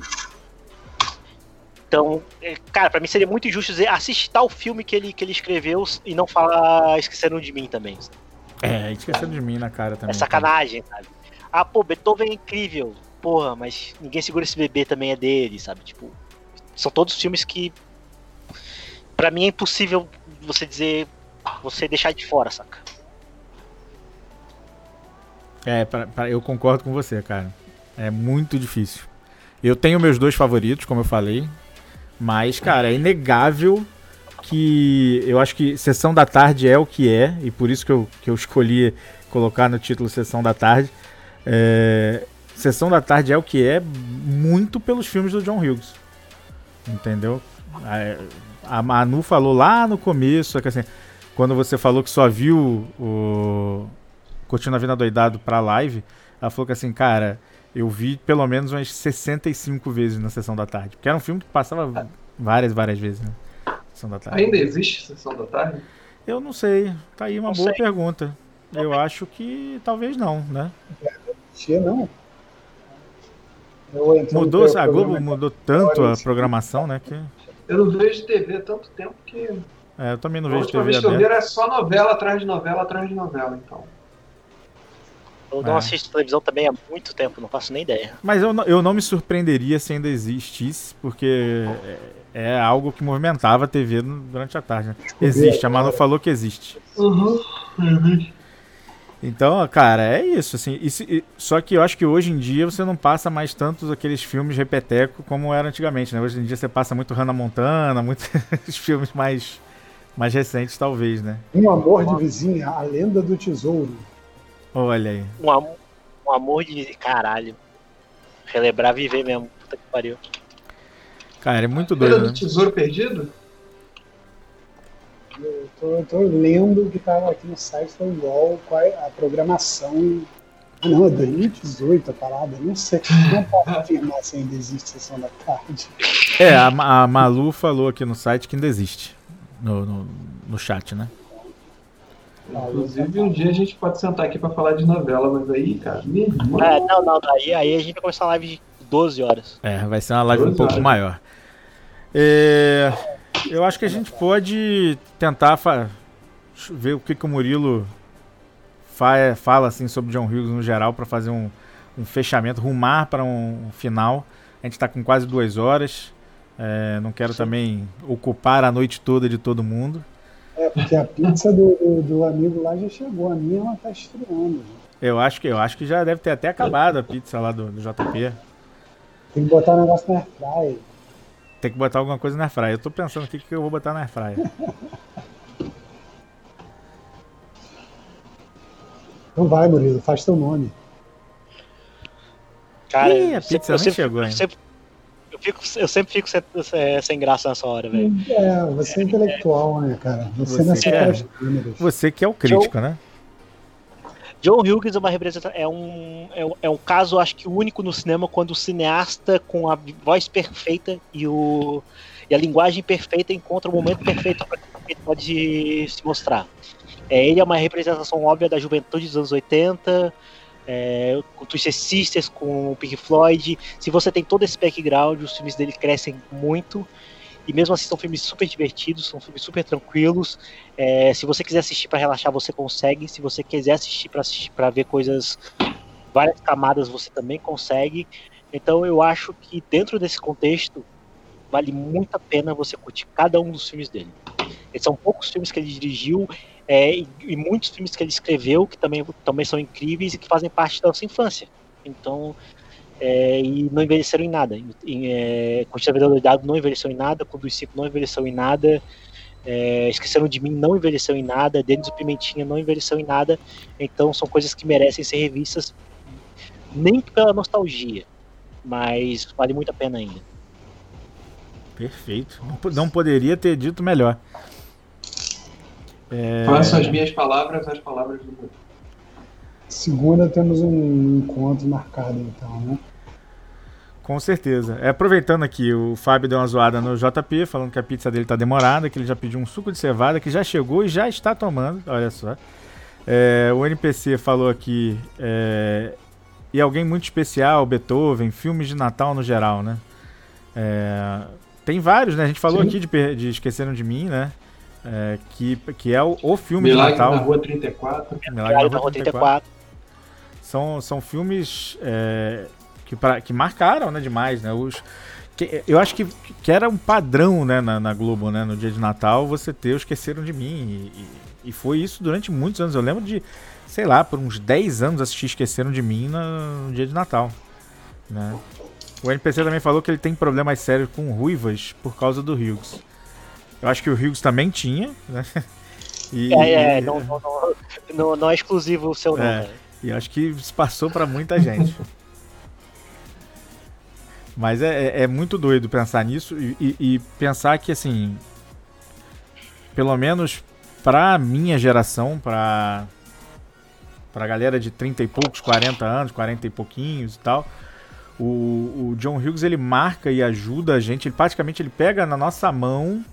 então, é, cara, para mim seria muito injusto dizer assistir tal filme que ele, que ele escreveu e não falar Esqueceram de Mim também. É, Esqueceram de Mim na cara também. É sacanagem, cara. sabe? Ah, pô, Beethoven é incrível. Porra, mas ninguém segura esse bebê também é dele, sabe? Tipo, são todos filmes que para mim é impossível você dizer você deixar de fora, saca? É, pra, pra, eu concordo com você, cara. É muito difícil. Eu tenho meus dois favoritos, como eu falei, mas, cara, é inegável que eu acho que Sessão da Tarde é o que é, e por isso que eu, que eu escolhi colocar no título Sessão da Tarde. É, Sessão da Tarde é o que é muito pelos filmes do John Hughes. Entendeu? A, a Manu falou lá no começo, que assim, quando você falou que só viu o Curtindo a Vida Doidado pra live, ela falou que assim, cara, eu vi pelo menos umas 65 vezes na sessão da tarde. Porque era um filme que passava várias, várias vezes, né? Sessão da tarde. Ainda existe sessão da tarde? Eu não sei. Tá aí uma não boa sei. pergunta. Eu acho que talvez não, né? Existia não. Mudou, a Globo mudou tanto a programação, né? Que... Eu não vejo TV há tanto tempo que. É, eu também não vejo TV. A última vez que eu vi era só novela atrás de novela atrás de novela, então. Eu não é. assisto televisão também há muito tempo, não faço nem ideia. Mas eu, eu não me surpreenderia se ainda existisse, porque é, é algo que movimentava a TV durante a tarde. Né? Existe, a Manu falou que existe. Uhum. uhum. Então, cara, é isso, assim. Isso, só que eu acho que hoje em dia você não passa mais tantos aqueles filmes repeteco como era antigamente, né? Hoje em dia você passa muito Hannah Montana, muitos filmes mais, mais recentes, talvez, né? Um Amor de Vizinha, A Lenda do Tesouro. Olha aí. Um, am um amor de caralho. Relembrar viver mesmo. Puta que pariu. Cara, é muito doido. Era do né? Tesouro Perdido? Eu tô, eu tô lendo que tava aqui no site do UOL qual é a programação. Ah, não, é 2018 a parada, não sei. Não posso afirmar se ainda existe sessão da tarde. É, a, a Malu falou aqui no site que ainda existe. No, no, no chat, né? Inclusive, um dia a gente pode sentar aqui para falar de novela, mas aí, cara, mesmo. É, não, não, aí, aí a gente vai começar a live de 12 horas. É, vai ser uma live um pouco horas. maior. É, eu acho que a gente pode tentar ver o que, que o Murilo fa fala assim sobre John Hughes no geral para fazer um, um, fechamento, rumar para um final. A gente está com quase duas horas. É, não quero Sim. também ocupar a noite toda de todo mundo. É, porque a pizza do, do, do amigo lá já chegou, a minha ela tá estreando. Eu acho que eu acho que já deve ter até acabado a pizza lá do, do JP. Tem que botar o um negócio na airfryer. Tem que botar alguma coisa na airfryer. Eu tô pensando aqui que eu vou botar na airfryer. então vai, Murilo, faz teu nome. Cara, Ih, a pizza nem chegou ainda. Sempre, eu, fico, eu sempre fico sem, sem, graça nessa hora, velho. É, você é, é intelectual, né, cara? Você, você, é, você que é o crítico, John, né? John Hughes é uma representação, é um, é, é um caso, acho que único no cinema, quando o cineasta com a voz perfeita e, o, e a linguagem perfeita encontra o momento perfeito para que ele pode se mostrar. É, ele é uma representação óbvia da juventude dos anos 80, é, com Twisted Sisters, com o Pink Floyd. Se você tem todo esse background, os filmes dele crescem muito. E mesmo assim são filmes super divertidos, são filmes super tranquilos. É, se você quiser assistir para relaxar, você consegue. Se você quiser assistir para assistir para ver coisas várias camadas, você também consegue. Então eu acho que dentro desse contexto vale muito a pena você curtir cada um dos filmes dele. São poucos filmes que ele dirigiu é, e, e, muitos filmes que ele escreveu que também, também são incríveis e que fazem parte da nossa infância. Então, é, e não envelheceram em nada. Em, é, Dado não envelheceu em nada, Clube dos Cinco não envelheceu em nada, é, Esqueceram de Mim não envelheceu em nada, Denis o Pimentinha não envelheceu em nada. Então, são coisas que merecem ser revistas, nem pela nostalgia, mas vale muito a pena ainda. Perfeito. Não poderia ter dito melhor. É... Faço as minhas palavras, as palavras do meu. Segunda temos um encontro marcado, então, né? Com certeza. É, aproveitando aqui, o Fábio deu uma zoada no JP, falando que a pizza dele tá demorada, que ele já pediu um suco de cevada, que já chegou e já está tomando. Olha só. É, o NPC falou aqui. É, e alguém muito especial, Beethoven, filmes de Natal no geral, né? É, tem vários, né? A gente falou Sim. aqui de, de Esqueceram de Mim, né? É, que, que é o, o filme Milagre de Natal. na Rua 34. Milagre na Rua 34. São, são filmes é, que, pra, que marcaram né, demais, né? Os, que, eu acho que, que era um padrão né, na, na, Globo, né? No dia de Natal, você ter o Esqueceram de Mim. E, e, foi isso durante muitos anos. Eu lembro de, sei lá, por uns 10 anos assistir Esqueceram de Mim no, no dia de Natal. Né? O NPC também falou que ele tem problemas sérios com ruivas por causa do Hughes. Eu acho que o Hughes também tinha, né? E, é, é, não, não, não, não, é exclusivo o seu nome. É, e acho que isso passou para muita gente. Mas é, é, é, muito doido pensar nisso e, e, e, pensar que, assim, pelo menos pra minha geração, pra, pra galera de 30 e poucos, 40 anos, 40 e pouquinhos e tal, o, o John Hughes ele marca e ajuda a gente, ele praticamente ele pega na nossa mão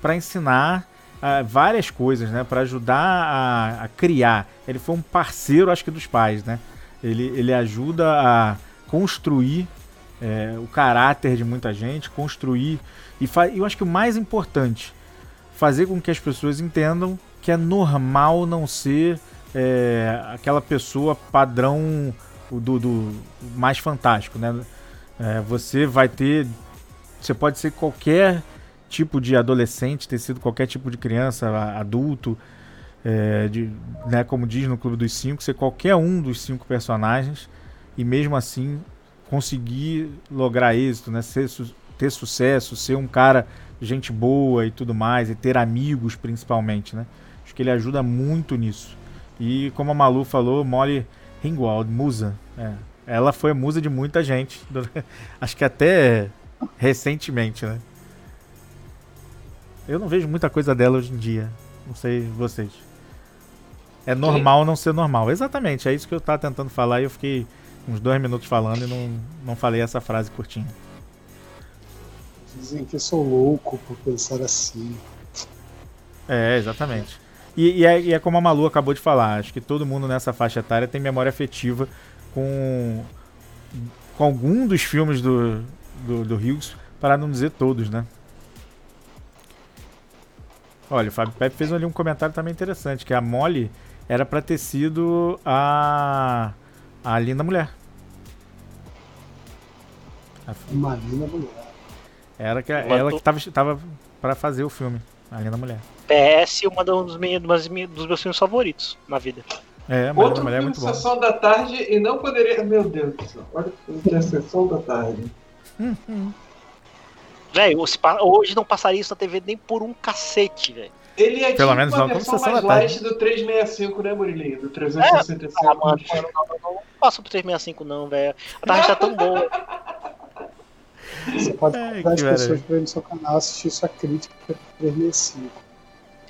para ensinar uh, várias coisas, né? Para ajudar a, a, criar. Ele foi um parceiro, acho que dos pais, né? Ele, ele ajuda a construir é, o caráter de muita gente, construir e eu acho que o mais importante, fazer com que as pessoas entendam que é normal não ser é, aquela pessoa padrão do, do mais fantástico, né? É, você vai ter, você pode ser qualquer tipo de adolescente, ter sido qualquer tipo de criança, adulto, é, de, né, como diz no Clube dos Cinco, ser qualquer um dos cinco personagens e mesmo assim conseguir lograr êxito, né, ser, ter sucesso, ser um cara gente boa e tudo mais, e ter amigos principalmente, né? Acho que ele ajuda muito nisso. E como a Malu falou, Molly Ringwald, musa. É, ela foi musa de muita gente. Acho que até Recentemente, né? Eu não vejo muita coisa dela hoje em dia. Não sei vocês. É normal não ser normal. Exatamente, é isso que eu tava tentando falar e eu fiquei uns dois minutos falando e não, não falei essa frase curtinha. Dizem que eu sou louco por pensar assim. É, exatamente. E, e, é, e, é, como a Malu acabou de falar, acho que todo mundo nessa faixa etária tem memória afetiva com, com algum dos filmes do, do, do Hughes, para não dizer todos, né? Olha, o Fábio Pepe fez ali um comentário também interessante, que a Molly era para ter sido a, a linda mulher. Uma linda mulher. Era que, ela que tava, tava para fazer o filme, a linda mulher. PS, uma dos, meus, dos meus filmes favoritos na vida. É, mas Outro mulher é muito bom. Sessão da Tarde e não poderia. Meu Deus do céu, olha que é Sessão da Tarde. Hum, hum. Velho, hoje não passaria isso na TV nem por um cacete, velho. Ele é Pelo tipo menos não versão mais light do 365, né, Murilinho? Do 365. É, ah, mano, não, não, passo pro 365 não, velho. A tarde tá tão boa. Você pode convidar as pessoas pra ir no seu canal assistir sua crítica pro 365.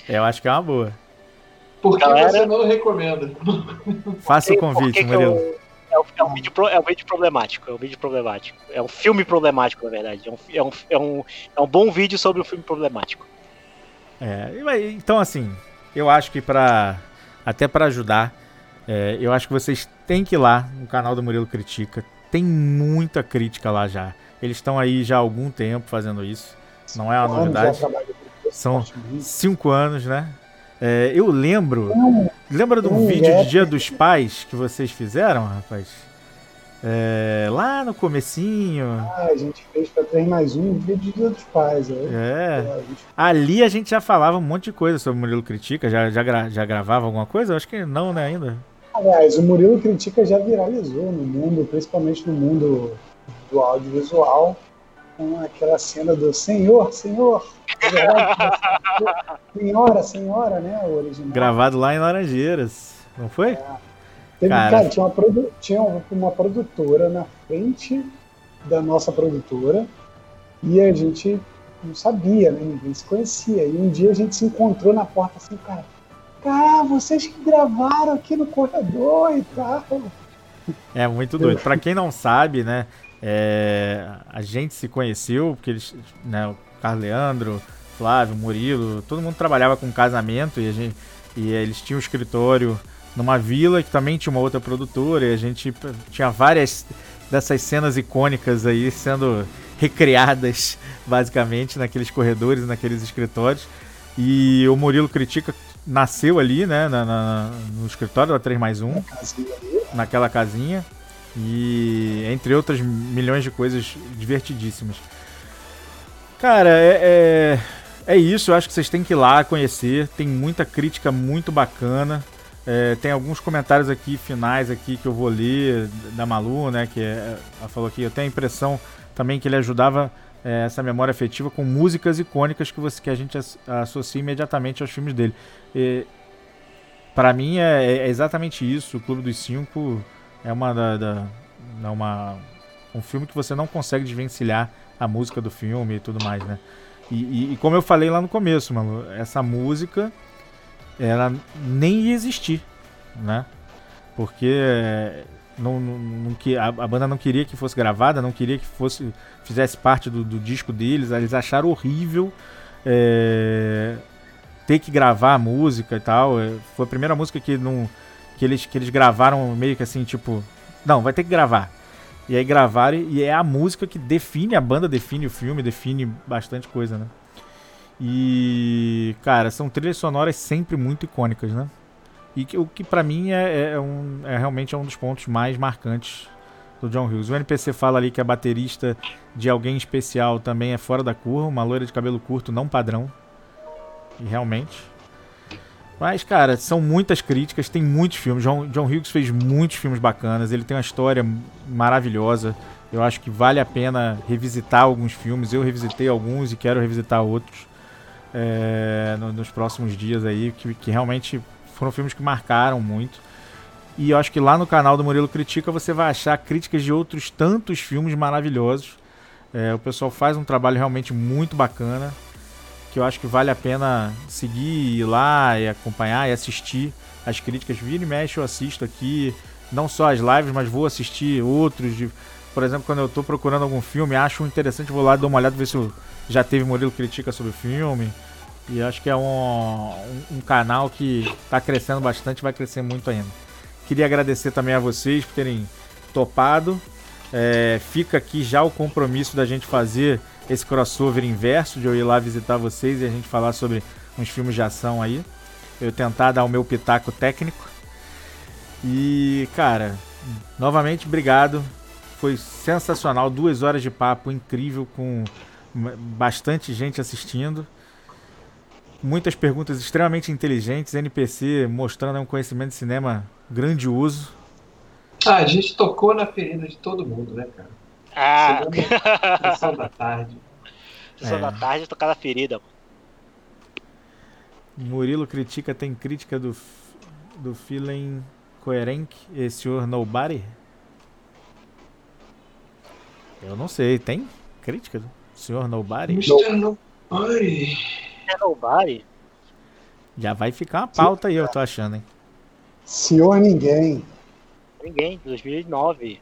Eu acho que é uma boa. Por que Galera... você não recomenda? Faça o convite, Murilo. É um, é um, vídeo, é um vídeo problemático. É um vídeo problemático. É um filme problemático, na verdade. É um, é um, é um, é um bom vídeo sobre um filme problemático. É, então assim, eu acho que para até para ajudar, é, eu acho que vocês têm que ir lá no canal do Murilo Critica. Tem muita crítica lá já. Eles estão aí já há algum tempo fazendo isso. Não é uma novidade. São cinco anos, né? É, eu lembro. Lembra de um vídeo de Dia dos Pais que vocês fizeram, rapaz? É, lá no comecinho. Ah, a gente fez pra 3 mais um vídeo de Dia dos Pais. É. é. Ali a gente já falava um monte de coisa sobre o Murilo Critica. Já, já, gra já gravava alguma coisa? Acho que não, né, ainda. Aliás, o Murilo Critica já viralizou no mundo, principalmente no mundo do audiovisual com aquela cena do Senhor, Senhor. senhora, senhora, né? O original. Gravado lá em Laranjeiras, não foi? É. Teve, cara. cara, tinha, uma produ tinha uma produtora na frente da nossa produtora e a gente não sabia, né? Ninguém se conhecia. E um dia a gente se encontrou na porta assim, cara. Cara, vocês que gravaram aqui no corredor e tal. É muito doido. Para quem não sabe, né? É, a gente se conheceu, porque eles, né, o Carlos Leandro, Flávio, Murilo, todo mundo trabalhava com casamento e, a gente, e eles tinham um escritório numa vila que também tinha uma outra produtora e a gente tinha várias dessas cenas icônicas aí sendo recriadas basicamente naqueles corredores, naqueles escritórios. E o Murilo Critica nasceu ali, né, na, na no escritório da 3 mais 1, naquela casinha. E entre outras milhões de coisas divertidíssimas. Cara, é, é, é isso. Eu acho que vocês têm que ir lá conhecer. Tem muita crítica muito bacana. É, tem alguns comentários aqui finais aqui que eu vou ler da Malu, né? Que é, ela falou aqui. Eu tenho a impressão também que ele ajudava é, essa memória afetiva com músicas icônicas que, você, que a gente associa imediatamente aos filmes dele. Para mim é, é, exatamente isso. O Clube dos Cinco é uma da, da é uma um filme que você não consegue desvencilhar a música do filme e tudo mais, né? E, e, e, como eu falei lá no começo, mano, essa música ela nem ia existir, né? Porque não, não, não, a, a, banda não queria que fosse gravada, não queria que fosse fizesse parte do, do disco deles. Eles acharam horrível é, ter que gravar a música e tal. É, foi a primeira música que não que eles, que eles gravaram meio que assim, tipo, não, vai ter que gravar. E aí gravaram e é a música que define a banda, define o filme, define bastante coisa, né? E, cara, são trilhas sonoras sempre muito icônicas, né? E que, o que para mim é, é, é, um, é realmente é um dos pontos mais marcantes do John Hughes. O NPC fala ali que a baterista de alguém especial também é fora da curva, uma loira de cabelo curto não padrão. E realmente mas, cara, são muitas críticas, tem muitos filmes. John, John Hughes fez muitos filmes bacanas, ele tem uma história maravilhosa. Eu acho que vale a pena revisitar alguns filmes. Eu revisitei alguns e quero revisitar outros é, no, nos próximos dias aí, que, que realmente foram filmes que marcaram muito. E eu acho que lá no canal do Murilo Critica você vai achar críticas de outros tantos filmes maravilhosos. É, o pessoal faz um trabalho realmente muito bacana, que eu acho que vale a pena seguir ir lá e acompanhar e assistir as críticas. Vira e mexe, eu assisto aqui, não só as lives, mas vou assistir outros. De, por exemplo, quando eu estou procurando algum filme, acho interessante, vou lá dar uma olhada, ver se já teve Murilo Critica sobre o filme. E acho que é um, um, um canal que está crescendo bastante, vai crescer muito ainda. Queria agradecer também a vocês por terem topado. É, fica aqui já o compromisso da gente fazer esse crossover inverso, de eu ir lá visitar vocês e a gente falar sobre uns filmes de ação aí. Eu tentar dar o meu pitaco técnico. E, cara, novamente obrigado. Foi sensacional. Duas horas de papo incrível com bastante gente assistindo muitas perguntas extremamente inteligentes, NPC mostrando um conhecimento de cinema grandioso. Ah, a gente tocou na ferida de todo mundo, né, cara? Ah, sessão da tarde. Sessão é. da tarde tocar na ferida. Murilo critica, tem crítica do, do feeling coerente e senhor Nobody? Eu não sei, tem crítica do senhor Nobody? Mr. Nobody. Nobody. Já vai ficar uma pauta aí, eu tô achando, hein? Senhor Ninguém. Ninguém, 2009.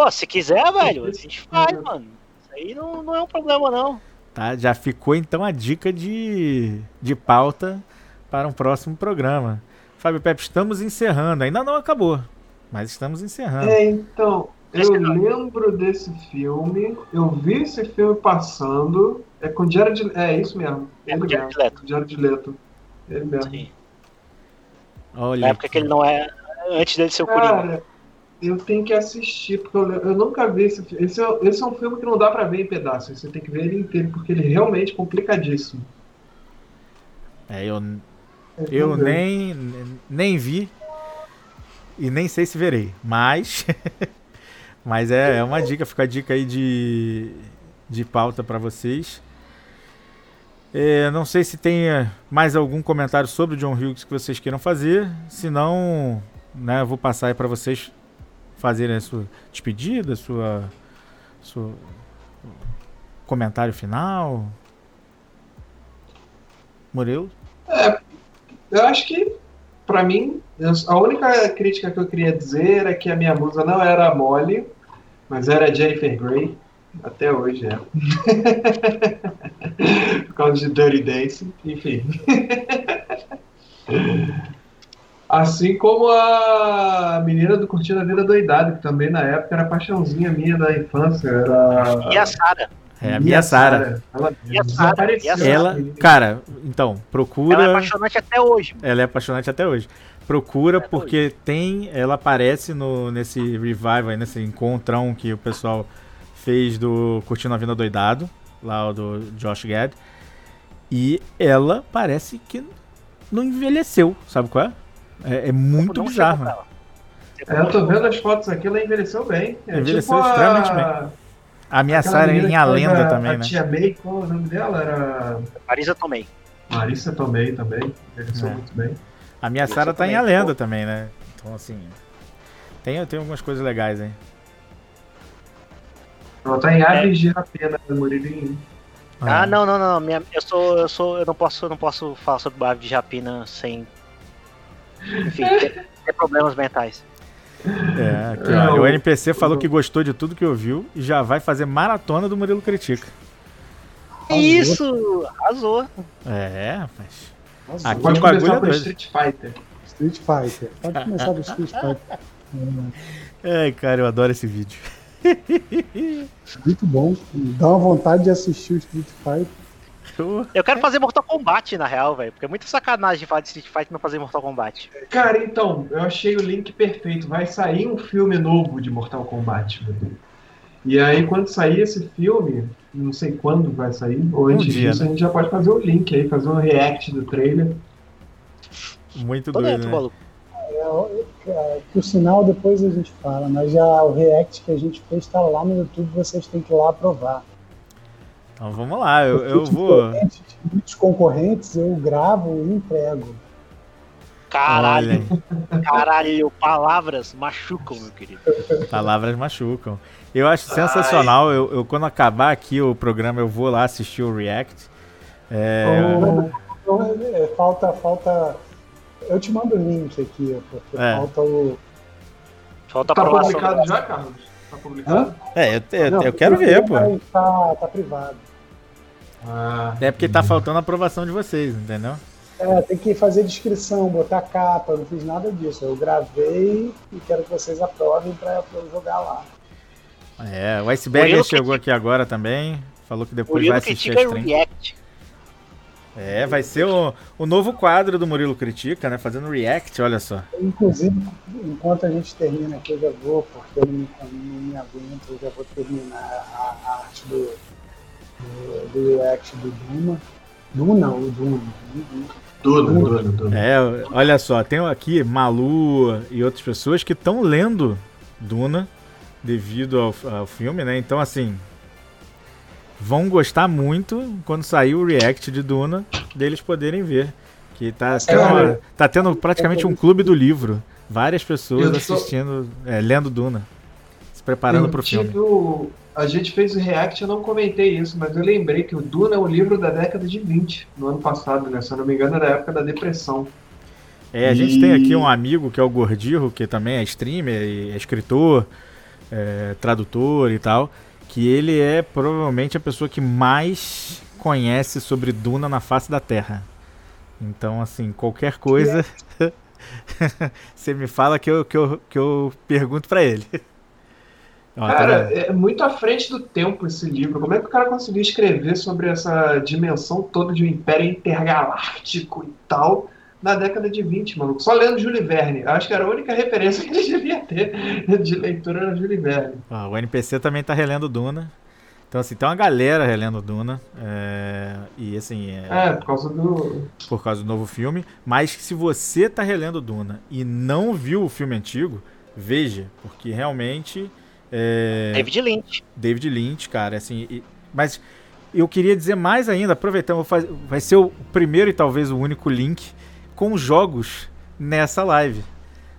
Pô, se quiser, velho, a gente faz, mano. Isso aí não, não é um problema, não. Tá, já ficou então a dica de, de pauta para um próximo programa. Fábio Pepe, estamos encerrando. Ainda não acabou, mas estamos encerrando. É, então, eu lembro desse filme, eu vi esse filme passando. É com Jared É isso mesmo. É com Jared Leto. Jared Leto. Ele mesmo. Sim. Olha Na época que ele não é. Antes dele ser o Cara, Coringa. Eu tenho que assistir, porque eu, eu nunca vi esse filme. Esse é, esse é um filme que não dá pra ver em pedaços. Você tem que ver ele inteiro, porque ele é realmente complicadíssimo. É, eu. É, eu nem, nem vi. E nem sei se verei. Mas. Mas é, é uma dica, fica a dica aí de, de pauta para vocês. É, não sei se tem é, mais algum comentário sobre o John Hughes que vocês queiram fazer. Se não, né, eu vou passar aí para vocês fazerem a sua despedida, sua, comentário final. Murilo? É, eu acho que para mim, a única crítica que eu queria dizer é que a minha musa não era a Molly, mas era a Jennifer Grey. Até hoje é. Por causa de Dirty Dancing, enfim. Assim como a menina do Curtindo a Vida Doidado, que também na época era paixãozinha minha da infância. Era... E a Sara. É a minha Sara. Ela desapareceu. Ela, cara, então, procura. Ela é apaixonante até hoje. Ela é apaixonante até hoje. Procura até porque hoje. tem. Ela aparece no, nesse revival, nesse encontrão que o pessoal fez do Curtindo a Vida Doidado, lá do Josh Gad. E ela parece que não envelheceu, sabe qual é? É, é muito bizarro. É, eu tô vendo as fotos aqui, ela envelheceu bem. É envelheceu tipo extremamente a... bem. A minha Sarah em A Lenda também, a né? A tia May, qual o nome dela? Era. Marisa Tomei. Marisa Tomei também. Envelheceu é. muito bem. A minha Sarah tá em A Lenda também, né? Então, assim. Tem, tem algumas coisas legais, hein? Ela tá em Aves de Rapena, Murilinho. Ah, ah, não, não, não. Minha, eu sou. Eu sou. Eu não posso, eu não posso falar sobre Aves de Rapina sem. Enfim, ter problemas mentais. É, aqui, ó, o NPC falou que gostou de tudo que ouviu e já vai fazer maratona do Murilo Critica. Isso! Arrasou! É, rapaz. Arrasou. Aqui Pode o bagulho é. Street Fighter. Street Fighter. Pode começar do Street Fighter. Ai, cara, eu adoro esse vídeo. Muito bom. Dá uma vontade de assistir o Street Fighter. Eu quero fazer Mortal Kombat, na real, velho. Porque é muito sacanagem de falar de Street Fighter e não fazer Mortal Kombat. Cara, então, eu achei o link perfeito. Vai sair um filme novo de Mortal Kombat, velho. E aí, quando sair esse filme, não sei quando vai sair, ou antes um dia, disso, né? a gente já pode fazer o link aí, fazer um react do trailer. Muito Tô doido, dentro, né? maluco. É, é, por sinal, depois a gente fala, mas já o react que a gente fez está lá no YouTube, vocês têm que ir lá aprovar. Então vamos lá, eu, eu vou. Muitos concorrentes eu gravo e entrego. Caralho. Caralho, palavras machucam, meu querido. Palavras machucam. Eu acho sensacional. Eu, eu, quando acabar aqui o programa, eu vou lá assistir o React. É... Oh, falta, falta. Eu te mando o link aqui, porque é. falta o. Falta tá publicado já, Carlos? Tá publicado? É, eu, eu, Não, eu quero ver, pô. Tá, tá privado. Ah, é porque tá faltando a aprovação de vocês, entendeu? É, tem que fazer descrição, botar capa, não fiz nada disso. Eu gravei e quero que vocês aprovem para eu jogar lá. É, o Iceberg chegou aqui agora também. Falou que depois vai assistir a stream. React. É, vai ser o, o novo quadro do Murilo Critica, né? Fazendo react, olha só. Inclusive, enquanto a gente termina aqui, eu já vou, porque eu não, não me aguento, eu já vou terminar a, a arte do, do, react do Duma. Duna ou Duna? Duna, Duna, Duna. É, olha só, tem aqui Malu e outras pessoas que estão lendo Duna devido ao, ao filme, né? Então, assim, vão gostar muito quando sair o react de Duna deles poderem ver. Que tá, tendo, uma, tá tendo praticamente um clube do livro. Várias pessoas assistindo, é, lendo Duna. Se preparando para o filme. A gente fez o react, eu não comentei isso, mas eu lembrei que o Duna é um livro da década de 20, no ano passado, né? Se eu não me engano, era da época da depressão. É, a e... gente tem aqui um amigo que é o Gordirro, que também é streamer e é escritor, é, tradutor e tal que ele é provavelmente a pessoa que mais conhece sobre Duna na face da Terra. Então, assim, qualquer coisa, você me fala que eu, que eu, que eu pergunto para ele. Tá cara, é muito à frente do tempo esse livro. Como é que o cara conseguiu escrever sobre essa dimensão toda de um império intergaláctico e tal? na década de 20, mano. Só lendo Júlio Verne. Acho que era a única referência que ele devia ter de leitura era Júlio Verne. Ah, o NPC também tá relendo Duna. Então, assim, tem uma galera relendo Duna. É... E, assim... É... é, por causa do... Por causa do novo filme. Mas se você tá relendo Duna e não viu o filme antigo, veja. Porque, realmente... É... David Lynch. David Lynch, cara, assim... E... Mas eu queria dizer mais ainda, aproveitando, vai ser o primeiro e talvez o único link com jogos nessa live.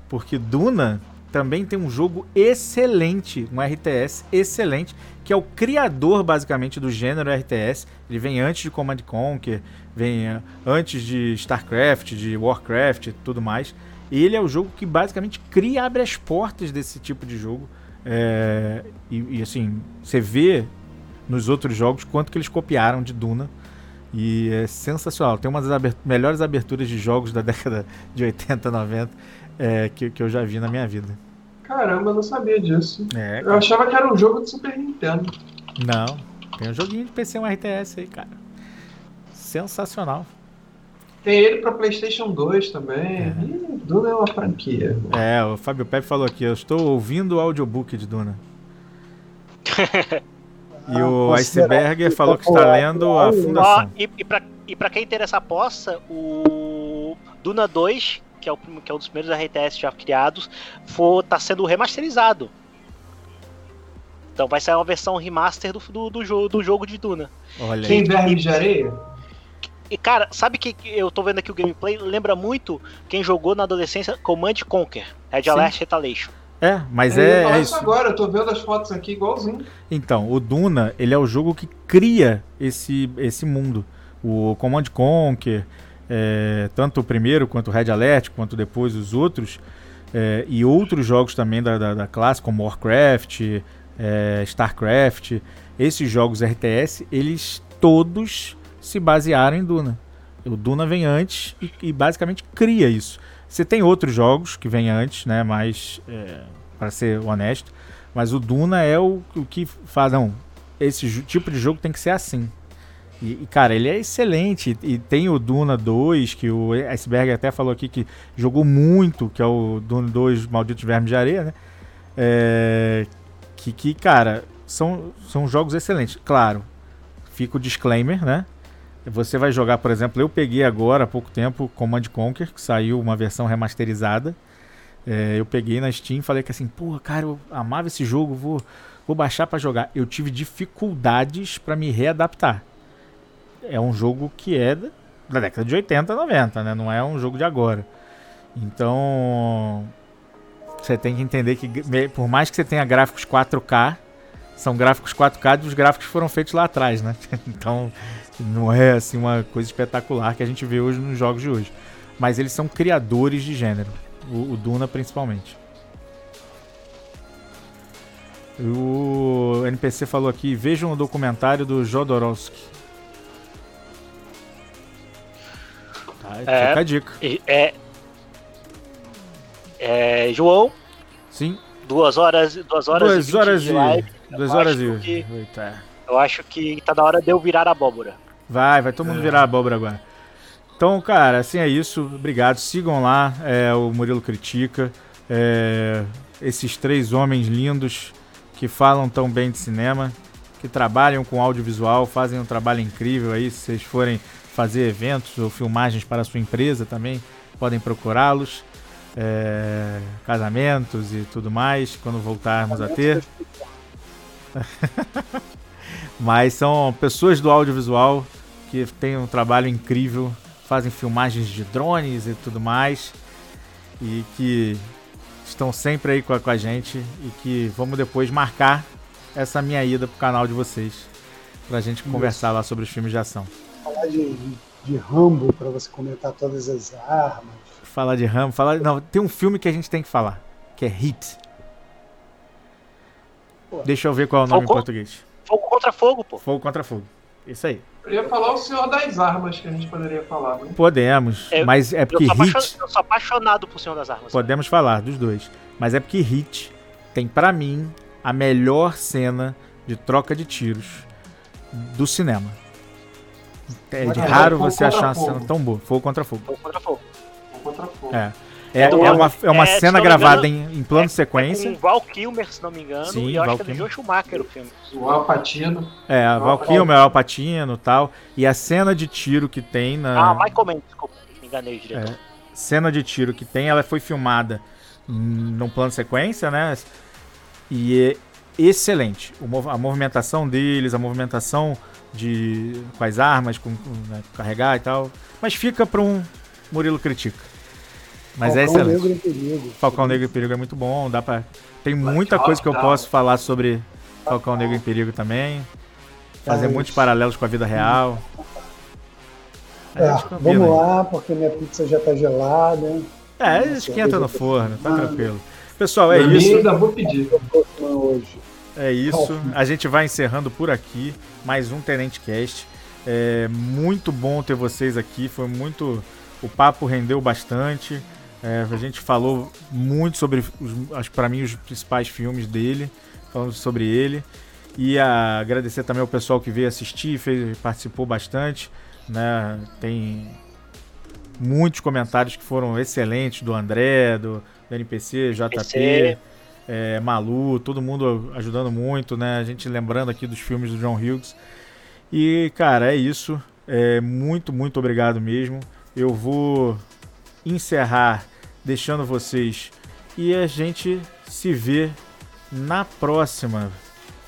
Porque Duna também tem um jogo excelente, um RTS excelente, que é o criador basicamente do gênero RTS. Ele vem antes de Command Conquer, vem eh, antes de StarCraft, de Warcraft e tudo mais. Ele é o jogo que basicamente cria, abre as portas desse tipo de jogo. É, e, e, assim, você vê nos outros jogos quanto que eles copiaram de Duna e é sensacional. Tem uma das abert melhores aberturas de jogos da década de 80, 90 é, que, que eu já vi na minha vida. Caramba, eu não sabia disso. É, eu achava que era um jogo de Super Nintendo. Não, tem um joguinho de PC, um RTS aí, cara. Sensacional. Tem ele para PlayStation 2 também. É. Ih, Duna é uma franquia. É, o Fábio Pepe falou aqui: eu estou ouvindo o audiobook de Duna. E ah, o Iceberg falou que está lendo a fundação. e, e, pra, e pra quem interessa a poça, o Duna 2, que é, o, que é um dos primeiros RTS já criados, for, tá sendo remasterizado. Então vai sair uma versão remaster do, do, do, jogo, do jogo de Duna. Olha Tem verme de areia? E cara, sabe que eu tô vendo aqui o gameplay? Lembra muito quem jogou na adolescência Command Conquer, Red Alert Retaliation. É, mas é. é isso agora, eu tô vendo as fotos aqui igualzinho. Então, o Duna, ele é o jogo que cria esse, esse mundo. O Command Conquer, é, tanto o primeiro quanto o Red Alert, quanto depois os outros, é, e outros jogos também da, da, da classe, como Warcraft, é, Starcraft, esses jogos RTS, eles todos se basearam em Duna. O Duna vem antes e, e basicamente cria isso. Você tem outros jogos que vêm antes, né? Mas, é, para ser honesto, mas o Duna é o, o que faz. Não, esse tipo de jogo tem que ser assim. E, cara, ele é excelente. E tem o Duna 2, que o Iceberg até falou aqui que jogou muito, que é o Duna 2 Malditos Vermes de Areia, né? É, que, que, cara, são, são jogos excelentes. Claro, fica o disclaimer, né? Você vai jogar, por exemplo, eu peguei agora há pouco tempo Command Conquer, que saiu uma versão remasterizada. É, eu peguei na Steam e falei que assim, porra, cara, eu amava esse jogo, vou, vou baixar para jogar. Eu tive dificuldades para me readaptar. É um jogo que é da década de 80, 90, né? Não é um jogo de agora. Então, você tem que entender que, por mais que você tenha gráficos 4K, são gráficos 4K dos gráficos que foram feitos lá atrás, né? Então, não é assim uma coisa espetacular que a gente vê hoje nos jogos de hoje. Mas eles são criadores de gênero, o, o Duna principalmente. O NPC falou aqui: vejam o documentário do Jodorowsky. Tá, é, fica a dica. É, é, João. Sim. Duas horas, duas horas, duas e horas e live. Duas horas e. Que, eu acho que tá na hora de eu virar a abóbora. Vai, vai todo mundo virar a abóbora agora. Então, cara, assim é isso. Obrigado. Sigam lá é, o Murilo Critica. É, esses três homens lindos que falam tão bem de cinema, que trabalham com audiovisual, fazem um trabalho incrível aí. Se vocês forem fazer eventos ou filmagens para a sua empresa também, podem procurá-los é, casamentos e tudo mais, quando voltarmos a ter. Mas são pessoas do audiovisual que têm um trabalho incrível, fazem filmagens de drones e tudo mais, e que estão sempre aí com a, com a gente e que vamos depois marcar essa minha ida pro canal de vocês pra gente conversar lá sobre os filmes de ação. Falar de, de Rambo para você comentar todas as armas falar de Rambo, falar. Não, tem um filme que a gente tem que falar, que é Hit. Pô. Deixa eu ver qual é o nome fogo, em português. Fogo contra fogo, pô. Fogo contra fogo. Isso aí. Eu ia falar o Senhor das Armas que a gente poderia falar. Né? Podemos, é, mas é porque eu Hit. Eu sou apaixonado por Senhor das Armas. Podemos cara. falar dos dois, mas é porque Hit tem para mim a melhor cena de troca de tiros do cinema. É de raro você achar uma cena tão boa. Fogo contra fogo. Fogo contra fogo contra fogo. É. É, é, uma, é uma é, cena gravada engano, em, em plano de sequência. É com Val Kilmer, se não me engano, Sim, e eu Val acho que é do Joe Schumacher o filme. O Alpatino. É, a Val Kilmer, o Alpatino e tal. E a cena de tiro que tem na... Ah, Michael Mann, desculpa, me enganei o diretor. É, cena de tiro que tem, ela foi filmada num plano de sequência, né? E é excelente. a movimentação deles, a movimentação de, com as armas, com, né, carregar e tal. Mas fica para um Murilo Critica. Mas Falcão é excelente. Negro em Perigo. Falcão Negro em Perigo é muito bom. Dá pra... Tem muita coisa que eu posso falar sobre Falcão Negro em Perigo também. Fazer é muitos paralelos com a vida real. É, vamos lá, porque minha pizza já tá gelada. É, esquenta no forno, tá tranquilo. Pessoal, é isso. Ainda vou pedir. É isso. A gente vai encerrando por aqui mais um Tenente Cast. É muito bom ter vocês aqui. Foi muito. O papo rendeu bastante. É, a gente falou muito sobre, para mim, os principais filmes dele, falando sobre ele. E a, agradecer também ao pessoal que veio assistir, fez, participou bastante. Né? Tem muitos comentários que foram excelentes do André, do, do NPC, JP, é, Malu, todo mundo ajudando muito, né? A gente lembrando aqui dos filmes do John Hughes. E, cara, é isso. É, muito, muito obrigado mesmo. Eu vou encerrar deixando vocês. E a gente se vê na próxima.